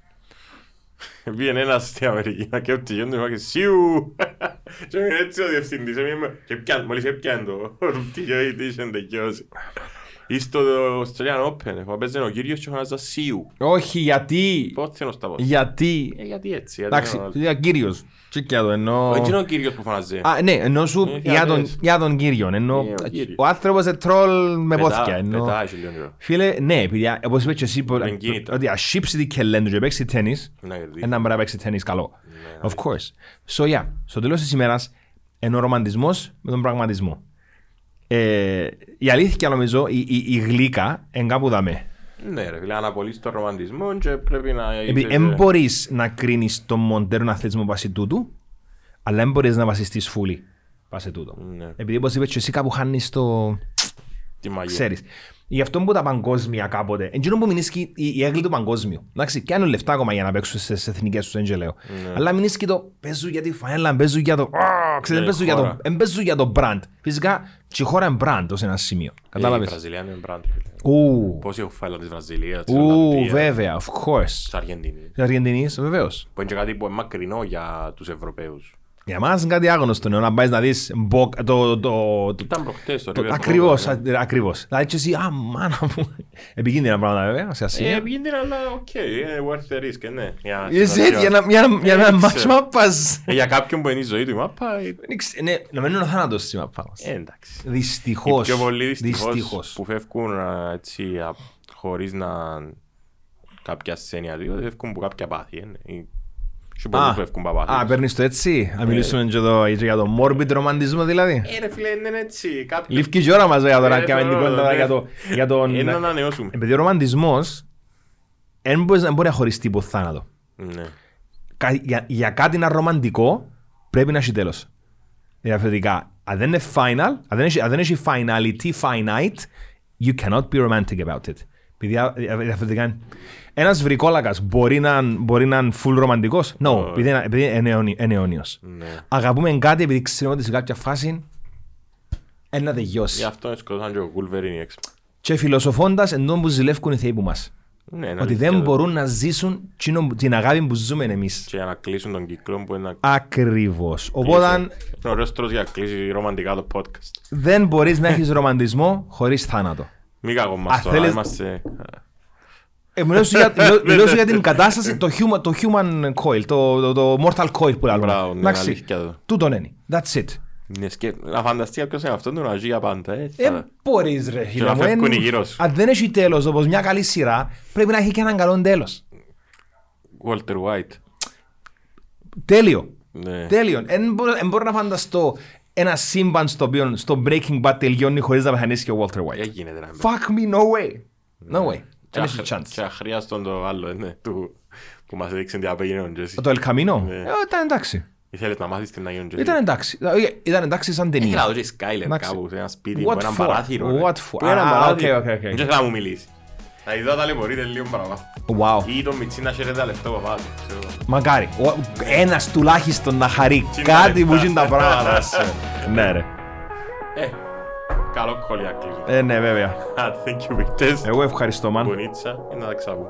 Πήγαινε ένας στην Αμερική να και το πτυχίο του φάναξε σίου. Και έμεινε έτσι ο διευθυντής, έμεινε και πιάνε, μόλις έπιανε το το πτυχίο γιατί είχε τελειώσει. Ή στο Australian Open, έχω παίζει ο κύριος και φάναζα σίου. Όχι, γιατί; Πότε θέλω στα πόδια. Γιατί; Ε, γιατί έτσι. γιατί Εντάξει, είναι ο- για κύριος. Τι και το εννοώ. Όχι είναι ο κύριος που φάναζε. Α, ναι, εννοώ σου Ε, για τον, διαβες. για τον κύριο. Εννοώ, Ε, ο κύριος. ο άνθρωπος είναι τρόλ με Πετά- πόθηκια. εννοώ. Πετάει και λίγο καιρό. Φίλε, ναι, επειδή όπως είπες και εσύ, πο- Εγκίνητα. ότι ασύψει την κελέν του και παίξει τέννις, Να κερδίσει. ένα μπορεί να παίξει τέννις καλό. Of course. So yeah, στο τέλος της ημέρας, είναι ο ρομαντισμός με τον πραγματισμό. Ε, η αλήθεια νομίζω, η, η, η γλύκα, εν κάπου δαμέ. Ναι ρε φίλε, αναπολύσεις τον ρομαντισμό και πρέπει να Επειδή είσαι- δεν μπορείς να κρίνεις τον μοντέρνο αθλητισμό βάσει τούτου, αλλά δεν μπορείς να βασιστείς φούλη βάσει τούτου. Ναι. Επειδή όπως είπες, και εσύ κάπου χάνεις το. Τη μαγεία. ξέρεις. Γι' αυτό που τα παγκόσμια κάποτε. Εντζήνω που μείνει η, η έγκλη του παγκόσμιου. Εντάξει, κάνουν λεφτά ακόμα για να παίξουν στι εθνικές τους, δεν λέω. Αλλά μείνει και το παίζουν για τη φανέλα, παίζουν για το. Α, Ξέρετε, Ναι, παίζουν για το. χώρα. εν παίζουν για το brand. Φυσικά, και η χώρα είναι brand ως ένα σημείο. Ε, Η Κατάλαβε. Βραζιλία είναι μπραντ. φίλε. Ου, Πόσοι έχουν φάει της Βραζιλίας, της ου, Ολλανδίας, βέβαια, of course. της Αργεντινής. Της Αργεντινής, βεβαίως. Που είναι και κάτι που είναι μακρινό για τους Ευρωπαίους. Για μας είναι κάτι άγνωστο, ναι, να πάει να δεις μποκ- το, το, το, Ήταν προχτές το το, River ακριβώς, Plate, ναι. α- ακριβώς. Δηλαδή και εσύ, α, μάνα μου. Επικίνδυνα πράγματα βέβαια, σε Ε, Ασία. επικίνδυνα, αλλά οκ, είναι worth the risk, ε, ναι. Για Είσαι έτσι, για να- για να- για Ε, να δεν μάτς ξέρω. μάπας. Ε, Για κάποιον που είναι η ζωή του η μάπα, ε, Δεν ξε- Ναι, να μένουν ο θάνατος στη μάπας μας. ε, εντάξει. Οι Δυστυχώς. πιο πολλοί δυστυχώς Δυστυχώς. που φεύγουν α, έτσι α, χωρίς να κάποια ασθένεια του, φεύγουν από κάποια πάθη. Ε, ναι. Οι- Και πολλοί Α, που φεύγουν από πάθη. Α, παίρνεις το έτσι. Να μιλήσουμε και εδώ και για το morbid ρομαντισμό δηλαδή. Ε, ρε φίλε, είναι έτσι. κάποιοι- Λήφκει και η ώρα μας βέβαια τώρα Ε, και με την τώρα, κουβέντα ναι. για το- για τον... Ε, να ανανεώσουμε. Επειδή ο ρομαντισμός δεν μπορεί να μπορεί να χωριστεί από θάνατο. Ναι. κα- για, για κάτι να ρομαντικό πρέπει να έχει τέλος. Διαφορετικά, αν δεν είναι final, αν δεν έχει, αν δεν έχει finality, finite, you cannot be romantic about it. Επειδή α- δια- διαφορετικά, ένας βρικόλακας μπορεί να, μπορεί να είναι full ρομαντικός; No, επειδή, είναι- επειδή είναι αιώνι- είναι αιώνιος. Ναι. Αγαπούμε κάτι επειδή ξέρουμε ότι σε κάποια φάση είναι να τελειώσει. Γι' αυτό σκοτώσαν και ο Wolverine X. Και φιλοσοφώντας εντός που ζηλεύκουν οι θεοί που μας. Ναι, είναι Ότι αλήθεια δεν το. μπορούν να ζήσουν τσίνο- την αγάπη που ζούμε εμείς. Και για να κλείσουν τον κύκλο που είναι να Ακριβώς. Οπότε Είναι ο ωραίος τρόπος για να κλείσει ρομαντικά το podcast. δεν μπορείς να έχεις ρομαντισμό χωρίς θάνατο. Μην κακό Α, μας τώρα, θέλεις- είμαστε... Ε, μιλώ σου για, μιλώ- μιλώ σου για την κατάσταση, το human, το human coil, το, το, το mortal coil που λέμε. Μπράβο, ναι, Εντάξει, αλήθεια το. τούτον είναι. That's it. Ναι, σκε- Να φανταστεί κάποιος είναι αυτόν του να ζει για πάντα. ε, Ε, θα- μπορείς ρε φίλε να μου. φεύγουν εν- οι γύρω σου. Αν δεν έχει τέλος όπως μια καλή σειρά, πρέπει να έχει και έναν καλό τέλος. Walter White. Τέλειο. Ναι. Τέλειο. Δεν μπορώ, εν μπορώ να φανταστώ ένα σύμπαν στο οποίο στο Breaking Bad τελειώνει χωρίς να πεθανίσει και ο Walter Δεν White. γίνεται να Fuck me, no way. No way. Και Δεν έχει αχ- chance. Και αχρίαστον το άλλο, ε, ναι, του που μας έδειξε τι απέγινε ο Τζέσι. Το El Camino; Ναι. Ε, Ήταν εντάξει. Ήθελες να μάθεις τι να γίνει ο Τζέσι. Ήταν εντάξει. Δηλαδή, Ήταν εντάξει σαν Ήθελα ταινία. να δω και Skyler Εντάξει. κάπου σε ένα σπίτι What με έναν for? παράθυρο. ρε. What for? Που ένα Α, παράθυρο; οκ, οκ, οκ. Δεν ήθελα να μου μιλήσεις. Να ειδώ ταλαιπωρείται λίγο παραπάνω. Wow. Ή τον Μιτσί να χαίρεται τα λεφτά που βάζει. ξέρω. Μακάρι. Ο- Ένας τουλάχιστον να χαρεί Τι είναι κάτι που λεπτά. γίνει τα πράγματα. σε. Ναι ρε. Ε, Καλό κόλλη να κλείσουμε. Ε, ναι, βέβαια. Ah, Thank you, Victors. Εγώ ευχαριστώ, man. Μπονίτσα, και να τα ξαπούμε.